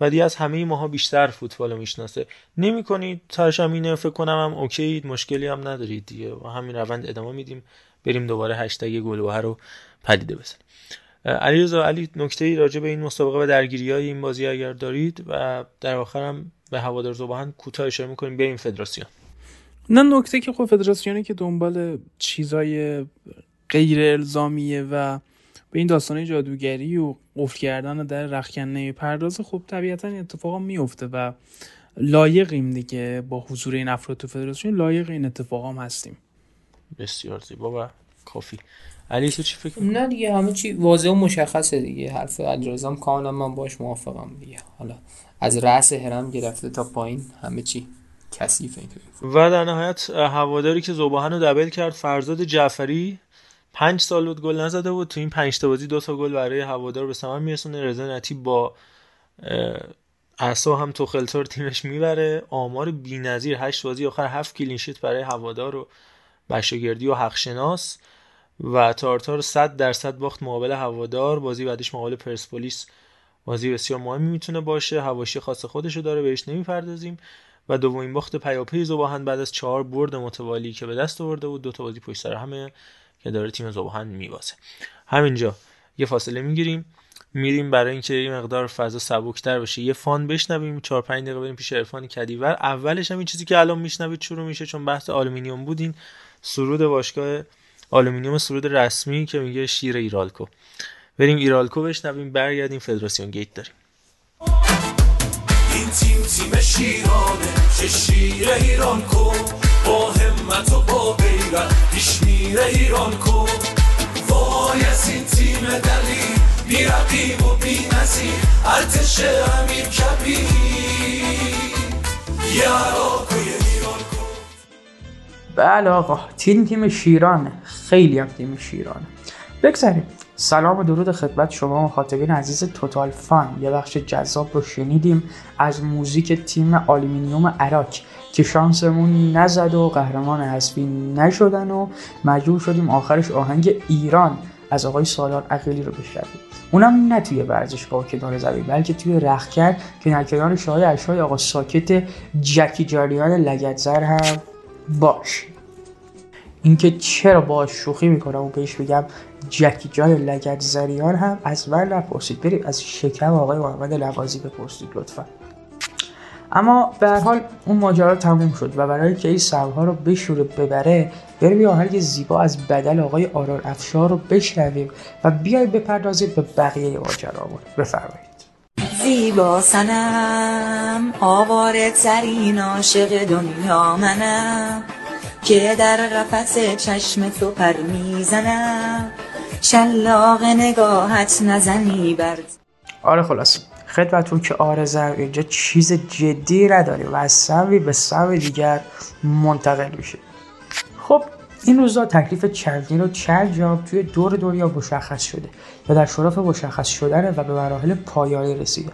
و دیگه از همه ماها بیشتر فوتبال رو می‌شناسه. نمی‌کنید؟ ترش هم فکر کنم هم اوکی مشکلی هم ندارید دیگه. و همین روند ادامه میدیم. بریم دوباره هشتگ گلوه رو پدیده بزنیم. علیرضا علی نکته ای راجع به این مسابقه و درگیری های این بازی اگر دارید و در آخر هم به هوادار زبان کوتاه اشاره می‌کنیم بریم فدراسیون. نه نکته که خب فدراسیونی که دنبال چیزای غیر الزامیه و به این داستان جادوگری و قفل کردن در رخکن پرداز خب طبیعتا این اتفاق میفته و لایقیم دیگه با حضور این افراد تو فدراسیون لایق این اتفاق هم هستیم. بسیار زیبا و کافی. علی تو چی فکر نه دیگه همه چی واضح و مشخصه دیگه. حرف علیرضا کاملا من باش موافقم دیگه. حالا از رأس هرم گرفته تا پایین همه چی کثیفه و در نهایت هواداری که زوباهن رو دبل کرد فرزاد جعفری پنج سال بود گل نزده بود. تو این پنج تا بازی دو تا گل برای هوادار به ثمر میرسونه. رضا نتی با اعصا هم توخلتور تیمش می‌بره. آمار بی‌نظیر هشت بازی آخر هفت کلینشیت برای هوادار و بشاگردی و حقشناس. و تارتار 100 درصد باخت مقابل هوادار. بازی بعدش مقابل پرسپولیس بازی بسیار مهمی می‌تونه باشه. هواشی خاص خودشو داره بهش نمی‌پردازیم. و دومین باخت پیاپی زباهن بعد از چهار برد متوالی که به دست آورده بود. دو تا بازی پشت سر همه که داره تیم زباهن میوازه همینجا یه فاصله می‌گیریم. میریم برای اینکه یه مقدار فضا سبکتر بشه. یه fun بشنویم. 4 5 دقیقه بریم پیش عرفان کدیور. اولش هم این چیزی که الان میشنوید شروع میشه چون بحث آلومینیوم بودیم. سرود باشگاه آلومینیوم سرود رسمی که میگه شیر ایرالکو. بریم ایرالکو بشنویم برگردیم فدراسیون gate داریم. این تیم تیم شیرانه چه شیر ایرالکو با همت و با غیرت پیش میره ایرالکو وای از این تیم دلی بی رقیب و بی نظیر ارتش امیر کبیر. یه اراک بله آقا تیم تیم شیرانه. خیلی هم تیم شیرانه. بگذاریم. سلام و درود خدمت شما مخاطبین عزیز Total Fun. یه بخش جذاب رو شنیدیم از موزیک تیم آلومینیوم اراک که شانسمون نزد و قهرمان حذفی نشدن و مجبور شدیم آخرش آهنگ ایران از آقای سالار عقیلی رو بشنویم. اونم نه توی ورزشگاه کنار زمین بلکه توی رخکن که در کنار شاهی اشای آقا ساکت جکی جاریان لگتزر هم باش. اینکه چرا باش شوخی می‌کنم و بهش بگم جکی جان لگت زریان هم از من نپرسید. بریم از شکم آقای محمد لوازی بپرسید لطفا. اما به هر حال اون ماجرا تموم شد و برای که این سرها رو بشوره ببره بریم یه آهنگ زیبا از بدل آقای آرار افشار رو بشنویم و بیایم بپردازیم به بقیه ماجرامون بفرمایید. زیبا سنم آواره ترین عاشق دنیا منم که در قفس چشم تو پر می‌زنم. شلاق نگاهت نزنی برد آره خلاص خدمتون که آرزم اینجا چیز جدی نداریم و از سوی به سوی دیگر منتقل میشه خب این روزا تکلیف چندین و چند جام توی دور دنیا مشخص شده و در شرف مشخص شدن و به مراحل پایانی رسیده.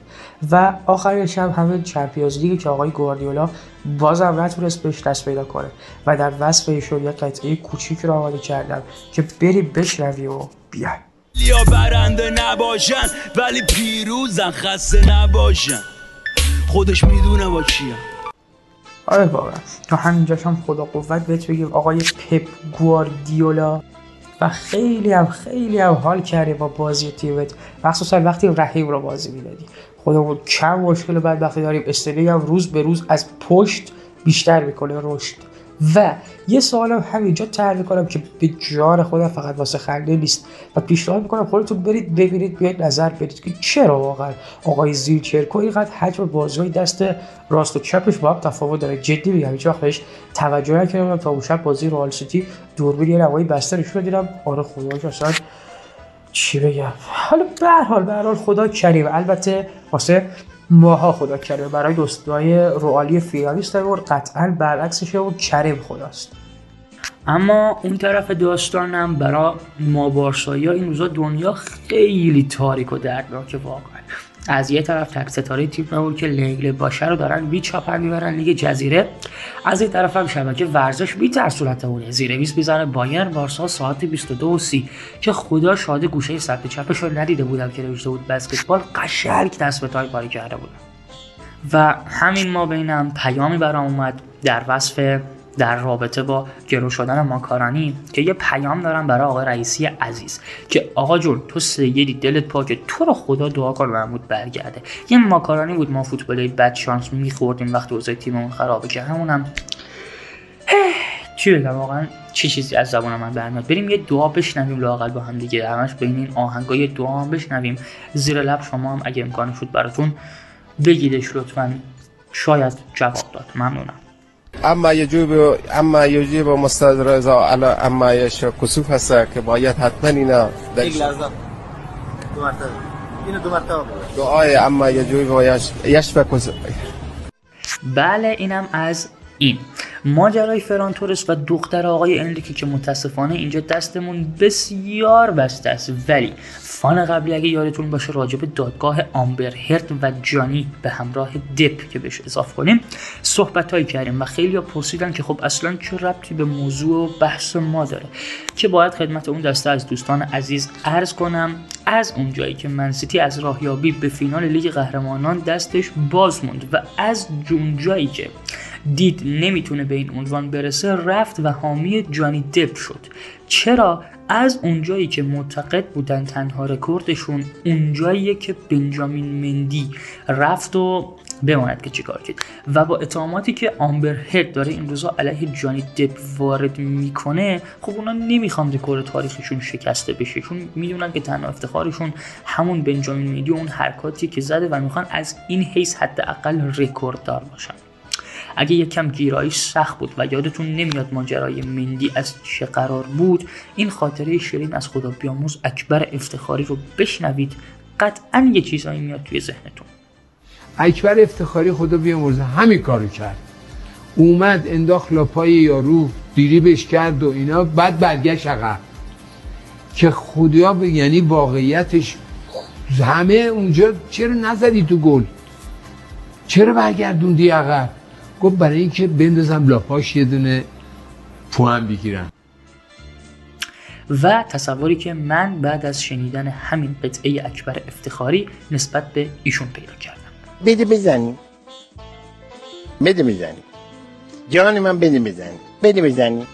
و آخرین شب همه چمپیونز لیگ که آقای گواردیولا بازم نتونست بهش دست پیدا کنه و در وصف ایشون یه قطعه کوچیک رو آماده کردم که بریم بشنویم و بیایم یا برنده نباشن ولی پیروزن خسته نباشن. خودش می‌دونه با کیم آره واقعا. تا همینجاش هم خدا قوت بهت بگیم آقای پپ گواردیولا. و خیلی هم خیلی هم حال کردی با بازی تیمت مخصوصا وقتی رحیم رو بازی می‌دادی. خودمون کم مشکل بعد وقتی داریم. استرلی هم روز به روز از پشت بیشتر می‌کنه رشد. و یه سوالم همینجا طرح می‌کنم که به جان خودم فقط واسه خنده نیست. و پیشنهاد می‌کنم خودتون برید ببینید بیاید نظر بدید که چرا واقعا آقای زیرچرکو اینقدر حجم بازی دست راست و چپش با هم تفاوت داره. جدی میگم هیچ وقت بهش توجه نکردم. تا اون شب بازی رئال سیتی دوربین یه نوایی بسته نشون دیدم. آره خدا اصلا چی بگم. حالا به هر حال به خدا کریم. البته واسه ماها خدا کریم برای دوستای روالی فینالیست و قطعا برعکسشه و کریم خداست. اما اون طرف داستانم برای ما بارسایی این روزا دنیا خیلی تاریک و دردناکه واقعا. از یه طرف تک ستاره تیم نبود که لنگل باشه رو دارن بی چاپر می‌برن لیگ جزیره. از این طرف هم شبکه ورزش بی ترسولتمونه زیر 20 می‌زنه بایرن بارسا ساعت 22 و 30 که خدا شاده گوشه سمت چپش رو ندیده بودم که نوشته بود بسکتبال قشنگ دست به تایم پاری کرده بودم. و همین ما بینم پیامی برام اومد در وصف در رابطه با گرو شدن ماکارانی که یه پیام دارم برای آقای رئیسی عزیز که آقا جون تو سیدی دلت پاکه تو رو خدا دعا کن محمود برگرده. یه ماکارانی بود ما فوتبالی بد شانس میخوردیم وقتی اوضاع تیممون خرابه که همونم چی بگم واقعا چه چیزی از زبان من برمیاد. بریم یه دعا بشنویم لاقل با هم دیگه. همش بین این آهنگای دعا هم بشنویم. زیر لب شما هم اگه امکان شد براتون بگیدش لطفا. شاید جواب داد. ممنونم. اما یجوب اما یجیب مستد رضا علی اما یش کسوف هست که باید حتما اینا یک لحظه. دو مرتبه. اینو دو مرتبه دعای اما یجوب و یش یش بله اینم از این ماجرای فرانتورس و دختر آقای انریکی که متاسفانه اینجا دستمون بسیار بسته است. ولی فان قبلی اگه یادتون باشه راجع به دادگاه آمبر هرد و جانی به همراه دپ که بهش اضافه کنیم صحبت هایی کردیم و خیلی پرسیدن که خب اصلا چه ربطی به موضوع و بحث ما داره که باید خدمت اون دسته از دوستان عزیز عرض کنم از اونجایی که منسیتی از راهیابی به فینال لیگ قهرمانان دستش باز موند و از اونجایی که دید نمی‌تونه به این عنوان برسه رفت و حامی جانی دپ شد. چرا؟ از اونجایی که معتقد بودن تنها رکوردشون اونجاییه که بنجامین مندی رفت و بماند که چیکار کرد و با اتهاماتی که امبر هرد داره این روزا علیه جانی دپ وارد می‌کنه خب اونا نمی‌خوان رکورد تاریخشون شکسته بشه. چون می‌دونن که تنها افتخارشون همون بنجامین مندی و اون حرکاتی که زده و می‌خوان از این حیث حداقل رکورد دار باشن. اگه یکم گیرایش سخت بود و یادتون نمیاد ماجرای مندی از چه قرار بود این خاطره شیرین از خدا بیاموز اکبر افتخاری رو بشنوید. قطعا یه چیزایی میاد توی ذهنتون. اکبر افتخاری خدا بیامرزه. همین کارو کرد. اومد انداخت لاپای یارو دیریبش کرد و اینا. بعد برگشت عقب. که خدا ب... یعنی واقعیتش همه اونجا چرا نزدی تو گل؟ چرا برگردوندی عقب؟ گفت برای اینکه بندازم لاپاش یه دونه پوان بگیرم. و تصوری که من بعد از شنیدن همین قطعه اکبر افتخاری نسبت به ایشون پیدا کردم. بده بزنی بده بزنی جان من بده بزنی بده بزنی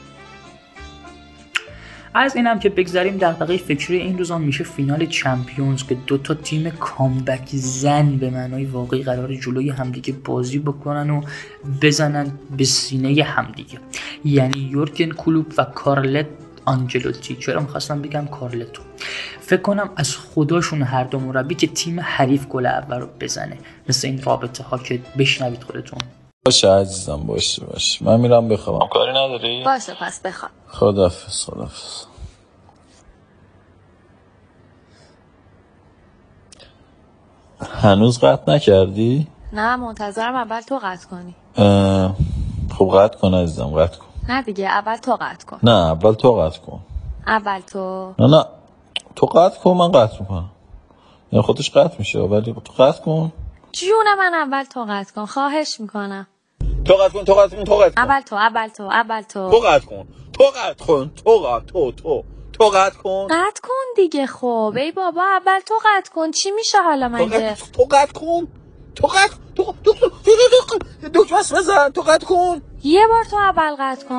از اینم که بگذریم دغدغه فکری این روزان میشه فینال چمپیونز که دو تا تیم کامبک زن به معنای واقعی قرار جلوی همدیگه بازی بکنن و بزنن به سینه همدیگه. یعنی یورگن کلوب و کارلت آنجلوتی. چرا می‌خواستم بگم کارلتو؟ فکر کنم از خداشون هر دو مربی که تیم حریف گل اول رو بزنه. مثل این رابطه ها که بشنوید خودتون. باشه عزیزم باشه باشه. من میرم بخوابم. کاری نداری؟ باشه پس بخواب. خدافز خدافز هنوز قطع نکردی؟ نه منتظرم اول تو قطع کنی. اه، خب قطع کن عزیزم قطع کن. نه دیگه اول تو قطع کن. نه اول تو قطع کن. اول تو. نه نه. تو قطع کن من قطع می‌کنم یعنی خودش قطع میشه ولی تو قطع کن جون من اول تو قطع کن خواهش می‌کنم تو قطع کن تو قطع کن تو قطع کن اول تو اول تو اول تو تو قطع کن تو قطع کن تو قطع تو تو تو قطع کن قطع کن دیگه خب ای بابا اول تو قطع کن چی میشه حالا تو قطع تو قطع کن تو قطع تو تو تو دکمه بزن تو قطع کن یه بار تو اول قطع کن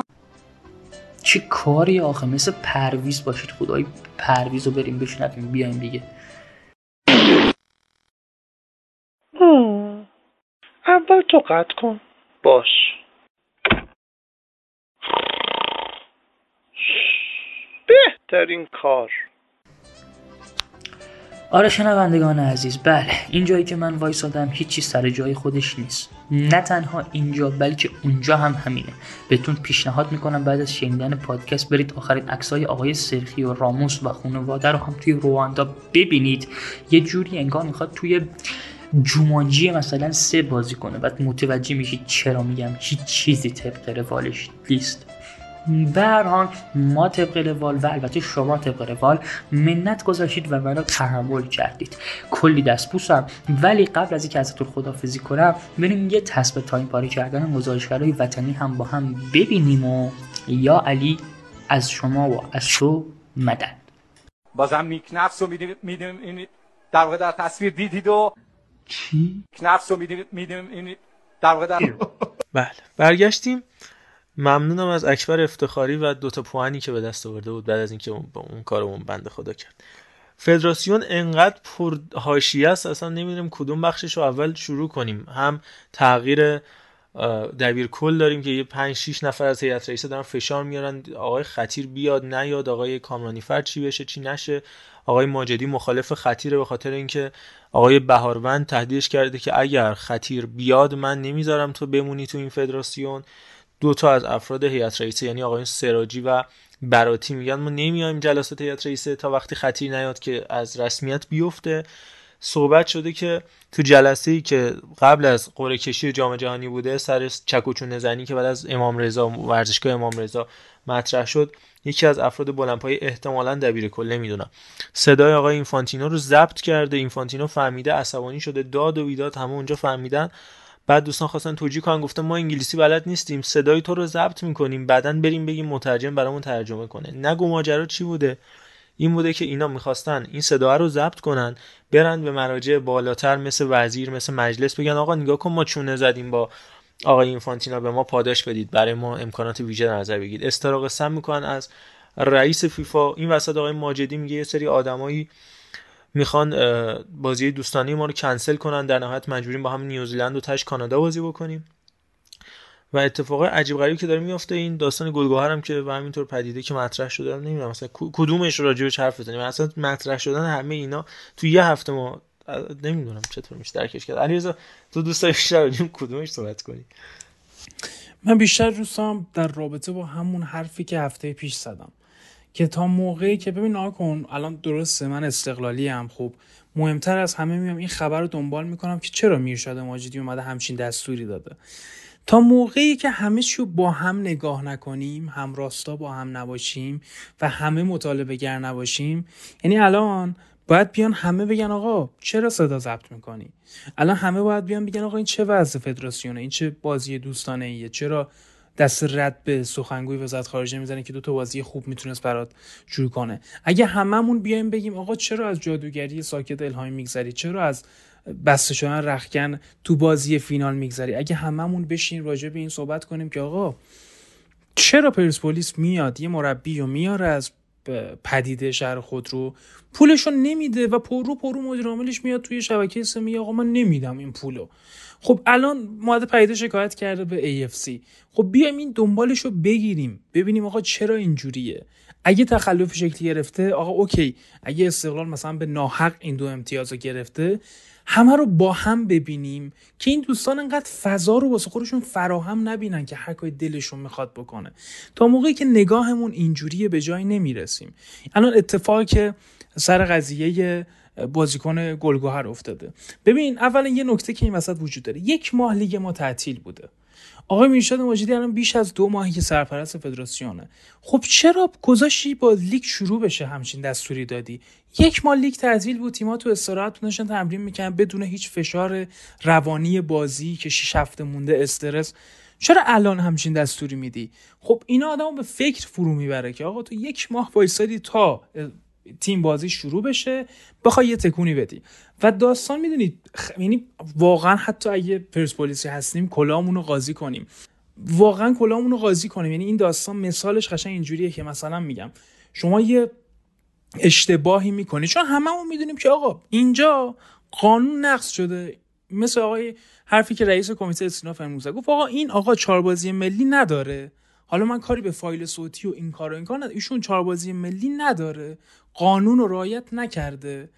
چه کاری آخه؟ مثل پرویز باشید خدای پرویز رو بریم بشنویم بیایم دیگه. اول تو قطع کن. باش. بهترین کار. آره شنوندگان عزیز بله این جایی که من وایسادم هیچی سر جای خودش نیست. نه تنها اینجا بلکه اونجا هم همینه. بهتون پیشنهاد می‌کنم بعد از شنیدن پادکست برید آخرین عکسای آقای سرخی و راموس و خانواده رو هم توی رواندا ببینید. یه جوری انگار می‌خواد توی جومانجی مثلا سه بازی کنه. بعد متوجه میشید چرا میگم هیچ چیزی طبق روالش نیست. به هر حال ما طبق روال و البته شما طبق روال منت گذاشتید و منو تحمل کردید. کلی دست بوسم ولی قبل از اینکه ازتون خدافزی کنم بریم یه تسب تایم پاری کردن گزارشگرای وطنی هم با هم ببینیم و یا علی از شما و از تو مدد. بازم نیک نفس رو میدیم در واقع در تصویر دیدید و چی؟ نفس رو میدیم میدیم در واقع در بله. برگشتیم. ممنونم از اکبر افتخاری و دوتا پوانی که به دست آورده بود بعد از اینکه اون کارمون بنده خدا کرد. فدراسیون انقدر پر است اصلا نمی‌دونیم کدوم بخشش رو اول شروع کنیم. هم تغییر دبیر کل داریم که یه 5 6 نفر از هیئت رئیسه دارن فشار میارن. آقای خطیر بیاد نیاد. آقای کامرانی فرد چی بشه چی نشه. آقای ماجدی مخالف خطیره به خاطر اینکه آقای بهاروند تهدیدش کرده که اگر خطیر بیاد من نمی‌ذارم تو بمونی تو این فدراسیون. دو تا از افراد هیئت رئیسه یعنی آقایون سراجی و براتی میگن ما نمیایم جلسات هیئت رئیسه تا وقتی خطیر نیاد که از رسمیت بیفته. صحبت شده که تو جلسه ای که قبل از قرعه کشی جام جهانی بوده سر چک و چونه زنی که بعد از امام رضا ورزشگاه امام رضا مطرح شد یکی از افراد بلندپایه احتمالاً دبیر کل نمی‌دونم. صدای آقای اینفانتینو رو ضبط کرده اینفانتینو فهمیده عصبانی شده داد و بیداد همه اونجا فهمیدن. بعد دوستان خواستن توجیه کنن گفتم ما انگلیسی بلد نیستیم صدای تو رو ضبط می‌کنیم بعدا بریم بگیم مترجم برامون ترجمه کنه. نگو ماجرا چی بوده؟ این بوده که اینا می‌خواستن این صدا رو ضبط کنن برن به مراجع بالاتر مثل وزیر مثل مجلس بگن آقا نگاه کن ما چونه زدیم با آقای اینفانتینا به ما پاداش بدید برای ما امکانات ویژه نظر بگیرید. استراق سم می‌کنن از رئیس فیفا. این وسط آقای ماجدی میگه یه سری آدمایی می‌خوان بازی دوستانه ما رو کنسل کنن. در نهایت مجبوریم با هم نیوزیلند و تش کانادا بازی بکنیم. و اتفاق عجیب غریبی که داره میفته این داستان گلگهر هم که و همینطور پدیده که مطرح شده نمی‌دونم مثلا کدومش راجبش حرف بزنیم؟ اصلا مطرح شدن همه اینا تو یه هفته ما نمی‌دونم چطور میشه درکش کرد. علیرضا تو دوست داری بیشتر به کدومش صحبت کنی؟ من بیشتر دوست دارم در رابطه با همون حرفی که هفته پیش زدم. که تا موقعی که ببین نگاه کن الان درسته من استقلالی هم خب مهمتر از همه میام این خبر رو دنبال می‌کنم که چرا میرشاد ماجدی اومده همچین دستوری داده. تا موقعی که همه شو با هم نگاه نکنیم هم راستا با هم نباشیم و همه مطالبه گر نباشیم یعنی الان باید بیان همه بگن آقا چرا صدا ضبط می‌کنی؟ الان همه باید بیان بگن آقا این چه وضع فدراسیونه؟ این چه بازی دوستانه ایه چرا دست رد به سخنگوی وزارت خارجه می‌زنه که دو تا بازی خوب می‌تونست برات جور کنه. اگه هممون بیایم بگیم آقا چرا از جادوگری ساکت الهامی میگذری؟ چرا از بسته شدن رخکن تو بازی فینال میگذری؟ اگه هممون بشین راجع به این صحبت کنیم که آقا چرا پرسپولیس میاد؟ یه مربی رو میاره از پدیده شهر خود رو. پولشو نمیده و پرو پرو مدیر عاملش میاد توی شبکه سه میگه آقا من نمیدم این پولو. خب الان ماده پدیده شکایت کرده به AFC خب بیایم این دنبالش رو بگیریم. ببینیم آقا چرا اینجوریه. اگه تخلف شکلی گرفته آقا okay. اگه استقلال مثلا به ناحق این دو امتیاز رو گرفته همه رو با هم ببینیم که این دوستان انقدر فضا رو واسه خودشون فراهم نبینن که هر کاری دلشون می‌خواد بکنه. تا موقعی که نگاهمون اینجوریه به جایی نمی‌رسیم. الان اتفاقی که سر قضیه بازیکن گلگهر افتاده. ببین اولا یه نکته که این وسط وجود داره. یک ماه لیگ ما تعطیل بوده. آقای میرشاد ماجدی الان بیش از دو ماهی که سرپرست فدراسیونه. خب چرا گذاشتی با لیگ شروع بشه همچین دستوری دادی؟ یک ماه لیگ تعطیل بود تیم‌ها تو استراحت داشتن تمرین می‌کنن بدون هیچ فشار روانی بازی که شیش هفته مونده استرس. چرا الان همچین دستوری میدی؟ خب اینا آدمو به فکر فرو می‌بره که آقا تو یک ماه وایسادی تا تیم بازی شروع بشه بخوای یه تکونی بدی. و داستان می‌دونید خ... یعنی واقعا حتی اگه پرسپولیسی هستیم کلامون رو قاضی کنیم. واقعا کلامون رو قاضی کنیم. یعنی این داستان مثالش قشنگ اینجوریه که مثلا میگم شما یه اشتباهی می‌کنی. چون هممون می‌دونیم که آقا اینجا قانون نقض شده. مثل آقای حرفی که رئیس کمیته استیناف امروز. گفت آقا این آقا چهاربازی ملی نداره. حالا من کاری به فایل صوتی و این کار و این کار نداره ایشون چهاربازی ملی نداره. قانون رو رعایت نکرده.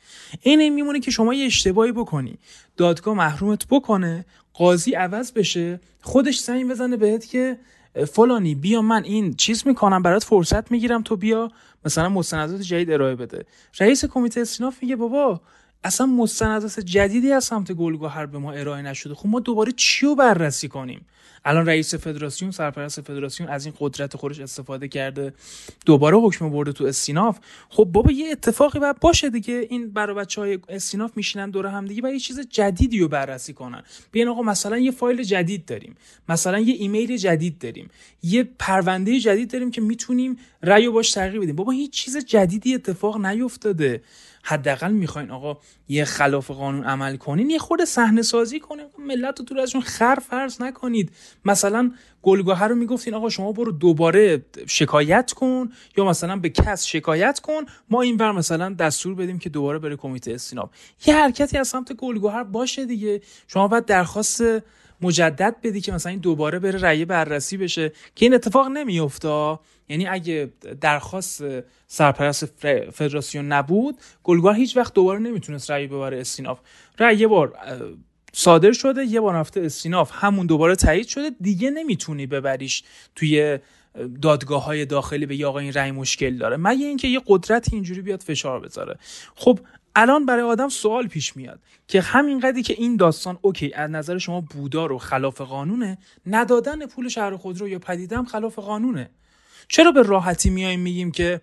این این میمونه که شما یه اشتباهی بکنی. دادگاه محرومت بکنه قاضی عوض بشه خودش زنگ بزنه بهت که فلانی بیا من این چیز می‌کنم برات فرصت می‌گیرم تو بیا. مثلا مستندات جدید ارائه بده. رئیس کمیته استیناف میگه بابا اصلا مستندات جدیدی از سمت گلگهر به ما ارائه نشده. خب ما دوباره چی رو بررسی کنیم؟ الان رئیس فدراسیون سرپرست فدراسیون از این قدرت خودش استفاده کرده دوباره حکم برده تو استیناف خب بابا یه اتفاقی باید باشه دیگه. این برای بچه های استیناف میشینن دور هم دیگه و یه چیز جدیدی رو بررسی کنن. بیان آقا مثلا یه فایل جدید داریم. مثلا یه ایمیل جدید داریم. یه پرونده جدید داریم که می‌تونیم رأی رو باش تغییر بدیم. بابا هیچ چیز جدیدی اتفاق نیفتاده. حداقل می‌خواین آقا یه خلاف قانون عمل کنین یه خود صحنه سازی کنین ملت رو دور ازشون خر فرض نکنید. مثلا گلگاهه رو می‌گفتین آقا شما برو دوباره شکایت کن یا مثلا به کس شکایت کن ما این بر مثلا دستور بدیم که دوباره بره کمیته استیناب. یه حرکتی از سمت گلگاهر باشه دیگه. شما باید درخواست مجدد بدی که مثلا این دوباره بره رأی بررسی بشه که این اتفاق نمیفته یعنی اگه درخواست سرپرست فدراسیون نبود گلگار هیچ وقت دوباره نمی‌تونست رأی ببره استیناف. رأی یه بار صادر شده یه بار رفته استیناف. همون دوباره تایید شده دیگه نمی‌تونی ببریش توی دادگاه های داخلی به آقا این رأی مشکل داره. مگه اینکه یه قدرت اینجوری بیاد فشار بذاره. خب الان برای آدم سوال پیش میاد که همین قدری که این داستان اوکی از نظر شما بودار و خلاف قانونه ندادن پول شهر خودرو یا پدیدم خلاف قانونه. چرا به راحتی میایم میگیم که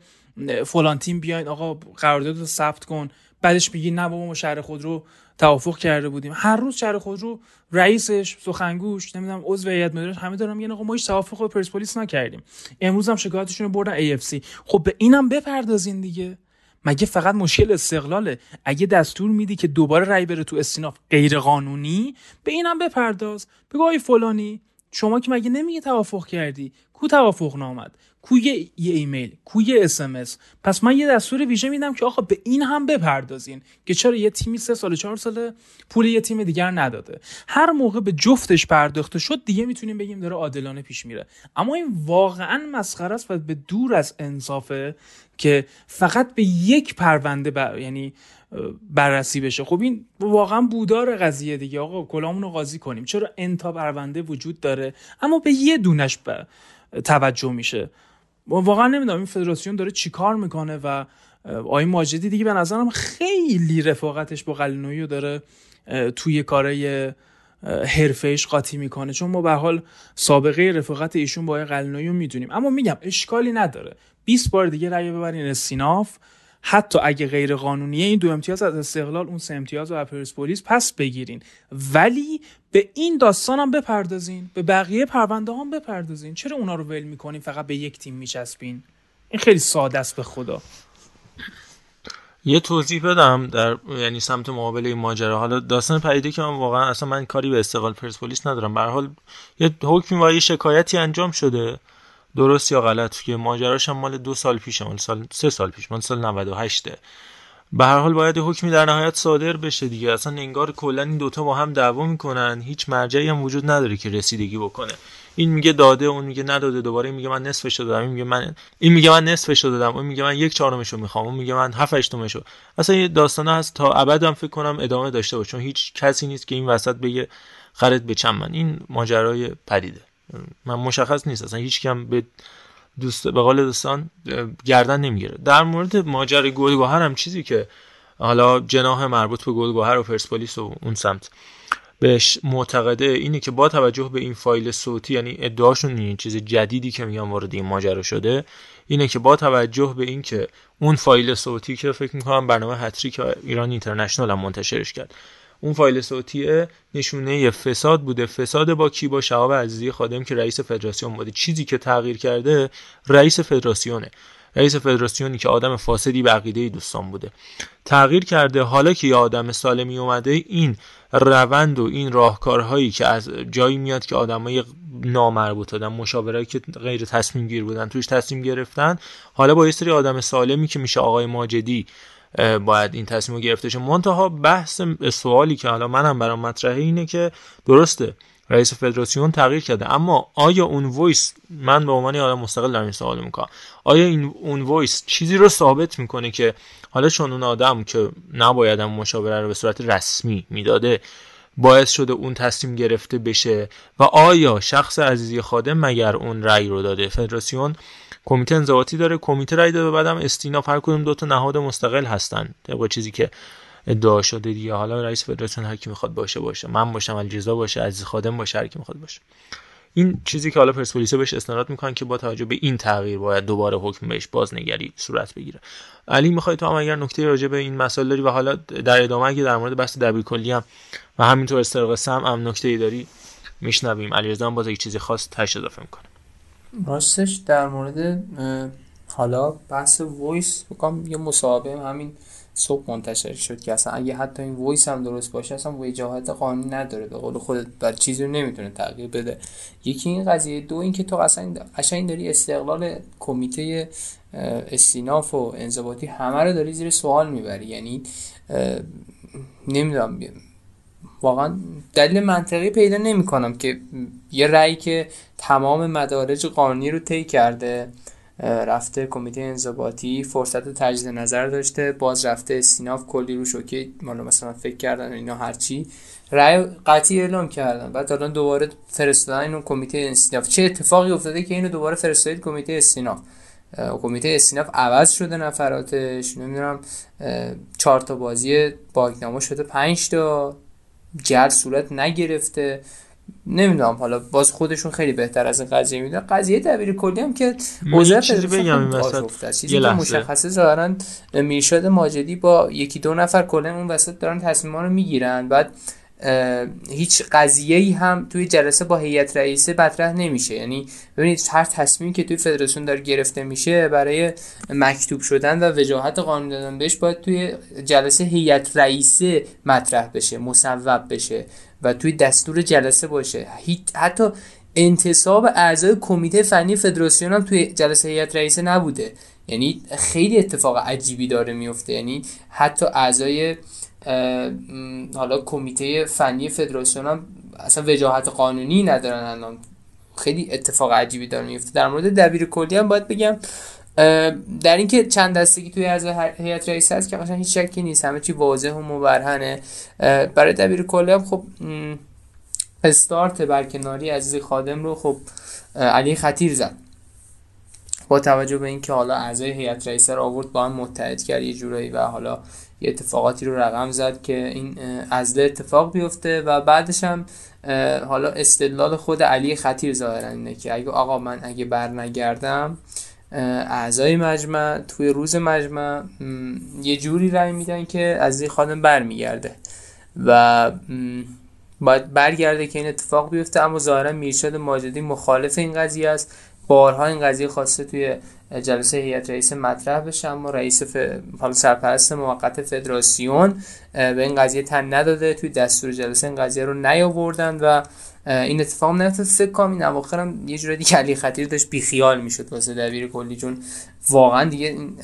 فلان تیم بیاین آقا قرارداد رو ثبت کن بعدش میگی نه بابا ما شهر خودرو توافق کرده بودیم. هر روز شهر خودرو رئیسش سخنگوش نمی‌دونم عضو هیئت مدیره همه دارن میگن آقا ما هیچ توافق با پرسپولیس نکردیم. امروز هم شکایتشون رو بردن AFC خب به اینم بپردازین دیگه. مگه فقط مشکل استقلاله؟ اگه دستور میدی که دوباره رای بره تو استیناف غیر قانونی به اینم بپرداز. بگو آی فلانی شما که مگه نمیگه توافق کردی؟ کو توافق نامد؟ کو یه, ایمیل؟ کو یه اسمس پس من یه دستور ویژه میدم که آقا به این هم بپردازین که چرا یه تیمی سه سال چهار ساله پول یه تیم دیگر نداده. هر موقع به جفتش پرداخته شد دیگه می‌تونیم بگیم داره عادلانه پیش میره. اما این واقعا مسخره است و به دور از انصافه که فقط به یک پرونده بر... یعنی بررسی بشه. خب این واقعا بودار قضیه دیگه. آقا کلامون رو قاضی کنیم. چرا انتا پرونده وجود داره؟ اما به یه دونش توجه میشه. واقعا نمی‌دونم این فدراسیون داره چیکار می‌کنه و آقای ماجدی دیگه به نظرم خیلی رفاقتش با قلنویی رو داره توی کارای حرفهش قاطی می‌کنه. چون ما به حال سابقه رفاقت ایشون با آقای قلنویی رو می‌دونیم. اما میگم اشکالی نداره. 20 بار دیگه رأی ببرین استیناف حتی اگه غیر قانونیه این دو امتیاز از استقلال اون سه امتیاز و پرسپولیس پس بگیرین. ولی به این داستان بپردازین به بقیه پرونده هم بپردازین. چرا اونا رو ول می‌کنین؟ فقط به یک تیم میچسبین. این خیلی ساده است به خدا. یه توضیح بدم در یعنی سمت مقابل این ماجرا. حالا داستان پدیده که من واقعا اصلا من کاری به استقلال پرسپولیس ندارم. به حال یه حکمی و یه شکایتی انجام شده. درست یا غلط که ماجراش هم مال دو سال پیشه مال سال سه سال پیش مال سال 98 به هر حال باید حکمی در نهایت صادر بشه دیگه. اصلا انگار کلا این دوتا با هم دعوا می‌کنن. هیچ مرجعی هم وجود نداره که رسیدگی بکنه. این میگه داده اون میگه نداده. دوباره میگه من نصفش دادم. این میگه من این میگه من نصفش دادم. اون میگه من یک رو می‌خوام. اون میگه من هفت هشتمش اصلا یه داستانه هست. تا ابد هم فکر کنم ادامه داشته باشه. چون هیچ کسی نیست که این وسط بگه خرید به چند من. این ماجرای پدیده. من مشخص نیست اصلا هیچ کم به دوست به قول دوستان گردن نمی‌گیره. در مورد ماجرای گلگهر هم چیزی که حالا جناح مربوط به گلگهر و پرسپولیس و اون سمت بهش معتقده اینه که با توجه به این فایل صوتی یعنی ادعاشون این چیز جدیدی که میگن وارد این ماجرا شده اینه که با توجه به اینکه اون فایل صوتی که فکر می‌کنم برنامه هتریک ایران اینترنشنال هم منتشرش کرد. اون فایل صوتی نشونه فساد بوده. فساد با کی؟ با شهاب عزیزی خادم که رئیس فدراسیون بوده. چیزی که تغییر کرده رئیس فدراسیونه. رئیس فدراسیونی که آدم فاسدی به عقیده دوستان بوده. تغییر کرده. حالا که یه آدم سالمی اومده این روند و این راهکارهایی که از جایی میاد که آدمای نامربوط آدم مشاورایی که غیر تصمیم گیر بودن توش تصمیم گرفتن حالا با یه سری آدم سالمی که میشه آقای ماجدی باید این تصمیم گرفته شه. منتها بحث سوالی که حالا منم برام مطرحه اینه که درسته رئیس فدراسیون تغییر کرده اما آیا اون voice من به عنوان آدم مستقل دارم این سوال می‌کنم آیا این اون voice چیزی رو ثابت می‌کنه که حالا چون اون آدم که نباید هم مشاوره رو به صورت رسمی می‌داده باعث شده اون تصمیم گرفته بشه؟ و آیا شخص عزیزی خادم مگر اون رأی رو داده؟ فدراسیون کمیته انضباطی داره. کمیته رای داده بعدم استیناف هر کدوم دو تا نهاد مستقل هستن. طبق چیزی که ادعا شده دیگه. حالا رئیس فدراسیون هر کی می‌خواد باشه باشه. من باشم الجزا باشه عزیز خادم باشه هر کی می‌خواد باشه. این چیزی که حالا پرسپولیس بهش استناد می‌کنن که با توجه به این تغییر باید دوباره حکم بهش بازنگری صورت بگیره. علی می‌خوای تو هم اگر نکته راجع به این مسائل داری و حالا در ادامه اگه در مورد بحث دبیرکلی هم و همینطور استرق سم هم نکته ای داری میشنویم. علیرضا هم باز یک چیزی خواستش اضافه می‌کنه. راستش در مورد حالا بحث voice بکنم یه مصاحبه همین صبح منتشر شد که اصلا اگه حتی این voice هم درست باشه اصلا وجاهت قانونی نداره. به قول خودت بر چیزی رو نمی‌تونه تغییر بده. یکی این قضیه دو این که تو اصلا قشنگ داری استقلال کمیته استیناف و انضباطی همه رو داری زیر سوال می‌بری. یعنی نمی‌دونم واقعا دلیل منطقی پیدا نمی کنم که یه رأی که تمام مدارج قانونی رو طی کرده رفته کمیته انضباطی فرصت تجدید نظر داشته باز رفته استیناف کلی رو شوکه مالا مثلا فکر کردن اینا هرچی. رأی قطعی اعلام کردن بعد الان دوباره فرستادن اینو کمیته استیناف چه اتفاقی افتاده که اینو دوباره فرستادید کمیته استیناف کمیته استیناف عوض شده نفراتش نمی‌دونم چهار تا بازی باگنامه شده پنج تا. جل صورت نگرفته. نمی‌دونم حالا باز خودشون خیلی بهتر از این قضیه می‌دونن. قضیه دبیر کلی هم که اوضاع چیزی بگم این چیزی که مشخصه ظاهرا میرشاد ماجدی با یکی دو نفر کلا اون وسط دارن تصمیما رو می‌گیرن. بعد هیچ قضیه ای هم توی جلسه با هیئت رئیسه مطرح نمیشه. یعنی ببینید هر تصمیمی که توی فدراسیون داره گرفته میشه برای مکتوب شدن و وجاهت قانون دادن بهش باید توی جلسه هیئت رئیسه مطرح بشه مصوب بشه و توی دستور جلسه باشه. حتی انتصاب اعضای کمیته فنی فدراسیون هم توی جلسه هیئت رئیسه نبوده. یعنی خیلی اتفاق عجیبی داره میفته. یعنی حتی اعضای حالا کمیته فنی فدراسیون هم اصلا وجاهت قانونی ندارن الان. خیلی اتفاق عجیبی داره میفته. در مورد دبیر کلی هم باید بگم در اینکه چند دستگی توی از هیئت رئیس هست که قشنگ هیچ شکی نیست. همه چی واضح و مبرهنه. برای دبیر کلی هم خب استارت برکناری عزیز خادم رو خب علی خطیر زد. با توجه به اینکه حالا اعضای هیئت رئیسه رو آورد با هم متحد کرد یه جورایی و حالا یه اتفاقاتی رو رقم زد که این عزله اتفاق بیفته و بعدش هم حالا استدلال خود علی خطیر ظاهرا اینه که اگه آقا من اگه بر نگردم اعضای مجمع توی روز مجمع یه جوری رأی میدن که از این خانم برمیگرده و باید برگرده که این اتفاق بیفته. اما ظاهرا میرشاد ماجدی مخالف این قضیه است. بارها این قضیه خواسته توی جلسه هیئت رئیس مطرح بشه. اما رئیس ف... حالا سرپرست موقت فدراسیون به این قضیه تن نداده. توی دستور جلسه این قضیه رو نیاوردن و این اتفاق نیفتاد. فکر کنم این اواخر هم یه جوری دیگه علی خطیر داشت بیخیال می‌شد واسه دبیر کلی. چون واقعا دیگه این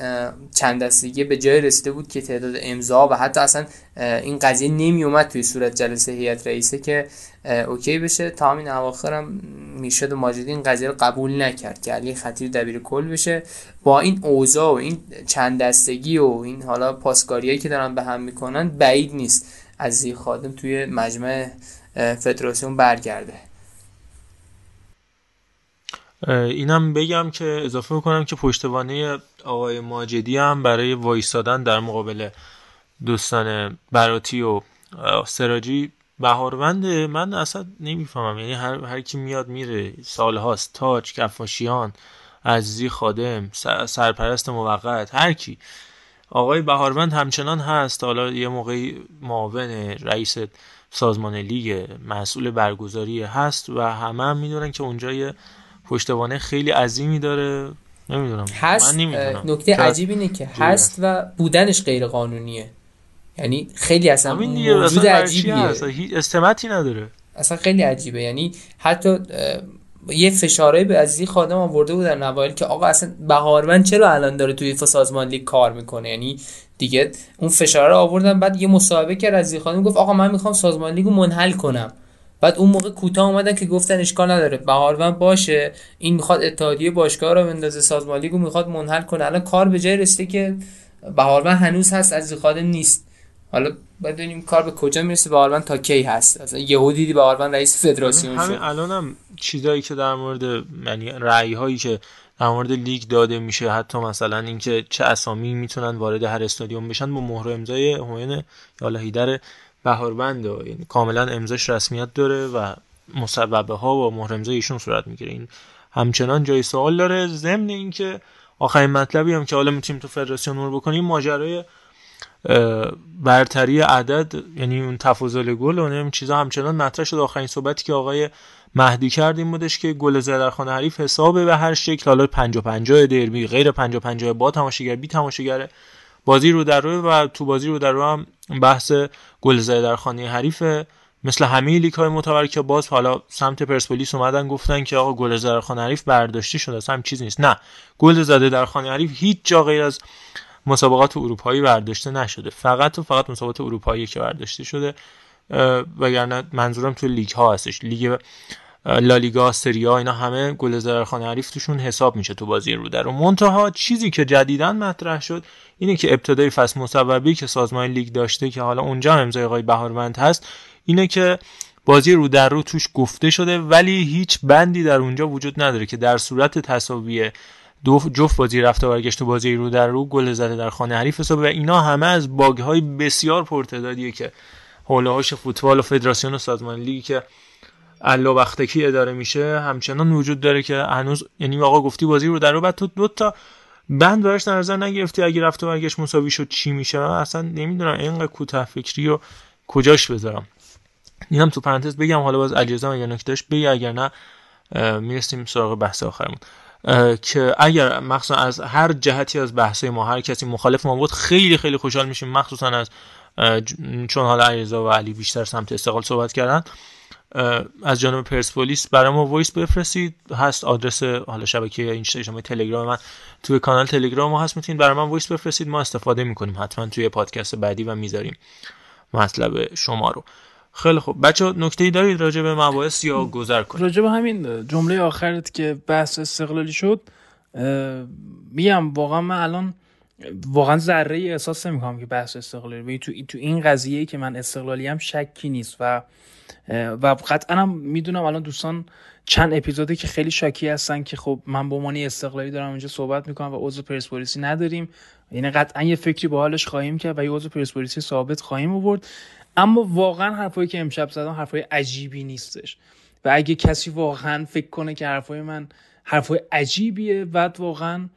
چند دستگی به جای رسیده بود که تعداد امضا و حتی اصلا این قضیه نمی اومد توی صورت جلسه هیئت رئیسه که اوکی بشه. تا همین اواخر هم می‌شد و ماجدی این قضیه رو قبول نکرد که علی خطیر دبیر کل بشه. با این اوضاع و این چند دستگی و این حالا پاسکاریایی که دارن به هم می‌کنن بعید نیست. از خادم توی مجمع فدراسیون برگرده. اینم بگم که اضافه می‌کنم که پشتوانه آقای ماجدی هم برای وایستادن در مقابل دوستان براتی و سراجی بهاروند. من اصلا نمی‌فهمم. یعنی هر, هر کی میاد میره. سالهاست. تاج کفاشیان عزیزی خادم سرپرست موقت هر کی. آقای بهاروند همچنان هست. حالا یه موقعی معاون رئیس سازمان لیگ مسئول برگزاری هست و همه هم می‌دونن که اونجا یه پشتوانه خیلی عظیمی داره. نمی‌دونم. هست نکته عجیب اینه که هست و بودنش غیر قانونیه یعنی خیلی اصلا موجود عجیبیه. استمتی نداره. اصلا خیلی عجیبه. یعنی حتی یه فشارهایی به عزیزی خادم آورده بود در نوایل که آقا اصلا بهارمند چرا الان داره توی سازمان لیگ کار می‌کنه؟ یعنی دیگه اون فشار رو آوردن بعد یه مصاحبه کرد عزیزی خانم گفت آقا من می‌خوام سازمان لیگو منحل کنم. بعد اون موقع کوتاه اومدن که گفتن اشکال نداره. بهاروند باشه. این می‌خواد اتحادیه باشگاه رو بندازه سازمان لیگو می‌خواد منحل کنه. الان کار به جای رسیده که بهاروند هنوز هست عزیزی خادم نیست. حالا بدونیم کار به کجا می‌رسه. به آلمان تا کی هست؟ اصلا یهو دیدی به آلمان رئیس فدراسیون شد همین الانم چیزایی که در مورد یعنی رأی هایی که در مورد لیگ داده میشه حتی مثلا اینکه چه اسامی می‌تونن وارد هر استادیوم بشن با مهر امضای یا بهاربند یعنی کاملا امضاش رسمیت داره و مصوبه ها و مهرمزای ایشون صورت می‌گیره. این همچنان جای سوال داره. ضمن اینکه آخرین مطلبی هم که حالا می‌تونیم تو فدراسیون نور بکنیم ماجرای برتری عدد یعنی اون تفاضل گل و این چیزا همچنان مطرح شد آخرین صحبتی که آقای مهدی کرد این بودش که گل زده در خانه حریف حسابه به هر شکل. حالا 50 50 دربی غیر 50 50 با تماشاگر بی تماشاگر بازی رو در رو و تو بازی رو در رو هم بحث گل زده در خانه حریف مثل همه لیگ های که باز حالا سمت پرسپولیس اومدن گفتن که آقا گل زده در خانه حریف برداشته شده اصلا هم چیزی نیست. نه گل زده در خانه حریف هیچ جا غیر از مسابقات اروپایی برداشته نشده. فقط و فقط مسابقات اروپایی که برداشته شده وگرنه منظورم تو لیگ ها هستش. لیگ لالیگا سریا اینا همه گل زرخانه حریف توشون حساب میشه تو بازی رو در و منتها چیزی که جدیدا مطرح شد اینه که ابتدای فصل مصوبی که سازمان لیگ داشته که حالا اونجا امضای آقای بهاروند هست اینه که بازی رو در رو توش گفته شده ولی هیچ بندی در اونجا وجود نداره که در صورت تساوی دو جفت بازی رفته و برگشت تو بازی رو در رو گل زده در خانه حریف حساب و اینا همه از باگ های بسیار پرتدادیه که حوله فوتبال و فدراسیون و سازمان لیگی که الا وقتکی اداره میشه همچنان وجود داره که هنوز یعنی آقا گفتی بازی رو در رو بعد تو دو تا بند براش در نظر نگرفتی اگه رفت و برگشت مساوی شد چی میشه؟ اصلا نمی‌دونم اینقدر کوتاه فکری و کجاش بذارم. اینم تو پرانتز بگم حالا باز علیرضا اگر نکتهش بگی اگر نه می‌رسیم سراغ بحث آخرمون. که اگر مخصوصا از هر جهتی از بحث ما هر کسی مخالف ما بود خیلی خیلی خوشحال میشیم مخصوصا از چون حالا علیرضا و علی بیشتر سمت استقلال صحبت کردن. از جانب پرسپولیس برای ما voice بفرستید. هست آدرس حالا شبکه اینستاگرام تلگرام من توی کانال تلگرام ما هست می‌تونید برای من voice بفرستید. ما استفاده می‌کنیم حتما توی پادکست بعدی و می‌ذاریم مطلب شما رو. خیلی خوب. بچه نکته ای دارید راجع به مباحث یا گذر کنید راجع به همین جمله آخرت که بحث استقلالی شد میگم واقعا من الان واقعا ذره احساس نمی‌کنم که بحث استقلالی. تو تو این قضیه که من استقلالی هم شکی نیست و و قطعا هم می‌دونم الان دوستان چند اپیزودی که خیلی شاکی هستن که خب من به عنوان استقلالی دارم اینجا صحبت می‌کنم و عضو پرسپولیسی نداریم. یعنی قطعا یه فکری با حالش خواهیم کرد و یه عضو پرسپولیسی ثابت خواهیم آورد. اما واقعا حرفایی که امشب زدم حرفای عجیبی نیستش. و اگه کسی واقعا فکر کنه که حرفای من حرفای عجیبیه بعد واقعا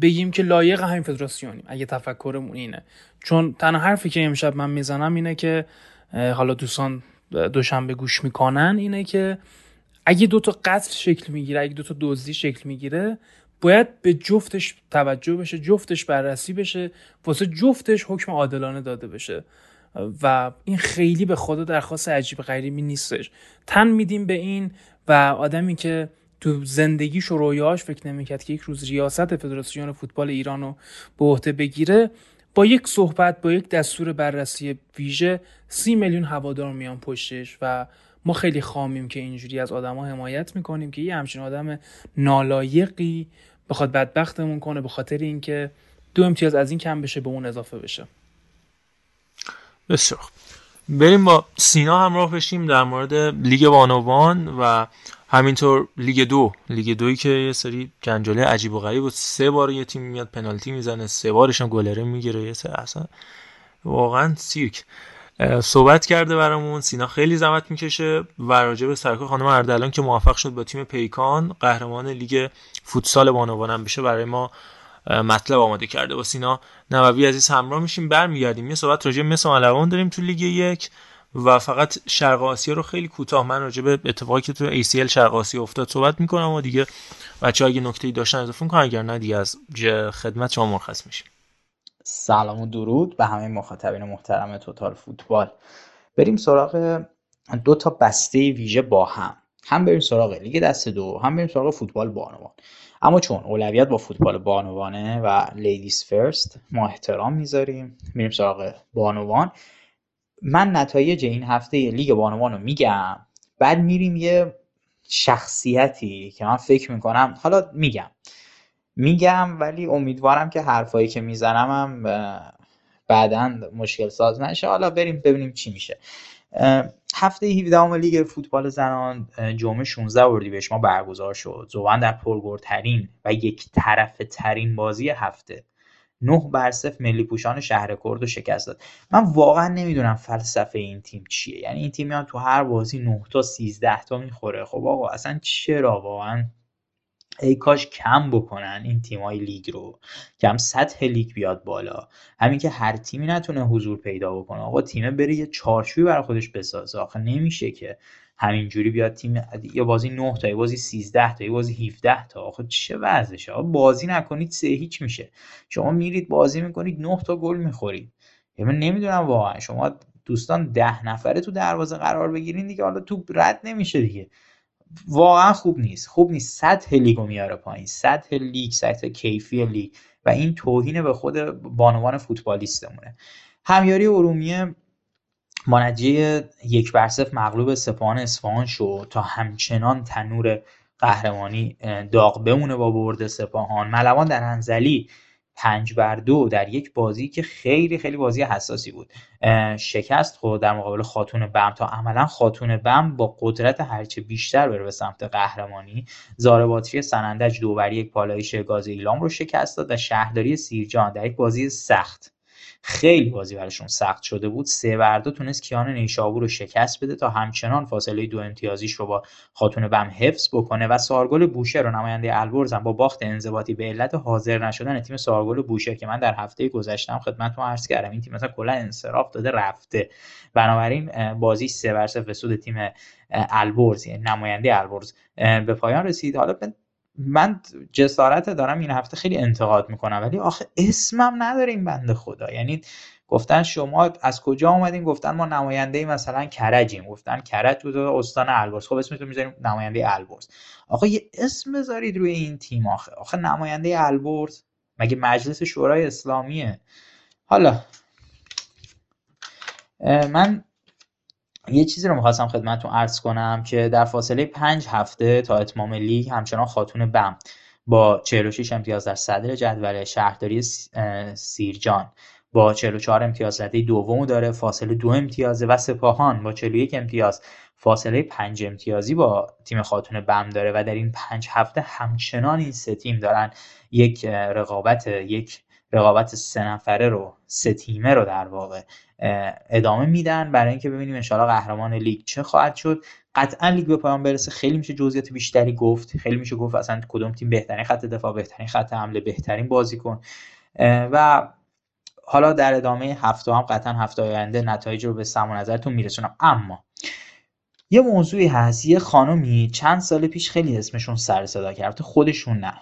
بگیم که لایق همین فدراسیونیم. اگه تفکرمون اینه. چون تنها حرفی که امشب من می‌زنم اینه که حالا دوستان دوشنبه گوش می‌کنن اینه که اگه دو تا قتل شکل می‌گیره اگه دو تا دزدی شکل می‌گیره باید به جفتش توجه بشه جفتش بررسی بشه واسه جفتش حکم عادلانه داده بشه. و این خیلی به خدا درخواست عجیب غریبی نیستش. تن میدیم به این و آدمی که تو زندگیش و رویاش فکر نمی‌کرد که یک روز ریاست فدراسیون فوتبال ایران رو به عهده بگیره با یک صحبت با یک دستور بررسی ویژه سی میلیون هوادار میان پشتش و ما خیلی خامیم که اینجوری از آدما حمایت می‌کنیم که یه همچین آدم نالایقی بخواد بدبختمون کنه به خاطر اینکه دو امتیاز از این کم بشه به اون اضافه بشه. بسیار بریم با سینا همراه بشیم در مورد لیگ بانوان و همینطور لیگ دو. لیگ دوی که یه سری جنجاله عجیب و غریب بود سه بار یه تیم میاد پنالتی می‌زنه سه بارش هم گلره می‌گیره یه سه اصلا واقعا سیرک. صحبت کرده برامون. سینا خیلی زحمت می‌کشه و راجع به سرکار خانم اردلان که موفق شد با تیم پیکان قهرمان لیگ فوتسال بانوان بشه. برای ما مطلب آماده کرده با سینا. نووی عزیز همراه میشیم برمیگردیم. یه صحبت راجع مثل ملوان داریم تو لیگ یک و فقط شرق آسیا رو خیلی کوتاه من راجع به اتفاقی که تو ACL شرق آسیا افتاد صحبت می‌کنم و دیگه بچه اگه نکته‌ای داشتن اضافه کنن اگر نه دیگه از خدمت شما مرخص میشیم. سلام و درود به همه مخاطبین محترم توتال فوتبال. بریم سراغ دو تا بسته ویژه با هم. هم بریم سراغ لیگ دست دو هم بریم سراغ فوتبال بانوان. اما چون اولویت با فوتبال بانوانه و ladies first ما احترام می‌ذاریم میریم سراغ بانوان. من نتایج این هفته لیگ بانوان رو میگم بعد میریم یه شخصیتی که من فکر می‌کنم حالا میگم. میگم ولی امیدوارم که حرفایی که می‌زنم هم بعدا مشکل ساز نشه. حالا بریم ببینیم چی میشه. هفته 17 لیگ فوتبال زنان جمعه 16 اردیبهشت ما برگزار شد. زوان در پرگورترین و یک طرف ترین بازی هفته. نه بر صفر ملی پوشان شهر کرد شکست داد. من واقعا نمی‌دونم فلسفه این تیم چیه. یعنی این تیم میان تو هر بازی 9 تا 13 تا می‌خوره. خب آقا اصلا چرا واقعا؟ ای کاش کم بکنن این تیمای لیگ رو. کم سطح لیگ بیاد بالا. همین که هر تیمی نتونه حضور پیدا بکنه. آقا تیمه بره یه چارچوبی برای خودش بسازه. آخه نمیشه که همینجوری بیاد تیم یا بازی 9 تا یا بازی 13 تا یا بازی 17 تا. آخه چه وضعشه؟ آقا بازی نکنید سه هیچ میشه. شما میرید بازی می‌کنید 9 تا گل می‌خورید. من نمی‌دونم واقعا. شما دوستان ده نفره تو دروازه قرار بگیرین دیگه. حالا تو رد نمیشه دیگه. واقعا خوب نیست. خوب نیست. سطح لیگو میاره پایین. سطح لیگ سطح کیفی لیگ. و این توهین به خود بانوان فوتبالیستمونه. همیاری ارومیه مانجه یک بر مغلوب سپاهان اصفهان شد تا همچنان تنور قهرمانی داغ بمونه با برد سپاهان. ملوان در انزلی پنج بر دو در یک بازی که خیلی خیلی بازی حساسی بود. شکست خود در مقابل خاتون بم. تا عملا خاتون بم با قدرت هرچه بیشتر بره به سمت قهرمانی زار باتری سنندج دو بر یک پالایش گاز ایلام رو شکست داد و شهرداری سیرجان در یک بازی سخت. خیلی بازی براشون سخت شده بود. سه بردا تونست کیان نیشابور رو شکست بده تا همچنان فاصله دو امتیازیش رو با خاتون بم حفظ بکنه و سارگل بوشهر رو نماینده البرز با باخت انضباطی به علت حاضر نشدن تیم سارگل بوشهر که من در هفته گذشتم خدمتتون عرض کردم این تیم مثلا کلا انصراف داده رفته. بنابراین بازی سه بر صفر تیم البرز یعنی نماینده البرز به پایان رسید. حالا من جسارت دارم این هفته خیلی انتقاد می‌کنم ولی آخه اسمم نداره این بنده خدا. یعنی گفتن شما از کجا اومدین؟ گفتن ما نماینده مثلا کرجیم. گفتن کرج بود استان البرز. خب اسمتون می‌ذاریم نماینده البرز. آخه یه اسم بذارید روی این تیم آخه. آخه نماینده البرز مگه مجلس شورای اسلامیه؟ حالا من یه چیزی رو می‌خواستم خدمتتون عرض کنم که در فاصله پنج هفته تا اتمام لیگ همچنان خاتون بم با 46 امتیاز در صدر جدول شهرداری سیرجان. با 44 امتیاز رده دوم داره فاصله دو امتیازه و سپاهان با 41 امتیاز فاصله پنج امتیازی با تیم خاتون بم داره و در این پنج هفته همچنان این سه تیم دارن یک رقابت یک رقابت سه نفره رو سه تیمه رو در واقع ادامه میدن. برای اینکه ببینیم انشاءالله قهرمان لیگ چه خواهد شد. قطعا لیگ به پایان برسه. خیلی میشه جزئیات بیشتری گفت. خیلی میشه گفت اصلا کدوم تیم بهترین خط دفاع بهترین خط حمله بهترین بازیکن. و حالا در ادامه هفته هم قطعا هفته آینده نتایج رو به سم نظرتون میرسونم. اما یه موضوعی هست. یه خانمی چند سال پیش خیلی اسمشون سر صدا کرد. خودشون نه.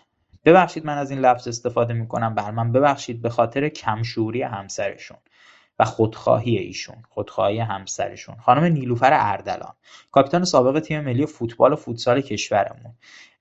ببخشید من از این لفظ استفاده می‌کنم بر من. ببخشید به خاطر کمشوری همسرشون و خودخواهی ایشون خودخواهی همسرشون. خانم نیلوفر اردلان کاپیتان سابق تیم ملی فوتبال و فوتسال کشورمون.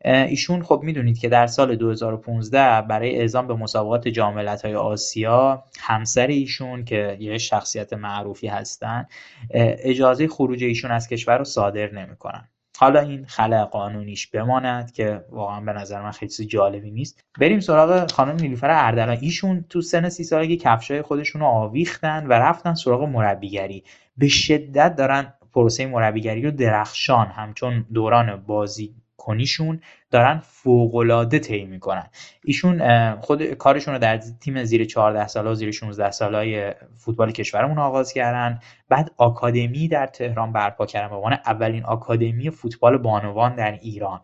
ایشون خب می‌دونید که در سال 2015 برای اعزام به مسابقات جام های آسیا همسر ایشون که یه شخصیت معروفی هستن اجازه خروج ایشون از کشور رو صادر نمی‌کنن. حالا این خلع قانونیش بماند که واقعا به نظر من خیلی جالبی نیست. بریم سراغ خانم نیلوفر اردلان. ایشون تو سن سی سالگی کفشای خودشون رو آویختن و رفتن سراغ مربیگری. به شدت دارن پروسه مربیگری رو درخشان همچون دوران بازی کنیشون دارن فوقالعاده طی می‌کنن. ایشون خود کارشون رو در تیم زیر 14 ساله و زیر 16 سالای فوتبال کشورمون آغاز کردن. بعد آکادمی در تهران برپا کردن. به عنوان اولین آکادمی فوتبال بانوان در ایران.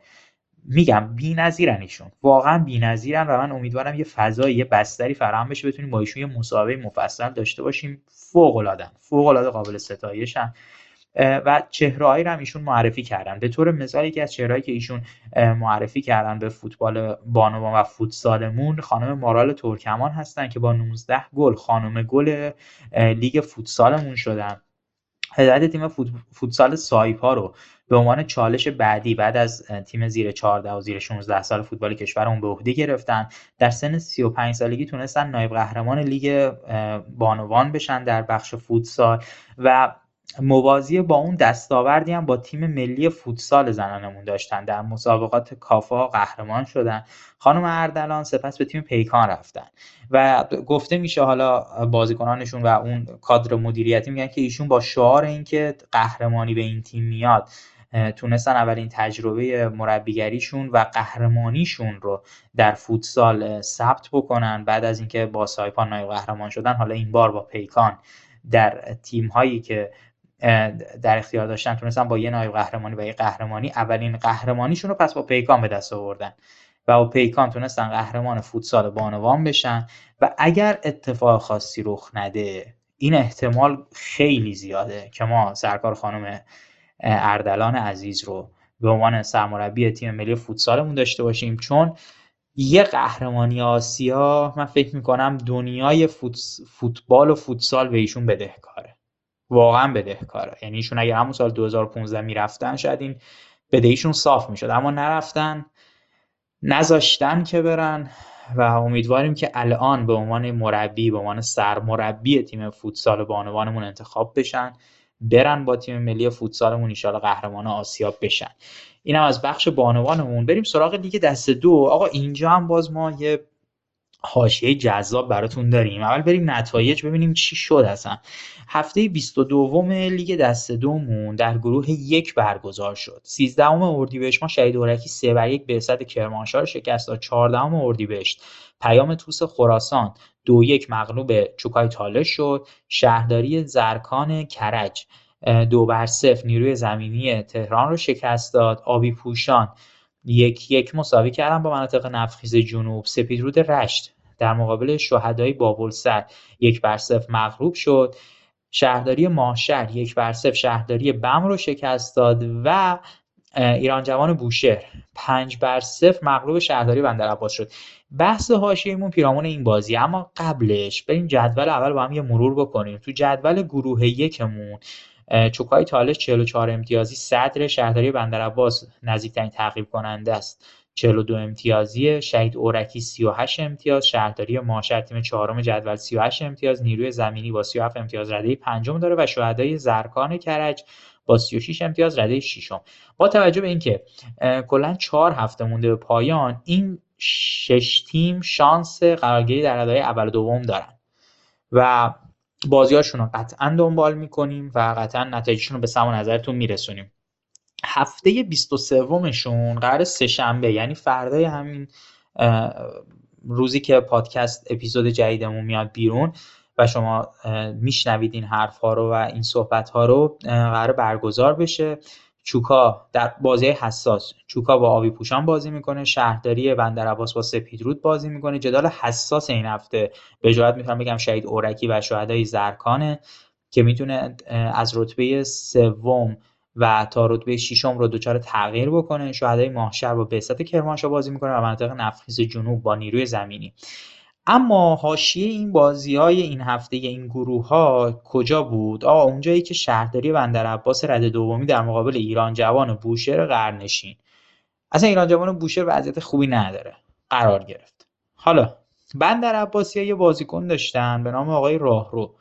میگم بی‌نظیرن ایشون. واقعا بی‌نظیرن و من امیدوارم یه فضایی یه بستری فراهم بشه بتونیم با ایشون یه مسابقه مفصل داشته باشیم. فوق العاده فوق العاده قابل ستایشن. و چهرهایی رو هم ایشون معرفی کردن. به طور مثال یکی از چهرهایی که ایشون معرفی کردن به فوتبال بانوان و فوتسالمون خانم مارال ترکمان هستن که با 19 گل خانم گل لیگ فوتسالمون شدن. هدایت تیم فوتسال سایپا رو به عنوان چالش بعدی بعد از تیم زیر 14 و زیر 16 سال فوتبال کشورمون به عهده گرفتن. در سن 35 سالگی تونستن نایب قهرمان لیگ بانوان بشن در بخش فوتسال و موازی با اون دستاوردی هم با تیم ملی فوتسال زنانمون داشتن. در مسابقات کافا قهرمان شدن. خانم اردلان سپس به تیم پیکان رفتن. و گفته میشه حالا بازیکنانشون و اون کادر مدیریتی میگن که ایشون با شعار اینکه قهرمانی به این تیم میاد تونستن اولین تجربه مربیگریشون و قهرمانیشون رو در فوتسال ثبت بکنن. بعد از اینکه با سایپان نایب قهرمان شدن حالا این بار با پیکان در تیم هایی که در اختیار داشتن. تونستن با یه نایب قهرمانی و یه قهرمانی اولین قهرمانیشون رو پس با پیکان به دست آوردن. و با پیکان تونستن قهرمان فوتسال بانوان بشن. و اگر اتفاق خاصی رخ نده این احتمال خیلی زیاده که ما سرکار خانم اردلان عزیز رو به عنوان سرمربی تیم ملی فوتسالمون داشته باشیم. چون یه قهرمانی آسیا من فکر می‌کنم دنیای فوتبال و فوتسال به ایشون بدهکاره. واقعا بدهکاره. یعنی ایشون اگر همون سال 2015 می‌رفتن شاید این بدهیشون صاف می‌شد. اما نرفتن نذاشتن که برن و امیدواریم که الان به عنوان مربی به عنوان سرمربی تیم فوتسال بانوانمون انتخاب بشن برن با تیم ملی فوتسالمون ایشالا قهرمان آسیا بشن. اینم از بخش بانوانمون. بریم سراغ لیگ دست دو. آقا اینجا هم باز ما یه حاشیه جذاب براتون داریم. اول بریم نتایج ببینیم چی شد اصلا. هفته 22 لیگ دست دومون در گروه یک برگزار شد. 13 اردیبهشت ما شهید اورکی 3 بر 1 به صد کرمانشاه رو شکست داد 14 اردیبهشت پیام توس خراسان دو یک مغلوب چوکای تالش شد. شهرداری زرکان کرج دو بر صفر نیروی زمینی تهران رو شکست داد. آبی پوشان یک یک مساوی کردن با مناطق نفخیز جنوب. سپیدرود رشت در مقابل شهدای بابلسر یک بر صفر مغلوب شد. شهرداری ماهشهر یک بر صفر شهرداری بم رو شکست داد و ایران جوان بوشهر پنج بر صفر مغلوب شهرداری بندرعباس شد. بحث حاشیه‌مون پیرامون این بازی. اما قبلش بریم جدول اول با هم یه مرور بکنیم. تو جدول گروه یکمون چوکای تالش 44 امتیازی صدر شهرداری بندرعباس نزدیکترین تعقیب کننده است. 42 امتیازی شهید اورکی 38 امتیاز شهرداری ماشر تیم چهارم جدول 38 امتیاز نیروی زمینی با 37 امتیاز رده پنجم داره و شهدای زرکان کرج با 36 امتیاز رده ششم. با توجه به اینکه کلا چهار هفته مونده به پایان این شش تیم شانس قرارگیری در رده اول و دوم دارن. و بازیاشون رو قطعا دنبال می‌کنیم و قطعا نتایجشون رو به سم نظرتون میرسونیم. هفته 23 شون قرار سهشنبه یعنی فردای همین روزی که پادکست اپیزود جدیدمون میاد بیرون و شما میشنوید این حرف ها رو و این صحبت ها رو قرار برگزار بشه. چوکا در بازی حساس چوکا با آبی پوشان بازی می‌کنه شهرداری بندر عباس با سپیدرود بازی می‌کنه. جدال حساس این هفته به جهت می‌تونم بگم شهید اورکی و شهدای زرکانه که می‌تونه از رتبه سوم و تا رتبه ششم رو دچار تغییر بکنه. شهدای ماهشهر با بعثت کرمانشاه بازی می‌کنه و مناطق نفخیز جنوب با نیروی زمینی. اما حاشیه این بازی های این هفته این گروه ها کجا بود؟ آقا اونجایی که شهرداری بندر عباس رد دومی در مقابل ایران جوان بوشهر قرنشین. اصلا ایران جوان بوشهر وضعیت خوبی نداره. قرار گرفت. حالا بندر عباسی یه بازیکن داشتن به نام آقای راهرو.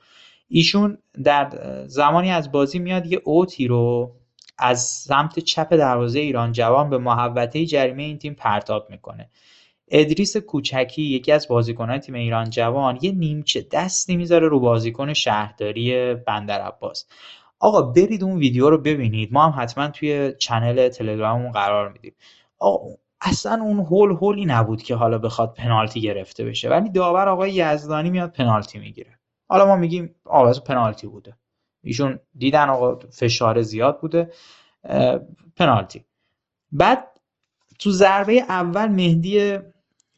ایشون در زمانی از بازی میاد یه اوتی رو از سمت چپ دروازه ایران جوان به محوطه جریمه این تیم پرتاب می‌کنه. ادریس کوچکی یکی از بازیکنان تیم ایران جوان یه نیمچه دستی می‌ذاره رو بازیکن شهرداری بندر عباس. آقا برید اون ویدیو رو ببینید. ما هم حتما توی چنل تلگراممون قرار میدیم. آقا اصلا اون هول هولی نبود که حالا بخواد پنالتی گرفته بشه. ولی داور آقای یزدانی میاد پنالتی می‌گیره. حالا ما میگیم آواز پنالتی بوده. ایشون دیدن آقا فشار زیاد بوده پنالتی. بعد تو ضربه اول مهدی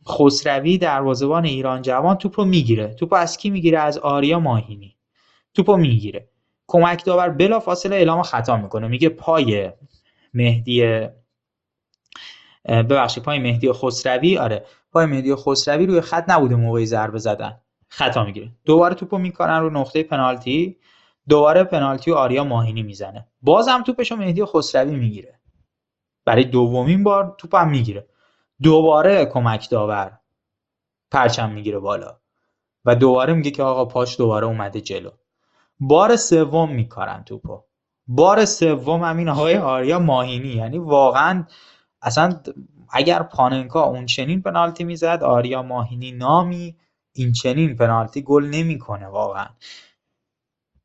خسروی دروازه‌بان ایران جوان توپو می‌گیره. توپو از کی می‌گیره؟ از آریا ماهینی. توپو می‌گیره. کمک داور بلا فاصله اعلام خطا می‌کنه. میگه پای مهدی ببخشید پای مهدی خسروی آره پای مهدی خسروی روی خط نبوده موقع ضربه زدن. خطا می‌گیره. دوباره توپو می‌کنن رو نقطه پنالتی. دوباره پنالتی و آریا ماهینی می‌زنه. بازم توپشو مهدی خسروی می‌گیره. برای دومین بار توپ هم می‌گیره. دوباره کمک داور. پرچم می‌گیره بالا. و دوباره میگه که آقا پاش دوباره اومده جلو. بار سوم میکارن توپو. بار سوم همین آقای آریا ماهینی. یعنی واقعا اصلا اگر پاننکا اون چنین پنالتی می‌زد آریا ماهینی نامی این چنین پنالتی گل نمی‌کنه واقعا.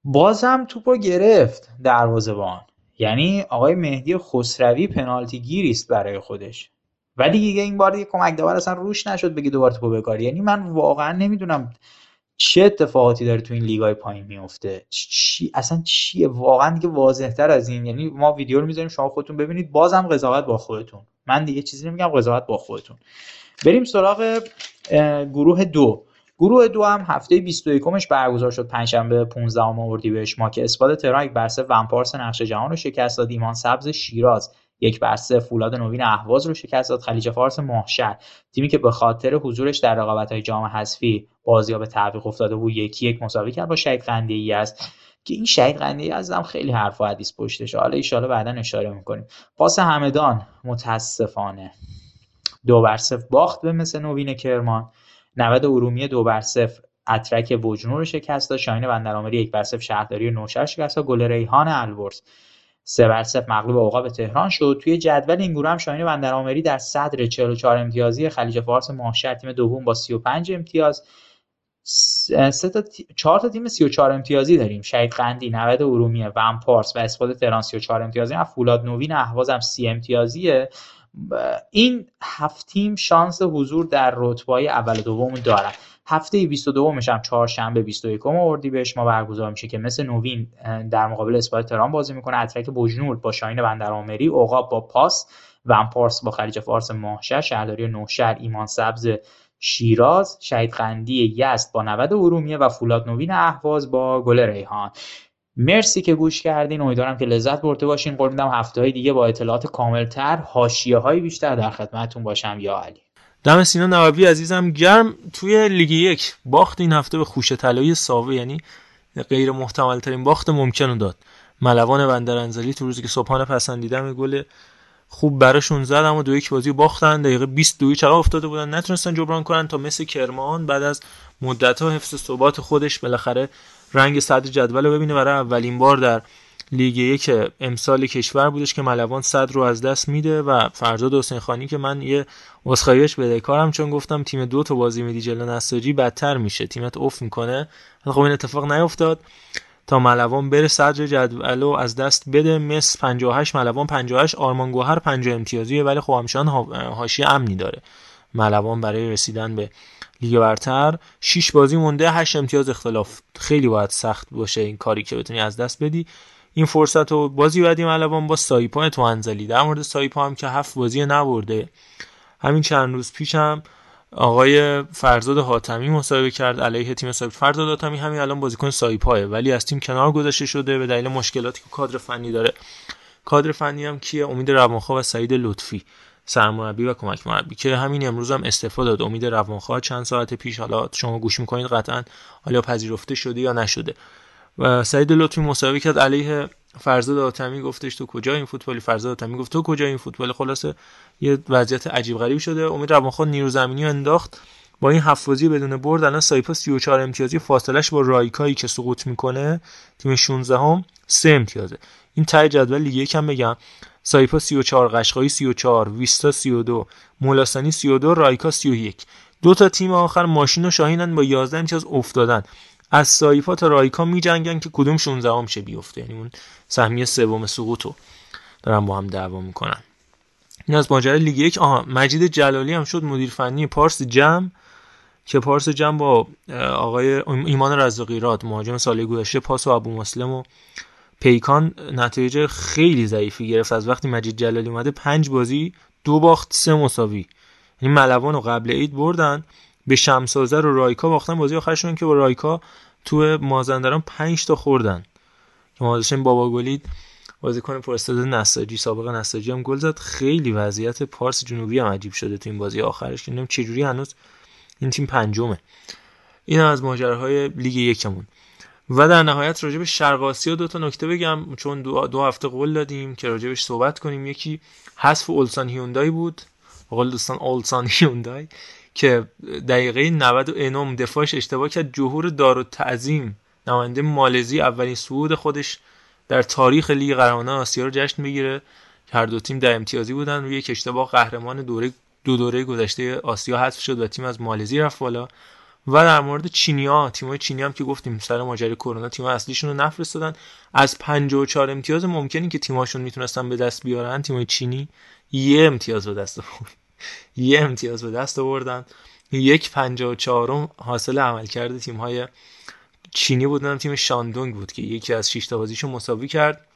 بازم توپو گرفت دروازه‌بان. یعنی آقای مهدی خسروی پنالتی گیری است برای خودش. ولی دیگه این بار دیگه کمک داور اصلا روش نشد بگی دوباره توپو بکاری یعنی من واقعا نمی‌دونم چه اتفاقاتی داره تو این لیگای پایین میفته چی اصلا چیه؟ واقعا دیگه واضح تر از این. یعنی ما ویدیو رو می‌ذاریم شما خودتون ببینید. بازم قضاوت با خودتون. من دیگه چیزی نمیگم قضاوت با خودتون. بریم سراغ گروه دو. گروه دو هم هفته 21 مش برگزار شد. پنجشنبه 15 اردیبهشت ما که اسپاد تهران یک بر ومپارس نقش جهان رو شکست داد. ایمان سبز شیراز یک بر فولاد نوین اهواز رو شکست داد. خلیج فارس ماهشهر تیمی که به خاطر حضورش در رقابت‌های جام حذفی بازی‌ها به تعویق افتاده بود. یکی یک مساوی کرد با شهید قندی است. که این شهید قندی هم خیلی حرف و حدیث پشتش حالا ان بعدا اشاره می‌کنیم. پاس همدان متاسفانه. دو بر باخت به مثل نوین کرمان. 90 ارومیه دو بر صفر. اترک وجنور رو شکست داد. شاهین بندرآمری یک بر شهرداری نوشهر شکست داد. گل ریحان الورز سه بر صفر. مغلوب عقاب تهران شد. توی جدول این گروه هم شاهین بندرآمری در صدر 44 امتیازی خلیج فارس ماهشهر تیم دوم با 35 امتیاز. سه تا چهار تا تیم 34 امتیازی داریم. شهید قندی 90 ارومیه و پارس و اسپاد تهران 34 امتیازی. هم فولاد نوین اهواز هم 30 امتیازیه. این هفت تیم شانس حضور در رتبه‌های اول و دوم دارن هفته 22 مش هم چهارشنبه 21 اردیبهشت ما برگزار میشه که مثل نوین در مقابل اسپات تهران بازی می‌کنه. اترک بوجنور با شاهین بندرآمری عقاب با پاس ومپارس با خلیج فارس ماهشهر شهرداری نوشهر ایمان سبز شیراز شهید قندی یزد با 90 ارومیه و فولاد نوین اهواز با گل ریحان. مرسی که گوش کردین. امیدوارم که لذت برده باشین. قول میدم هفته های دیگه با اطلاعات کاملتر حاشیه های بیشتر در خدمتتون باشم. یا علی. دم سینا نوابی عزیزم گرم توی لیگ یک باخت این هفته به خوش طلایی ساوه یعنی غیر محتمل ترین باخت ممکن رو داد. ملوان بندرانزلی تو روزی که صبحانه پسندیدم گل خوب براشون زد اما دو یک بازی باختن. دقیقه 20 دوی چقدر افتاده بودن؟ نتونستن جبران کنن تا مثل کرمان. بعد از مدت ها حفظ ثبات خودش بالاخره رنگ صدر جدول رو ببینه برای اولین بار در لیگ یک امسال کشور بودش که ملوان صدر رو از دست میده و فرزاد حسین خانی که من یه بده بدهکارم چون گفتم تیم دو تا بازی میدی جلو نساجی بدتر میشه. تیمت اوف می‌کنه. خب این اتفاق نیفتاد تا ملوان بره صدر جدول از دست بده. مس 58 ملوان 58 آرمان گوهر 50 امتیازیه ولی خب همچنان حاشیه امنی داره. ملوان برای رسیدن به لیگ برتر 6 بازی مونده 8 امتیاز اختلاف. خیلی باید سخت باشه این کاری که بتونی از دست بدی. این فرصت رو بازی بعدی ملوان با سایپا تو انزلی. در مورد سایپا هم که هفت بازی نبرده. همین چند روز پیشم آقای فرزاد حاتمی مصاحبه کرد علیه تیم سایپ فرزاد حاتمی همین الان بازیکن سایپاه ولی از تیم کنار گذاشته شده به دلیل مشکلاتی که کادر فنی داره. کادر فنی هم کیه؟ امید روانخواه و سعید لطفی. سرمربی و کمک مربی که همین امروز هم استفاده داد. امید روانخواه چند ساعت پیش حالا شما گوش می‌کنید قطعا حالا پذیرفته شده یا نشده. و سعید لطفی مصاحبه کرد علیه فرزاد آتمی گفتش تو کجا این فوتبالی فرزاد آتمی گفت تو کجا این فوتبال؟ خلاصه یه وضعیت عجیب غریب شده. امید روانخواه نیرو زمینی انداخت. با این هفت بازی بدون برد الان سایپا 34 امتیازی فاصلش با رایکایی که سقوط می‌کنه تیم 16 هم 3 امتیازه. این تای جدول لیگ یکم بگم. سایپا 34 قشقایی 34 ویستا 32 مولاسانی 32 رایکا 31 دو تا تیم آخر ماشین و شاهینن با 11 امتیاز افتادن. از سایپا تا رایکا میجنگن که کدوم 16 هم شه بیفته. یعنی اون سهمیه سوم سقوطو دارن با هم دعوا می‌کنن. این از ماجرای لیگ یک. آها مجید جلالی هم شد مدیر فنی پارس جم که پارس جم با آقای ایمان رزاقی راد مهاجم سال گذشته پاس و ابو مسلم و پیکان نتایج خیلی ضعیفی گرفت. از وقتی مجید جلالی اومده پنج بازی دو باخت سه مساوی. یعنی ملوان و قبل عید بردن. به شمسازر و رایکا باختن. بازی آخرشون که با رایکا تو مازندران 5 تا خوردن. که ما بابا گلید بازیکن پرستاد نساجی سابق نساجی هم گل زد. خیلی وضعیت پارس جنوبی هم عجیب شده تو این بازی آخرش. چه جوری هنوز این تیم پنجمه. این از ماجراهای لیگ یکمون. و در نهایت راجع به شرق آسیا دو تا نکته بگم. چون دو, دو هفته قول دادیم که راجبش صحبت کنیم. یکی حذف اولسان هیوندای بود. قول دوستان اولسان هیوندای که دقیقه 90 انوم دفاعش اشتباه کرد. جهور دار و تعظیم نماینده مالزی اولین صعود خودش در تاریخ لیگ قهرمانان آسیا رو جشن بگیره هر دو تیم در امتیازی بودن. روی یک اشتباه قهرمان دوره دو دوره گذشته آسیا حذف شد و تیم از مالزی رفت بالا. و در مورد چینی ها تیمای چینی هم که گفتیم سر ماجرای کرونا تیم اصلیشون رو نفرستادن. از 54 امتیاز ممکنی که تیماشون می‌تونستن به دست بیارن. تیمای چینی یه امتیاز به دست آورد [laughs] یه امتیاز به دست آوردن. یک 54 حاصل عملکرد تیم های چینی بودن تیم شاندونگ بود که یکی از 6 تا بازیشو مساوی کرد.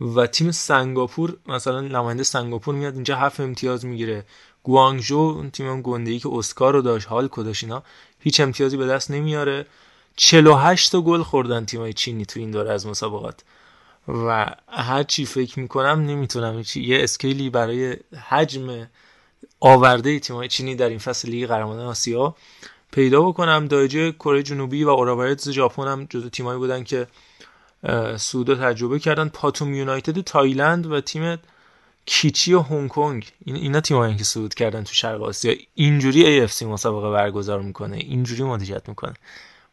و تیم سنگاپور مثلا نماینده سنگاپور میاد اینجا هفت امتیاز می‌گیره. گوانگژو اون تیم گنده که اسکار رو داشت حال کداش اینا هیچ امتیازی به دست نمیاره. 48 تا گل خوردن تیمای چینی تو این دوره از مسابقات. و هر چی فکر می‌کنم نمی‌تونم یه scale ی برای حجم آورده تیمای چینی در این فصل لیگ قهرمانان آسیا پیدا بکنم. دائگو کره جنوبی و اوراورتز ژاپن هم جزو تیمایی بودن که صعودو تجربه کردن. پاتوم یونایتد تایلند و تیم کیچی هنگ کنگ. این اینا تیمایی که صعود کردن تو شرق آسیا. اینجوری AFC مسابقه برگزار می‌کنه. اینجوری مدیریت می‌کنه.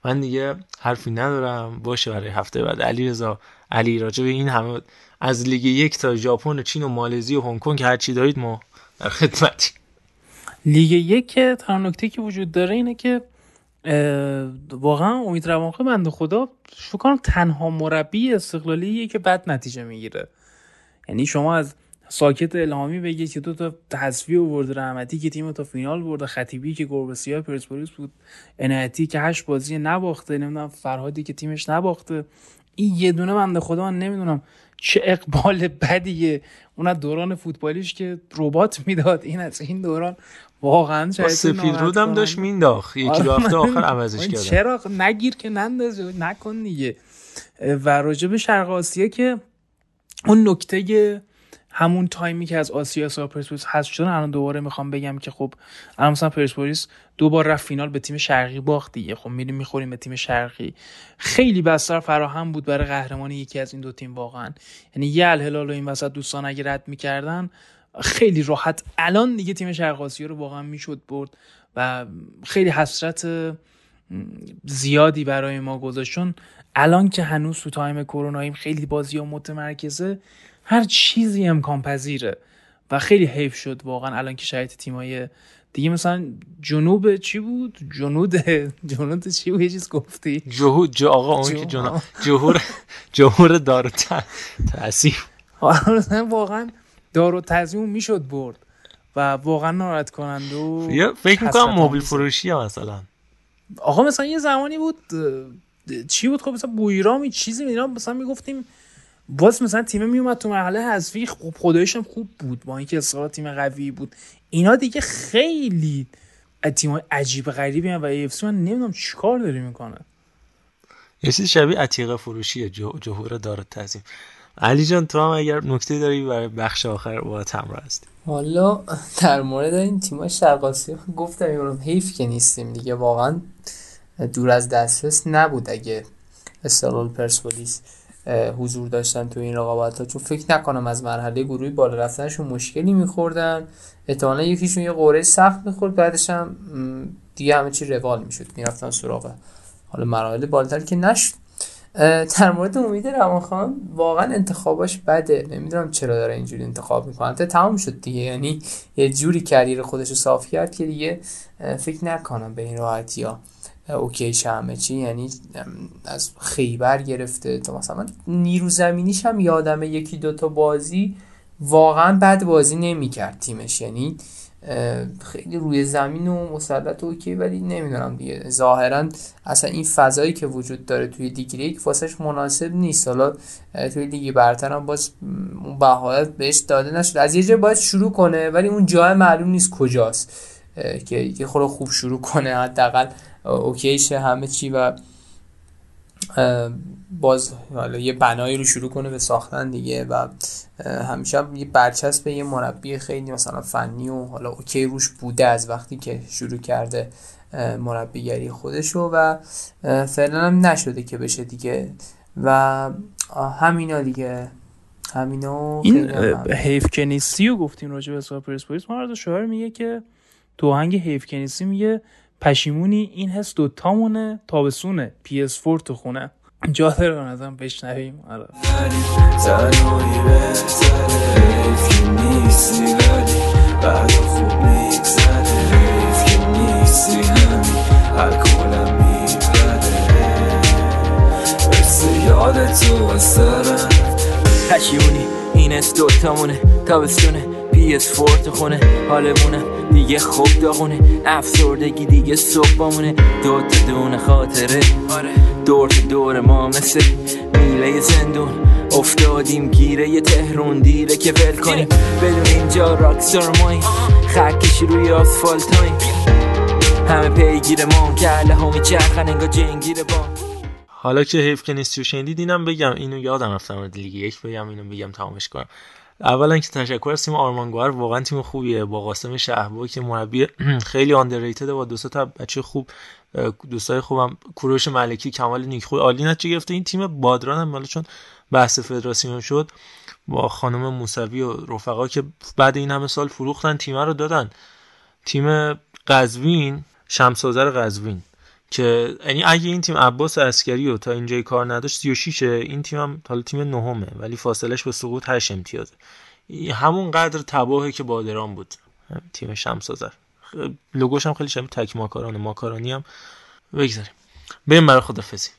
من دیگه حرفی ندارم. باشه برای هفته بعد. علی رضا علی راجع این همه از لیگ یک تا ژاپن و چین و مالزی و هنگ کنگ هر چی دارید ما در خدمتی لیگ یک که تنها نکته که وجود داره اینه که واقعا امید روانخه بنده خدا فکر کنم تنها مربی استقلالیه که بد نتیجه می‌گیره. یعنی شما از ساکت الهامی بگید که دو تا تصفیه آورده رحمتی که تیم تا فینال برده خطیبی که گربه سیاه پرسپولیس بود عنایتی که هشت بازی نباخته نمی‌دونم فرهادی که تیمش نباخته. این یه دونه بنده خدا من نمی‌دونم چه اقبال بدیه. اون از دوران فوتبالیش که ربات می‌داد. این از این دوران واقعا سفید رودم داشت مینداخت. یکی دو هفته آخر عوضش کردن. چرا؟ نگیر که ننداز نکن دیگه. و راجب شرق آسیا که اون نکته همون تایمی که از آسیا سا پرسپولیس حذف شدن الان دوباره می‌خوام بگم که خب الان مثلا پرسپولیس دو بار رفت فینال به تیم شرقی باخت دیگه. خب میریم می‌خوریم به تیم شرقی. خیلی بستر فراهم بود برای قهرمانی یکی از این دو تیم واقعا. یعنی یه الهلال و این وسط دوستان اگه رد می‌کردن خیلی راحت. الان دیگه تیم شرق آسیا رو واقعا می‌شد برد و خیلی حسرت زیادی برای ما گذاشت. چون الان که هنوز تو تایم کروناییم خیلی بازی ها متمرکزه هر چیزی امکان پذیره و خیلی حیف شد واقعا الان که شاید تیمای دیگه مثلا جنوب چی بود؟ جنود جنود چی بود؟ یه چیز گفتی. جهود جو آقا اون که جنوب جهور جهور دار تاسیف واقعا دار و تزیون می‌شد برد. و واقعا ناراحت کنند و فکر می‌کنم موبیل فروشی مثلا. آقا مثلا یه زمانی بود چی بود؟ خب مثلا بویرامی چیزی اینا مثلا می‌گفتیم باز مثلا تیم میومد تو مرحله حذفی خوب خدایش هم خوب بود با اینکه اصلا تیم قوی بود. اینا دیگه خیلی تیم عجیب غریبی هم و ایفسی من نمی‌دونم چیکار داری می‌کنه یه چیز شبیه عتیقه فروشیه جهور داره تزیم علی جان تو هم اگر نکته داری برای بخش آخر با تمرا هستی. حالا در مورد این تیمای شرقاسی گفتم یورم حیف که نیستیم دیگه واقعا دور از دسترس نبود اگه استقلال پرسپولیس حضور داشتن تو این رقابت ها چون فکر نکنم از مرحله گروهی بالا رفتنشون مشکلی میخوردن. احتمالا یکیشون یه قوره سخت می‌خورد بعدش هم دیگه همه چی روال می‌شد. می‌رفتن سراغ حالا مراحل بالاتر که نشد. در مورد امید روانخان واقعا انتخاباش بده. نمی‌دونم چرا داره اینجوری انتخاب می‌کنه. تا تمام شد دیگه. یعنی یه جوری کریر خودش رو صاف کرد که دیگه فکر نکنم به این راحتی ها. okay همه چی؟ یعنی از خیبر گرفته تا مثلا نیرو زمینیش هم یادمه یکی دوتا بازی واقعا بد بازی نمی‌کرد تیمش. یعنی خیلی روی زمین و مسلط okay ولی نمی‌دونم دیگه. ظاهرا اصلا این فضایی که وجود داره توی لیگ یک واسش مناسب نیست. حالا توی لیگ برتر هم باز اون بهایت بهش داده نشد از یه جا باید شروع کنه ولی اون جای معلوم نیست کجاست. که خورده خوب شروع کنه حداقل. اوکیشه همه چی و باز حالا یه بنایی رو شروع کنه به ساختن دیگه و همیشه یه برچسب یه مربی خیلی مثلا فنی و حالا اوکی روش بوده از وقتی که شروع کرده مربیگری خودشو و فعلا هم نشده که بشه دیگه و همینا دیگه همینا این حیف که نیستی و گفتیم راجع به حساب پرسپولیس ما شوهر میگه که تو هنگ حیف که نیستی میگه پشیمونی این حس دوتامونه تابسونه پی اس 4 تو خونه. جا داره ازم بشنویم. آره. تو پشیونی این اس دوتامونه. تابستونه. پی اس فورت خونه. حالمونه. دیگه خوب داغونه. افسردگی دیگه صبح بامونه دو تا دونه خاطره. دور تا دور ما مثل میله زندون. افتادیم گیره یه تهرون دیره که ول کنیم. بدون اینجا راکستار مایی خکشی روی آسفالتاییم همه پیگیر ما کله همی چرخن انگا جنگیر با. حالا که حیف که نیستی و شنیدید اینم بگم. اینو یادم رفتم. لیگ یک بگم اینو بگم تمامش کنم. اولا که تشکر از تیم آرمانگوهر واقعا تیم خوبیه. با قاسم شهبا که مربی [clears throat] خیلی آندرریتد با دو تا بچه خوب دوستای خوبم کوروش ملکی کمال نیکخوی عالی نتیجه گرفته. این تیم بادران هم حالا چون بحث فدراسیون شد با خانم موسوی و رفقا که بعد این همه سال فروختن تیم رو دادن. تیم قزوین شمسازر قزوین. که یعنی اگه این تیم عباس عسکری رو تا اینجای کار نداشت 36 این تیم هم حالا تیم نهمه ولی فاصلش به سقوط 8 امتیازه همون قدر تباهه که بادران بود. تیم شمسازر لوگوش هم خیلی شبیه تک ماکارانه ماکارانی هم بگذاریم. بریم برای خدافزی.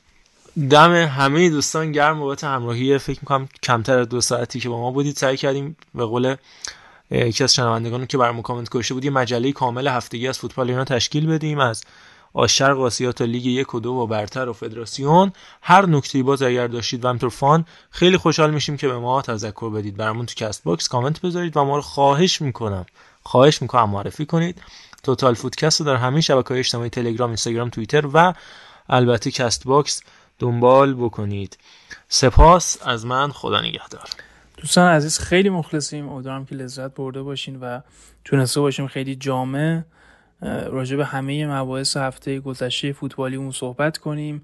دم همه دوستان گرم بابت همراهی. فکر می‌کنم کمتر از دو ساعتی که با ما بودید سعی کردیم. به قول یکی از شنوندگان که برام کامنت گذاشته بود یه مجله کامل هفتگی از فوتبال اینا تشکیل بدیم از آشرق آسیا تا لیگ یک و دو و برتر و فدراسیون. هر نکته باز اگر داشتید و همینطور fun خیلی خوشحال میشیم که به ما تذکر بدید. برامون تو Castbox کامنت بذارید و ما رو خواهش می‌کنم. خواهش می‌کنم معرفی کنید. Total Footcast رو در همه شبکه‌های اجتماعی تلگرام اینستاگرام توییتر و البته Castbox دنبال بکنید. سپاس از من. خدا نگهدار. دوستان عزیز خیلی مخلصیم. امیدوارم که لذت برده باشین و تونسته باشیم خیلی جامع راجع به همه مباحث هفته گذشته فوتبالیمون صحبت کنیم.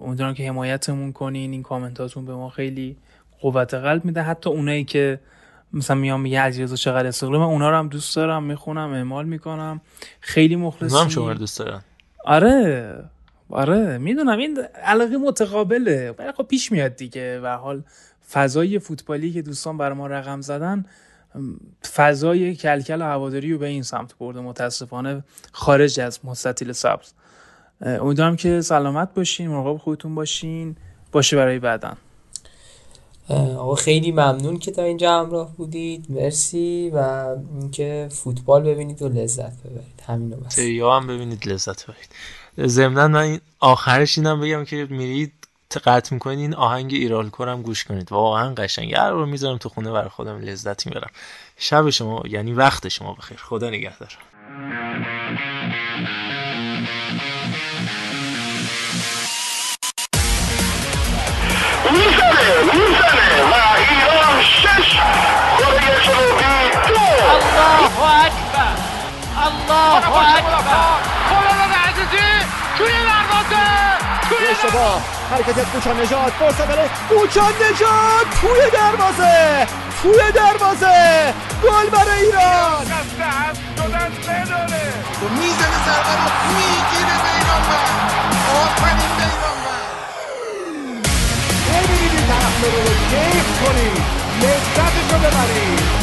امیدوارم که حمایتمون کنین. این کامنتاتون به ما خیلی قوت قلب میده. حتی اونایی که مثلا میام میگه عزیزا چقدر استقلال. من اونا رو هم دوست دارم می‌خونم اعمال می‌کنم. خیلی مخلصیم هم شما دوست دارم آره آره می‌دونم. این علاقه متقابله. ولی خب پیش میاد دیگه. و حال فضای فوتبالی که دوستان بر ما رقم زدن فضای کلکل و هواداری رو به این سمت برده متاسفانه خارج از مستطیل سبز. امیدوارم که سلامت باشین مراقب خودتون باشین باشه برای بعدن. آقا خیلی ممنون که تا اینجا همراه بودید. مرسی و اینکه فوتبال ببینید و لذت ببرید. همینو بس. هم ببینید لذت ببرید. ضمن من آخرش اینم بگم که میرید قطع می‌کنید این آهنگ ایرال کورم گوش کنید. واقعا قشنگه هر رو می‌ذارم تو خونه برای خودم لذت می‌برم. شب شما یعنی وقت شما بخیر. خدا نگهدار. می‌زنه می‌زنه. و ایران شش کره جنوبی دو الله اکبر الله اکبر. خلال عزیزی. توی دروازه توی اشتباه. حرکت از کوچان نجات فرصت برای کوچان نجات. توی دروازه. توی دروازه. گل برای ایران. می‌زنه ضربه رو می‌گیره بیرانوند آفرین بیرانوند ببینید این طرف رو کیف کنید. لذتش رو ببرید.